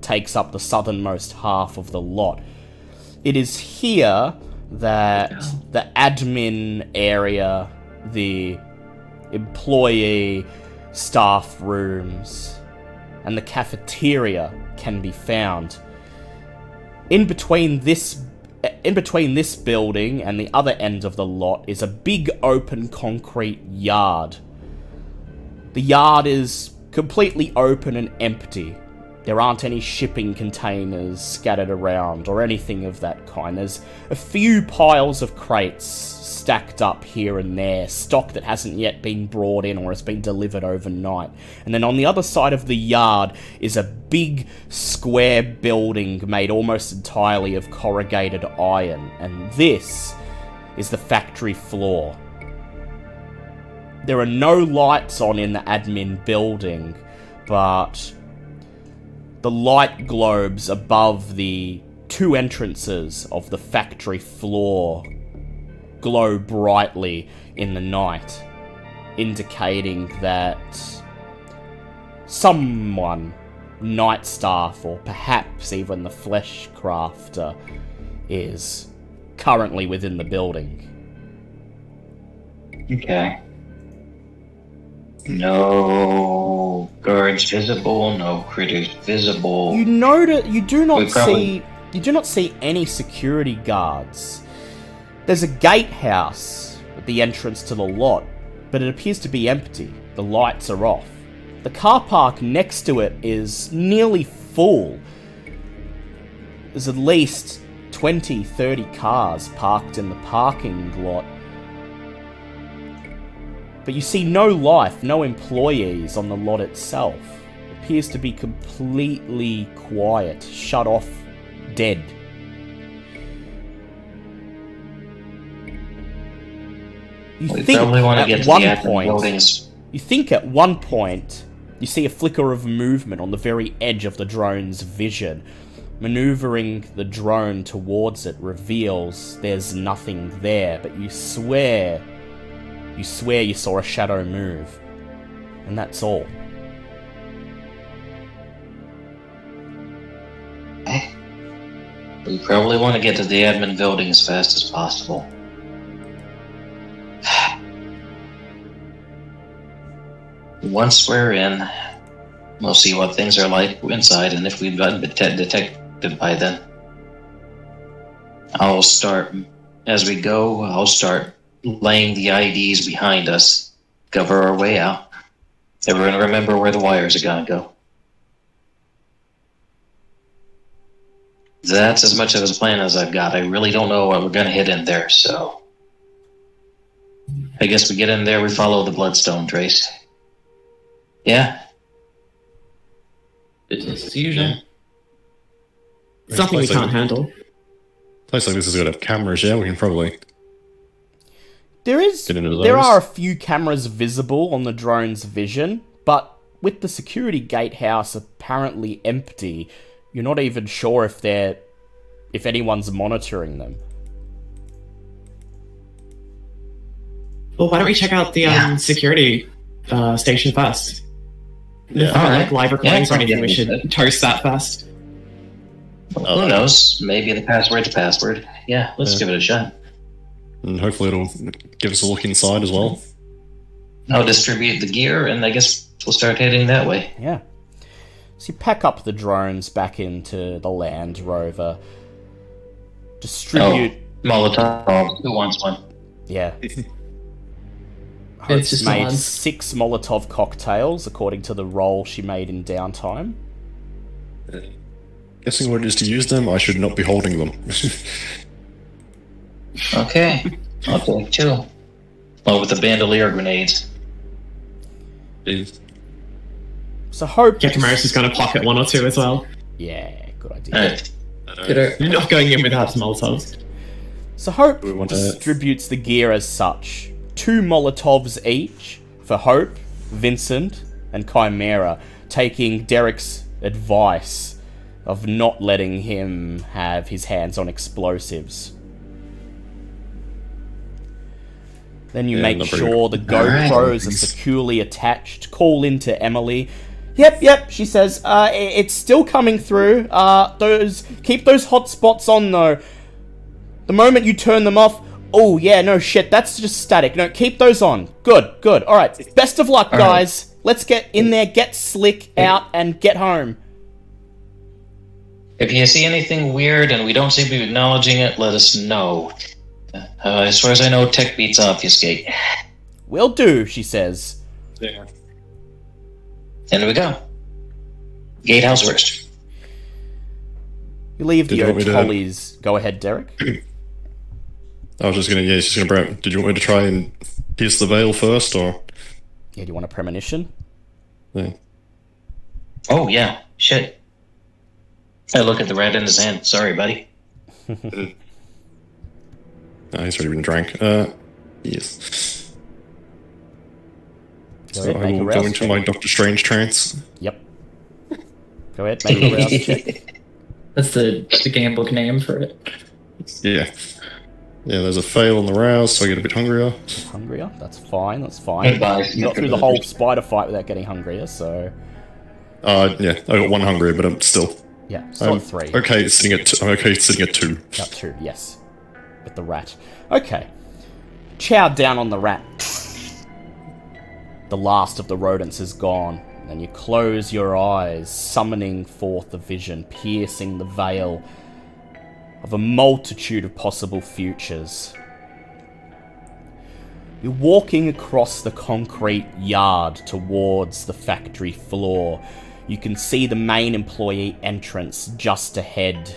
takes up the southernmost half of the lot. It is here that the admin area, the employee staff rooms, and the cafeteria can be found. In between this in between this building and the other end of the lot is a big open concrete yard. The yard is completely open and empty. There aren't any shipping containers scattered around or anything of that kind. There's a few piles of crates stacked up here and there, stock that hasn't yet been brought in or has been delivered overnight. And then on the other side of the yard is a big square building made almost entirely of corrugated iron, and this is the factory floor. There are no lights on in the admin building, but the light globes above the two entrances of the factory floor glow brightly in the night, indicating that someone night staff or perhaps even the flesh crafter is currently within the building. Okay. No guards visible, no critters visible. You notice you do not probably- see you do not see any security guards. There's a gatehouse at the entrance to the lot, but it appears to be empty. The lights are off. The car park next to it is nearly full. There's at least 20, 30 cars parked in the parking lot. But you see no life, no employees on the lot itself. It appears to be completely quiet, shut off, dead. You we think probably want to at one point, you think at one point you see a flicker of movement on the very edge of the drone's vision. Maneuvering the drone towards it reveals there's nothing there, but you swear, you swear you saw a shadow move. And that's all. We probably want to get to the admin building as fast as possible. (sighs) Once we're in, we'll see what things are like inside and if we've gotten det- detected by then. I'll start, as we go, I'll start laying the IDs behind us, cover our way out. Everyone remember where the wires are gonna go. That's as much of a plan as I've got. I really don't know what we're gonna hit in there, so. I guess we get in there, we follow the bloodstone trace. Yeah? Business as usual. It's nothing we can't handle. Place like this is gonna have cameras. Yeah, we can probably There is Get into there are a few cameras visible on the drone's vision, but with the security gatehouse apparently empty, you're not even sure if they're if anyone's monitoring them. Well, why don't we check out the Yeah. um, security uh, station first? Yeah. If not, like live recordings or anything, we yeah. should toast that first. Oh, Who knows? Maybe the password's a password. Yeah, let's Yeah. give it a shot. And hopefully it'll give us a look inside as well. I'll distribute the gear, and I guess we'll start heading that way. Yeah. So you pack up the drones back into the Land Rover. Distribute. Oh, Molotov. Who wants one? Yeah. (laughs) It's Hope's just made on. six Molotov cocktails according to the roll she made in downtime. Uh, guessing what it is to use them, I should not be holding them. (laughs) Okay. I'll take two. Oh, with the bandolier grenades. Jeez. So Hope. Gekamaris is going to pocket one or two as well. Yeah, good idea. Alright. Good. You're not going in without Molotovs. So Hope we want to- distributes the gear as such. Two Molotovs each for Hope, Vincent, and Chimera, taking Derek's advice of not letting him have his hands on explosives. Then you Yeah, make not sure the All right. GoPros are securely attached. Call into Emily. Yep, yep, she says. Uh, it's still coming through. Uh, those keep those hotspots on though. The moment you turn them off, oh yeah, no shit, that's just static. No, keep those on. Good, good. All right. Best of luck, All right. guys. Let's get in there, get slick out, and get home. If you see anything weird and we don't seem to be acknowledging it, let us know. Uh, as far as I know, tech beats obfuscate. Will do, she says. In we go. Gatehouse first. You leave Did the you want to- O'Tollies. Go ahead, Derek. (clears throat) I was just gonna, yeah, just gonna bring. Did you want me to try and pierce the veil first, or? Yeah, do you want a premonition? Yeah. Oh, yeah. Shit. I look at the rat in his hand. Sorry, buddy. (laughs) He's already been drank. Uh, yes. Go So ahead, I will go into check. my Doctor Strange trance. Yep. Go ahead, make a rouse check. (laughs) That's the the game book name for it. Yeah. Yeah, there's a fail on the rouse, so I get a bit hungrier. Hungrier? That's fine, that's fine. Goodbye. You got through the whole spider fight without getting hungrier, so. Uh, yeah, I got one hungrier, but I'm still. Yeah, still I'm three. Okay, sitting at. Two, I'm okay, sitting at two. Got two, yes. With the rat. Okay. Chow down on the rat. The last of the rodents is gone, and you close your eyes, summoning forth the vision, piercing the veil of a multitude of possible futures. You're walking across the concrete yard towards the factory floor. You can see the main employee entrance just ahead.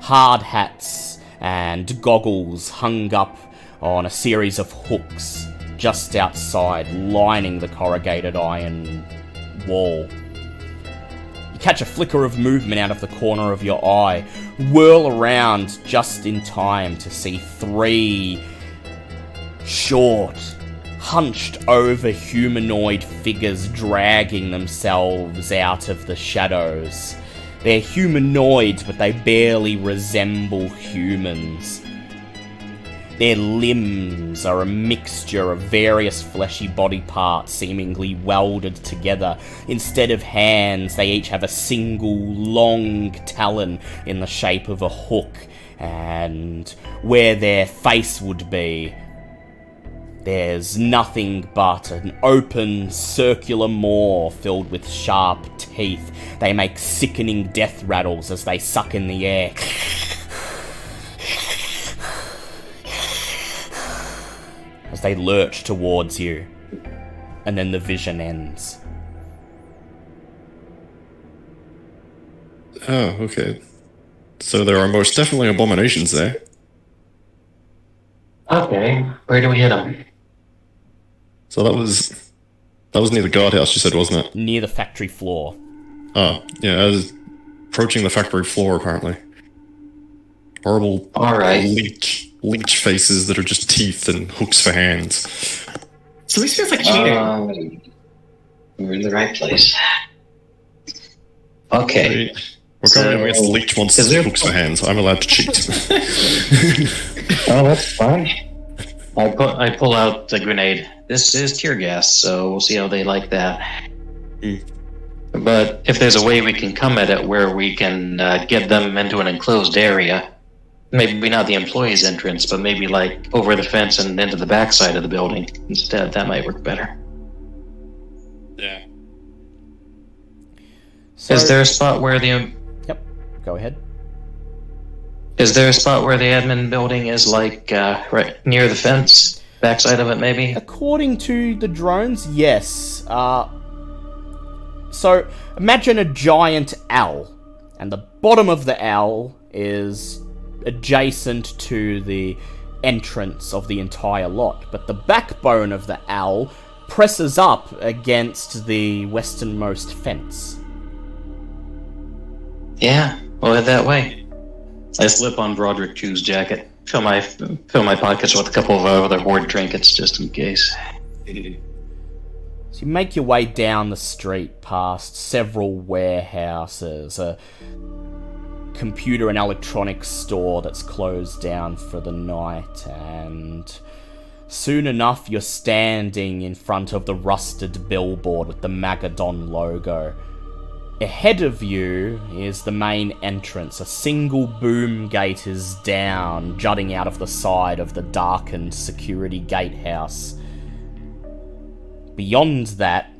Hard hats and goggles hung up on a series of hooks just outside, lining the corrugated iron wall. You catch a flicker of movement out of the corner of your eye, whirl around just in time to see three short, hunched over humanoid figures dragging themselves out of the shadows. They're humanoids, but they barely resemble humans. Their limbs are a mixture of various fleshy body parts seemingly welded together. Instead of hands, they each have a single long talon in the shape of a hook, and where their face would be, there's nothing but an open circular maw filled with sharp teeth. They make sickening death rattles as they suck in the air. As they lurch towards you. And then the vision ends. Oh, okay. So there are most definitely abominations there. Okay, where do we hit them? So that was that was near the guardhouse. You said, wasn't it? Near the factory floor. Oh, yeah. I was approaching the factory floor. Apparently, horrible All right. leech leech faces that are just teeth and hooks for hands. So this feels like cheating. Um, we're in the right place. Okay. We're going So- against leech monsters is there- hooks for hands. I'm allowed to cheat. (laughs) Oh, that's fine. I put I pull out the grenade. This is tear gas, so we'll see how they like that. Hmm. But if there's a way we can come at it where we can uh, get them into an enclosed area, maybe not the employees' entrance, but maybe like over the fence and into the backside of the building instead, that might work better. yeah. So, is there a spot where the Yep. Go ahead. is there a spot where the admin building is like uh, right near the fence, backside of it maybe? According to the drones, yes. Uh, so imagine a giant owl, and the bottom of the owl is adjacent to the entrance of the entire lot, but the backbone of the owl presses up against the westernmost fence. Yeah, we'll head that way. I slip on Broderick Chew's jacket. Fill my fill my pockets with a couple of uh, other hoard trinkets just in case. So you make your way down the street past several warehouses, a computer and electronics store that's closed down for the night, and soon enough you're standing in front of the rusted billboard with the Magadon logo. Ahead of you is the main entrance. A single boom gate is down, jutting out of the side of the darkened security gatehouse. Beyond that,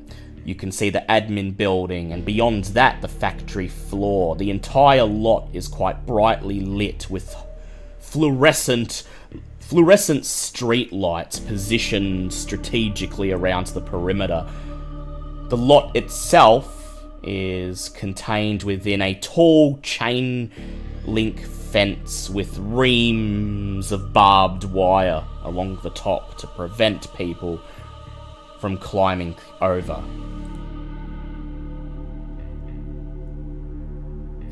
you can see the admin building, and beyond that, the factory floor. The entire lot is quite brightly lit with fluorescent fluorescent street lights positioned strategically around the perimeter. The lot itself is contained within a tall chain link fence with reams of barbed wire along the top to prevent people from climbing over.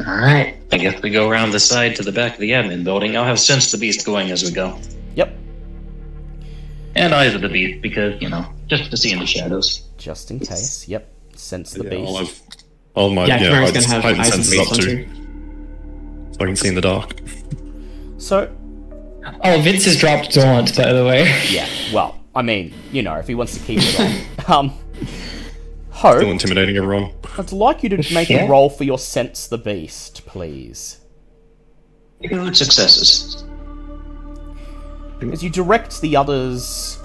Alright. I guess we go around the side to the back of the admin building. I'll have Sense the Beast going as we go. Yep, And Eyes of the Beast, because, you know, just to see in the shadows. just in case. Yep, sense the Yeah, I'll beast. Have all my Yeah, yeah, Chimera's heightened- gonna have heightened eyes senses up beast too, too. so I can see in the dark. So, Oh, Vince has dropped Daunt, by the way. (laughs) yeah, well, I mean, you know, if he wants to keep (laughs) it on. Um, Hope Still Hope, intimidating everyone. I'd like you to make Yeah. a roll for your sense the beast, please. Successes. As you direct the others,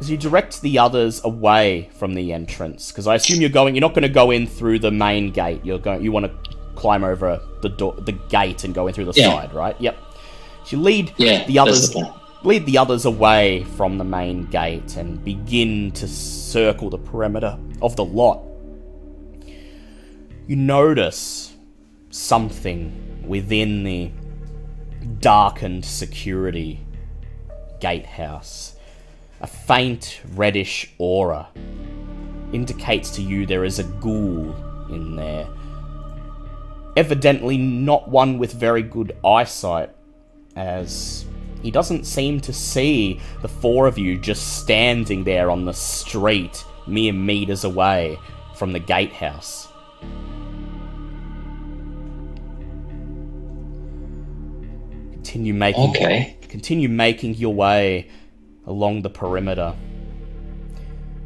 as you direct the others away from the entrance, because I assume you're going, you're not going to go in through the main gate. You're going, you want to climb over the door, the gate, and go in through the Yeah. side, right? Yep. So you lead Yeah, the others, the lead the others away from the main gate, and begin to circle the perimeter of the lot. You notice something within the darkened security gatehouse. A faint reddish aura indicates to you there is a ghoul in there. Evidently, not one with very good eyesight, as he doesn't seem to see the four of you just standing there on the street, mere meters away from the gatehouse. Continue making Okay. continue making your way along the perimeter.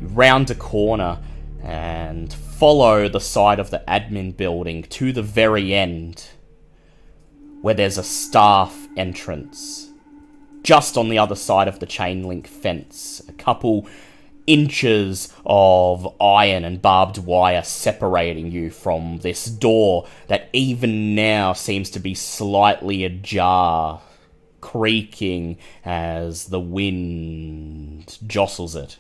You round a corner and follow the side of the admin building to the very end, where there's a staff entrance. Just on the other side of the chain link fence, a couple inches of iron and barbed wire separating you from this door that even now seems to be slightly ajar, creaking as the wind jostles it.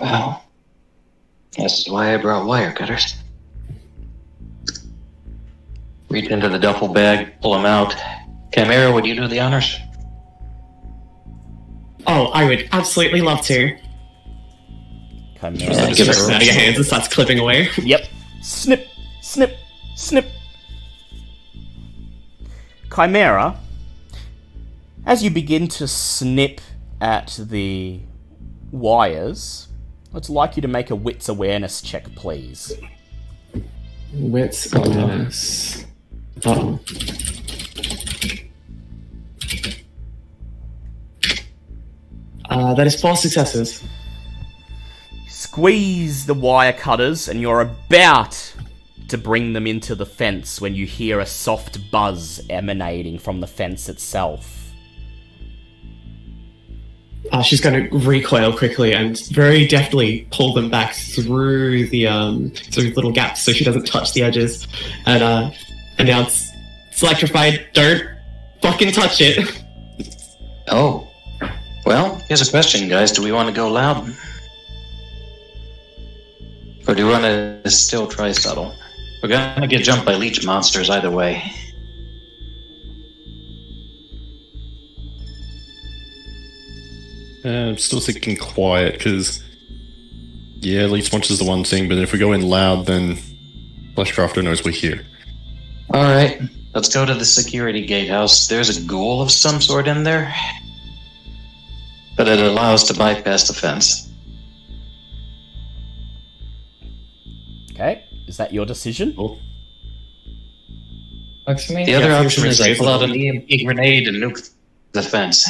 Well, this is why I brought wire cutters. Reach into the duffel bag, pull them out. Chimera, would you do the honors? Oh, I would absolutely love to. Chimera. Yeah, give Strips her- out of your hands and starts clipping away. Yep. Snip, snip, snip. Chimera, as you begin to snip at the wires, I'd like you to make a wits awareness check, please. Wits awareness. Oh. Uh, that is four successes. Squeeze the wire cutters, and you're about to bring them into the fence when you hear a soft buzz emanating from the fence itself. Uh, she's going to recoil quickly and very deftly pull them back through the um, through little gaps so she doesn't touch the edges, and uh, announce, "It's electrified. Don't fucking touch it." (laughs) Oh. Well, here's a question, guys. Do we want to go loud? Or do we want to still try subtle? We're gonna get jumped by leech monsters either way. Uh, I'm still thinking quiet because, yeah, Leech monsters is the one thing, but if we go in loud, then Fleshcrafter knows we're here. Alright, let's go to the security gatehouse. There's a ghoul of some sort in there. But it allows to bypass the fence. Okay, is that your decision? Works for me. The other Yeah, option is I here's pull out an EMP grenade and nuke the fence.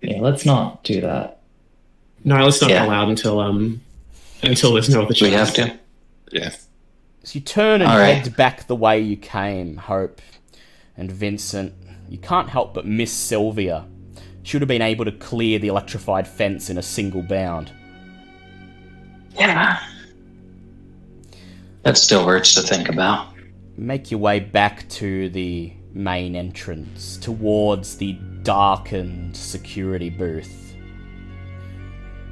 Yeah, let's not do that. No, let's not Yeah. go loud until um until there's no other Do we have to? Yeah. So you turn and All right. head back the way you came, Hope and Vincent. You can't help but miss Sylvia. She would have been able to clear the electrified fence in a single bound. Yeah. That still hurts to think about. Make your way back to the main entrance, towards the darkened security booth.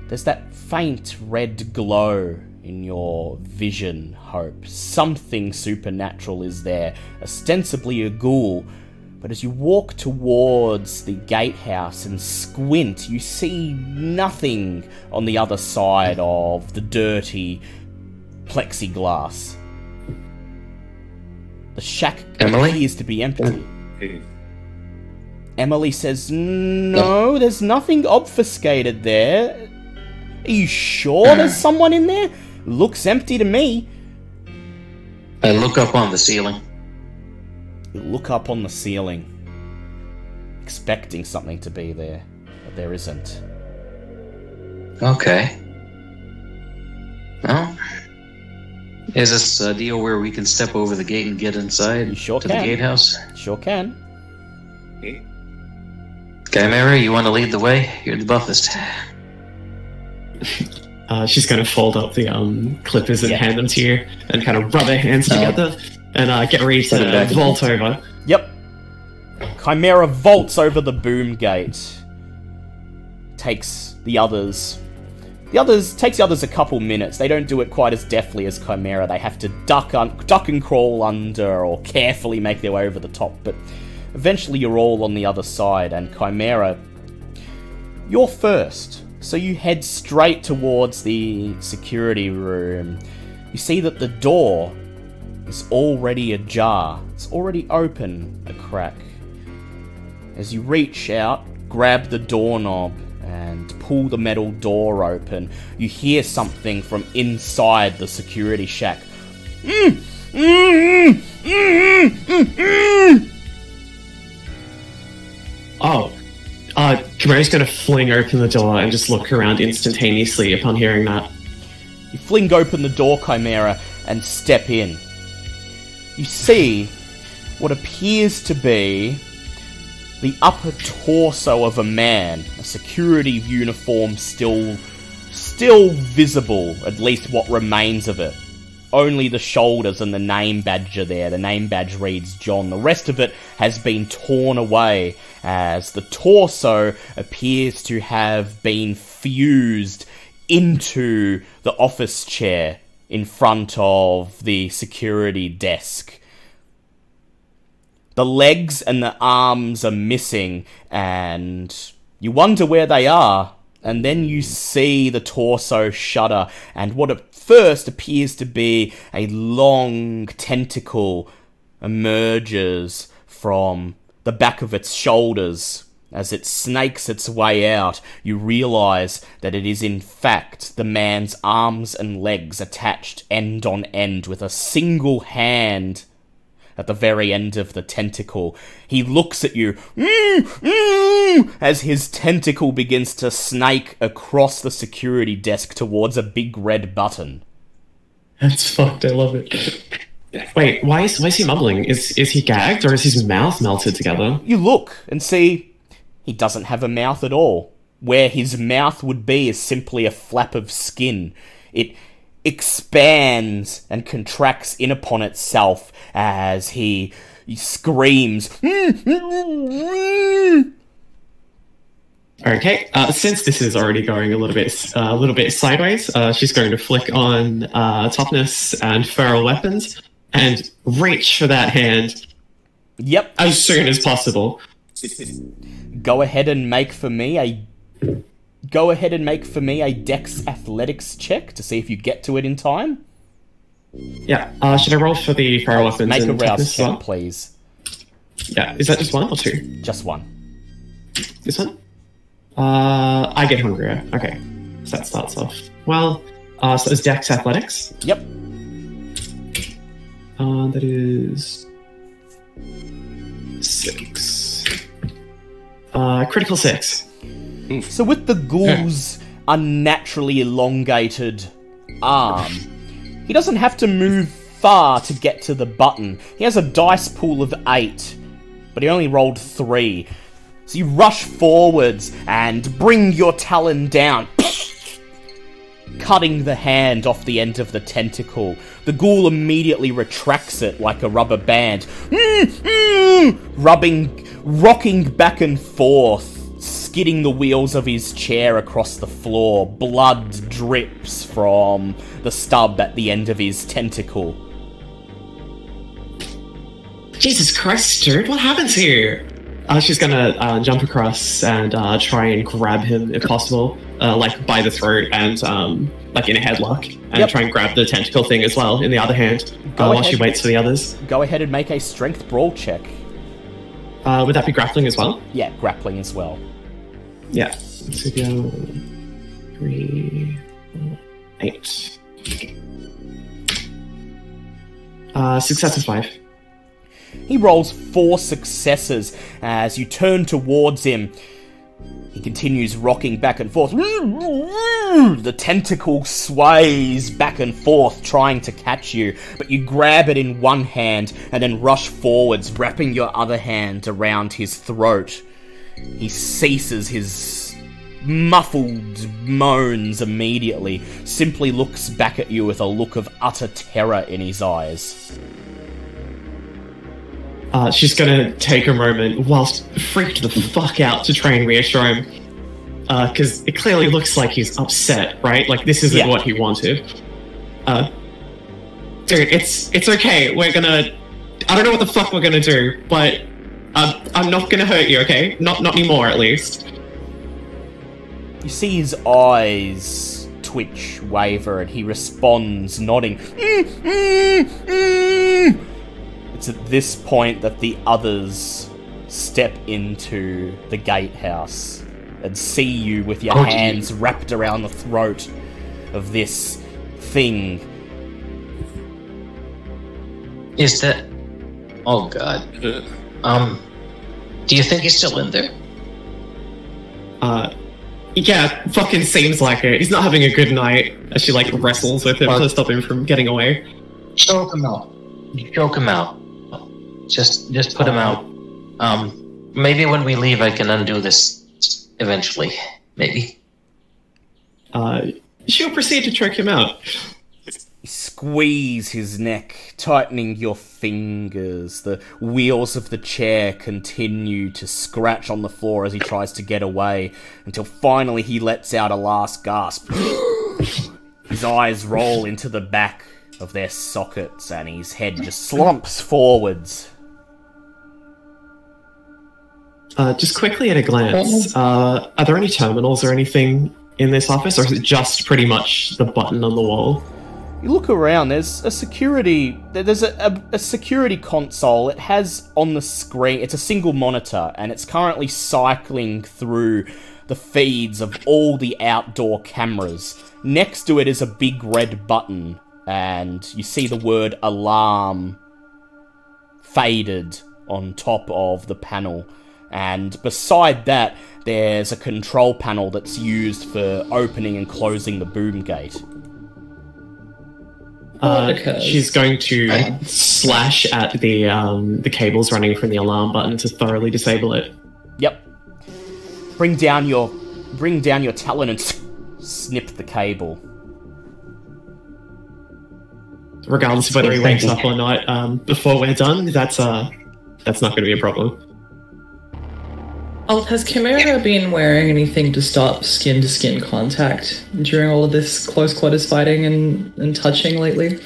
There's that faint red glow in your vision, Hope. Something supernatural is there, ostensibly a ghoul. But as you walk towards the gatehouse and squint, you see nothing on the other side of the dirty plexiglass. The shack Emily? appears to be empty. Hmm. Emily says, No, there's nothing obfuscated there. Are you sure there's (clears throat) someone in there? Looks empty to me. I look up on the ceiling. You look up on the ceiling, expecting something to be there, but there isn't. Okay. Well, is this a deal where we can step over the gate and get inside You sure to can. the gatehouse? Sure can. Chimera, you want to lead the way? You're the buffest. (laughs) Uh, she's going to fold up the um, clippers and Yeah. hand them to you, and kind of rub her hands Oh. together, and uh, get ready Put to back in. vault over. Yep. Chimera vaults over the boom gate. Takes the others. The others takes the others a couple minutes. They don't do it quite as deftly as Chimera. They have to duck un- duck and crawl under or carefully make their way over the top. But eventually, you're all on the other side, and Chimera, you're first. So you head straight towards the security room. You see that the door is already ajar. It's already open a crack. As you reach out, grab the doorknob, and pull the metal door open, you hear something from inside the security shack. Mm, mm, mm. Oh, uh, Chimera's going to fling open the door and just look around instantaneously upon hearing that. You fling open the door, Chimera, and step in. You see what appears to be the upper torso of a man, a security uniform still still visible, at least what remains of it. Only the shoulders and the name badge are there. The name badge reads John. The rest of it has been torn away as the torso appears to have been fused into the office chair in front of the security desk. The legs and the arms are missing, and you wonder where they are. And then you see the torso shudder, and what at first appears to be a long tentacle emerges from the back of its shoulders. As it snakes its way out, you realize that it is in fact the man's arms and legs attached end on end with a single hand at the very end of the tentacle. He looks at you mm, mm, as his tentacle begins to snake across the security desk towards a big red button. That's fucked. I love it. Wait, why is why is he mumbling? Is is he gagged or is his mouth melted together? You look and see he doesn't have a mouth at all. Where his mouth would be is simply a flap of skin. It expands and contracts in upon itself as he, screams. Okay, uh, since this is already going a little bit uh, a little bit sideways, uh, she's going to flick on uh, toughness and feral weapons and reach for that hand Yep, as soon as possible. go ahead and make for me a go ahead and make for me a dex athletics check to see if you get to it in time Yeah, uh, should I roll for the feral weapons make a and rouse check well? please Yeah, is that just one or two? just one This one? Uh, I get hungrier. Okay, so that starts off well. Uh, so it's Dex Athletics. yep Uh, that is six. Uh, critical six. So with the ghoul's (laughs) unnaturally elongated arm he doesn't have to move far to get to the button. He has a dice pool of eight but he only rolled three. So you rush forwards and bring your talon down (laughs) cutting the hand off the end of the tentacle. The ghoul immediately retracts it like a rubber band, Mm, mm, rubbing, rocking back and forth, skidding the wheels of his chair across the floor. Blood drips from the stub at the end of his tentacle. Jesus Christ, Stuart, what happens here? Uh, she's gonna uh, jump across and uh, try and grab him if possible, uh, like by the throat and um, like in a headlock, and Yep. try and grab the tentacle thing as well in the other hand, uh, while she waits for the others. Go ahead and make a strength brawl check. Uh, would that be grappling as well? Yeah, grappling as well. Yeah. So go three, four, eight. Uh, success of five. He rolls four successes as you turn towards him. He continues rocking back and forth. The tentacle sways back and forth, trying to catch you, but you grab it in one hand and then rush forwards, wrapping your other hand around his throat. He ceases his muffled moans immediately, simply looks back at you with a look of utter terror in his eyes. Uh, she's gonna take a moment whilst freaked the fuck out to try and reassure him. Because it clearly looks like he's upset, right? Like this isn't Yeah. what he wanted. Uh, dude, it's it's okay. We're gonna. I don't know what the fuck we're gonna do, but I'm I'm not gonna hurt you, okay? Not not anymore, at least. You see his eyes twitch, waver, and he responds, nodding. "Mm, mm, mm." It's at this point that the others step into the gatehouse and see you with your Oh, dear. hands wrapped around the throat of this thing. Is that? Oh God. Um, do you think he's still in there? Uh, yeah, fucking seems like it. He's not having a good night as she like wrestles with him to stop him from getting away. Choke him out. Choke him out. Just, just put him out. Um, maybe when we leave, I can undo this eventually. Maybe. Uh, she'll proceed to choke him out. Squeeze his neck, tightening your fingers. The wheels of the chair continue to scratch on the floor as he tries to get away, until finally he lets out a last gasp. (gasps) his eyes roll into the back of their sockets, and his head just slumps forwards. Uh, just quickly at a glance, uh, are there any terminals or anything in this office, or is it just pretty much the button on the wall? You look around. There's a security. There's a, a, a security console. It has on the screen. It's a single monitor, and it's currently cycling through the feeds of all the outdoor cameras. Next to it is a big red button, and you see the word alarm faded on top of the panel. And beside that, there's a control panel that's used for opening and closing the boom gate. Uh, she's going to slash at the um, the cables running from the alarm button to thoroughly disable it. Yep. Bring down your bring down your talon and (laughs) snip the cable. Regardless of whether he wakes up or not, um, before we're done, that's uh, that's not going to be a problem. Oh, has Chimera been wearing anything to stop skin to skin contact during all of this close quarters fighting and, and touching lately?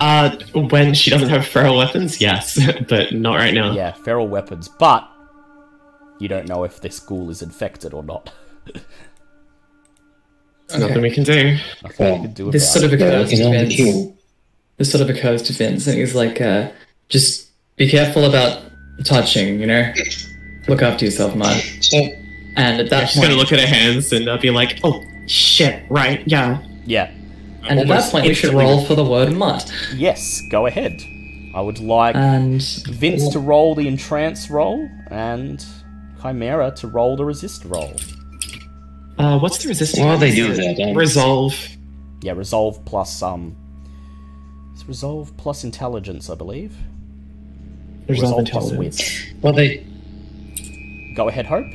Uh, when she doesn't have feral weapons, yes, (laughs) but not right now. Yeah, feral weapons, but you don't know if this ghoul is infected or not. There's nothing we can do. Nothing you can do This sort it. of occurs He's to only Vince. two. This sort of occurs to Vince, and he's like, uh, "Just be careful about touching, you know. Look after yourself, man." So, And at that point She's point, gonna look at her hands and uh, be like, "Oh shit, right, yeah." Yeah. and at that point, we should roll for the word "mutt." Yes, go ahead. I would like And Vince to roll the entrance roll and Chimera to roll the resist roll. Uh, what's the resistance? while they do that, um, Resolve. Yeah, resolve plus um it's resolve plus intelligence, I believe. Resolve plus intelligence. wit. while they Go ahead, Hope.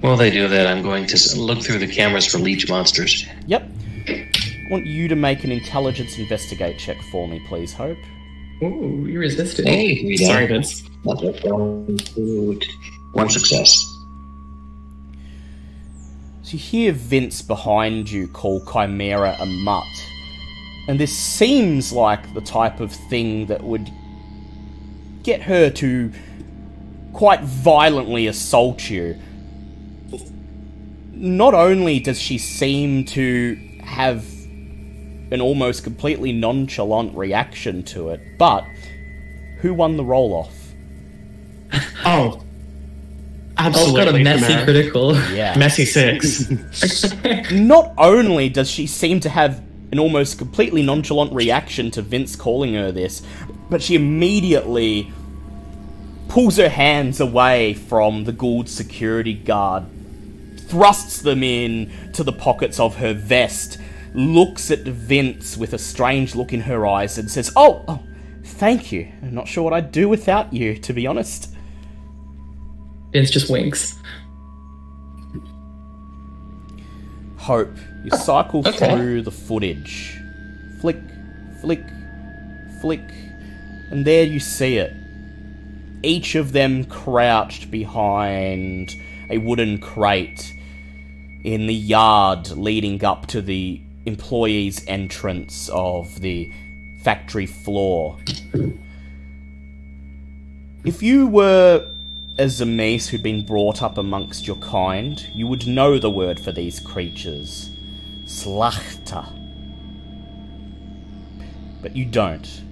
while they do that, I'm going to look through the cameras for leech monsters. Yep. I want you to make an intelligence investigate check for me, please, Hope. ooh, you resisted. Hey, we Sorry, don't- Vince. Not that one. One success. So you hear Vince behind you call Chimera a mutt. And this seems like the type of thing that would get her to quite violently assault you. Not only does she seem to have an almost completely nonchalant reaction to it, but who won the roll off? Oh, I've absolutely. got a messy Chimera. critical. Yeah. Messy six. (laughs) not only does she seem to have an almost completely nonchalant reaction to Vince calling her this, but she immediately pulls her hands away from the ghoul security guard, thrusts them in to the pockets of her vest, looks at Vince with a strange look in her eyes, and says, Oh, oh thank you. I'm not sure what I'd do without you, to be honest. Vince just winks. Hope, you cycle Okay. through the footage. Flick, flick, flick, and there you see it. Each of them crouched behind a wooden crate in the yard leading up to the employees' entrance of the factory floor. If you were a Tzimisce who'd been brought up amongst your kind, you would know the word for these creatures. Szlachta. But you don't.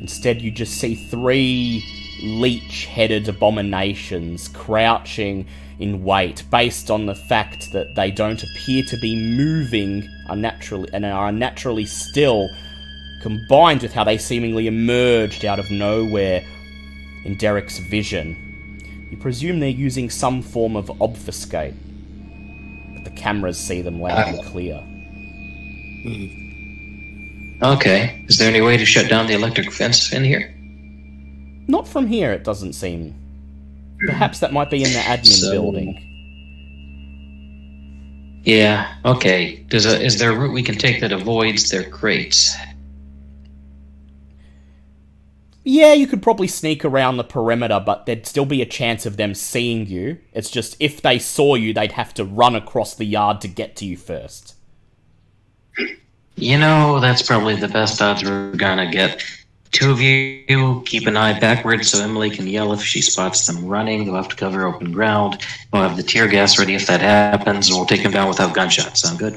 Instead, you just see three leech headed abominations crouching in wait based on the fact that they don't appear to be moving unnaturally and are unnaturally still, combined with how they seemingly emerged out of nowhere in Derek's vision. You presume they're using some form of obfuscate, but the cameras see them loud and ah. clear. Hmm. Okay. Is there any way to shut down the electric fence in here? Not from here, it doesn't seem. Perhaps that might be in the admin So- building. Yeah. Okay. Does a, is there a route we can take that avoids their crates? Yeah, you could probably sneak around the perimeter, but there'd still be a chance of them seeing you. It's just if they saw you, they'd have to run across the yard to get to you first. You know, that's probably the best odds we're gonna get. Two of you keep an eye backwards so Emily can yell if she spots them running. They'll have to cover open ground. We'll have the tear gas ready if that happens, and we'll take them down without gunshots. Sound good?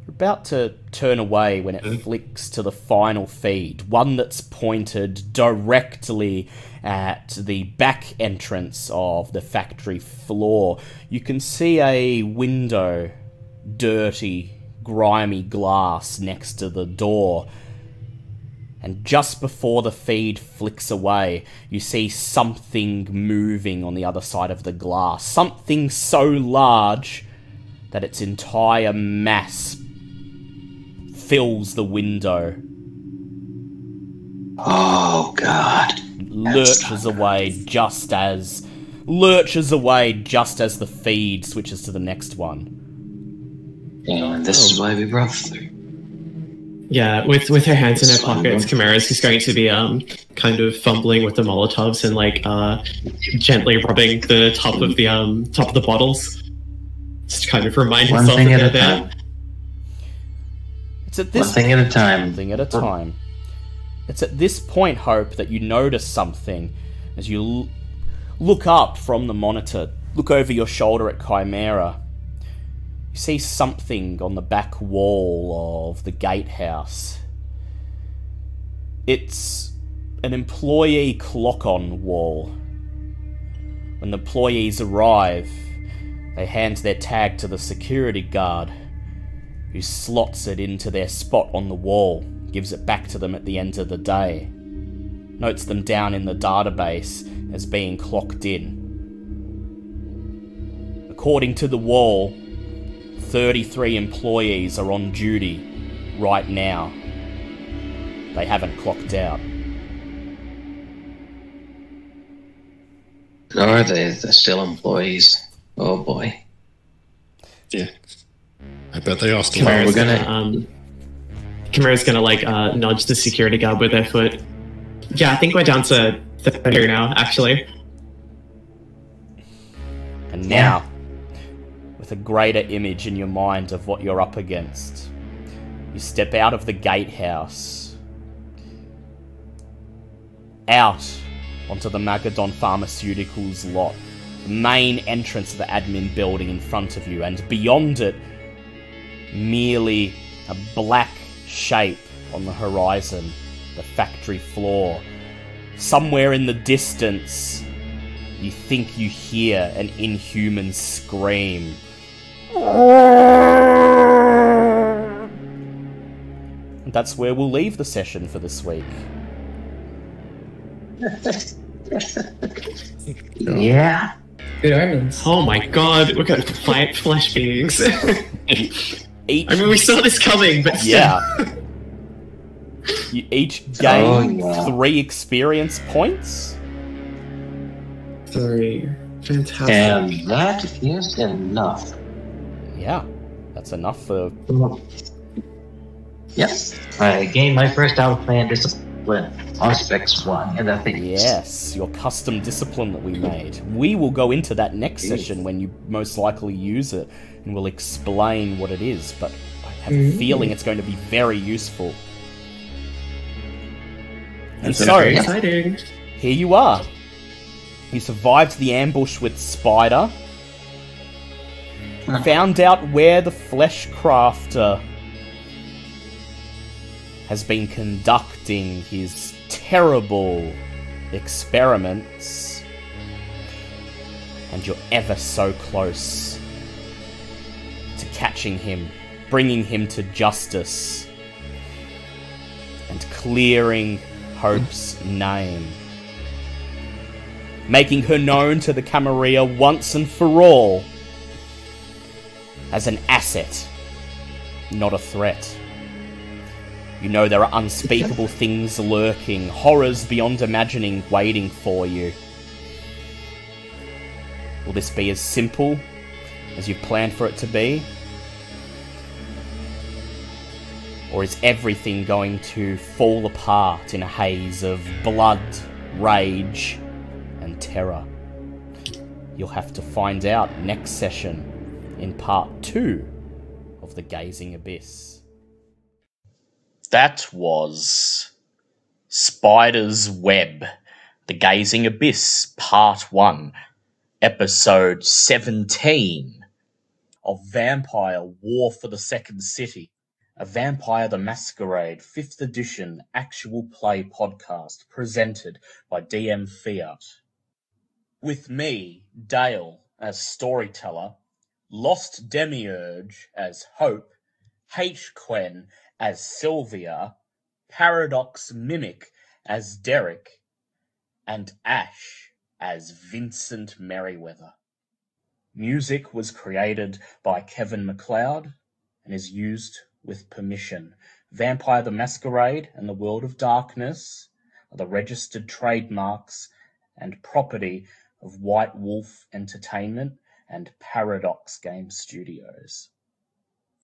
You're about to turn away when it flicks to the final feed, one that's pointed directly at the back entrance of the factory floor. You can see a window, dirty, grimy glass next to the door. And just before the feed flicks away, you see something moving on the other side of the glass. Something so large that its entire mass fills the window, Oh, God. lurches away just as lurches away just as the feed switches to the next one. And this is why we brought through. Yeah, with with her hands in her pockets, bro. Chimera's just going to be um kind of fumbling with the Molotovs and like uh gently rubbing the top of the um top of the bottles. Just to kind of remind One herself thing that at they're a there. time. It's at One this thing at a time. One thing at a time. It's at this point, Hope, that you notice something as you l- look up from the monitor, look over your shoulder at Chimera. See something on the back wall of the gatehouse. It's an employee clock on wall. When the employees arrive, they hand their tag to the security guard who slots it into their spot on the wall, gives it back to them at the end of the day, notes them down in the database as being clocked in. According to the wall, 33 employees are on duty right now. They haven't clocked out. Are they? They're still employees. Oh boy. Yeah. I bet they are still. Well, Chimera's we're gonna, gonna- um Chimera's gonna like uh nudge the security guard with her foot. Yeah, I think we're down to thirty now, actually. And now, with a greater image in your mind of what you're up against, you step out of the gatehouse, out onto the Magadon Pharmaceuticals lot, the main entrance of the admin building in front of you, and beyond it, merely a black shape on the horizon, the factory floor. Somewhere in the distance, you think you hear an inhuman scream. And that's where we'll leave the session for this week. (laughs) Yeah. Good omens. Oh my god, we're going to fight flesh beings. (laughs) I mean, we saw this coming, but still. yeah. You each gain Oh, yeah. three experience points. Three. Fantastic. And that is enough. Yeah, that's enough for. Yes. I gained my first outplan discipline on Specs 1 in the Thieves. Yes, your custom discipline that we made. We will go into that next session when you most likely use it, and we'll explain what it is. But I have a mm-hmm. feeling it's going to be very useful. And That's so, exciting. here you are. You survived the ambush with Spider. (laughs) Found out where the flesh crafter has been conducting his terrible experiments. And you're ever so close to catching him, bringing him to justice, and clearing Hope's name making her known to the Camarilla once and for all as an asset, not a threat. You know there are unspeakable (laughs) things lurking, horrors beyond imagining waiting for you. Will this be as simple as you've planned for it to be? Or is everything going to fall apart in a haze of blood, rage, and terror? You'll have to find out next session in part two of The Gazing Abyss. That was Spider's Web, The Gazing Abyss, Part 1, Episode 17 of Vampire War for the Second City, a Vampire the Masquerade 5th edition actual play podcast presented by DM Fiat. With me, Dale, as storyteller, Lost Demiurge as Hope, H. Quen as Sylvia, Paradox Mimic as Derek, and Ash as Vincent Merriweather. Music was created by Kevin MacLeod and is used with permission. Vampire the Masquerade and the World of Darkness are the registered trademarks and property of White Wolf Entertainment and Paradox Game Studios.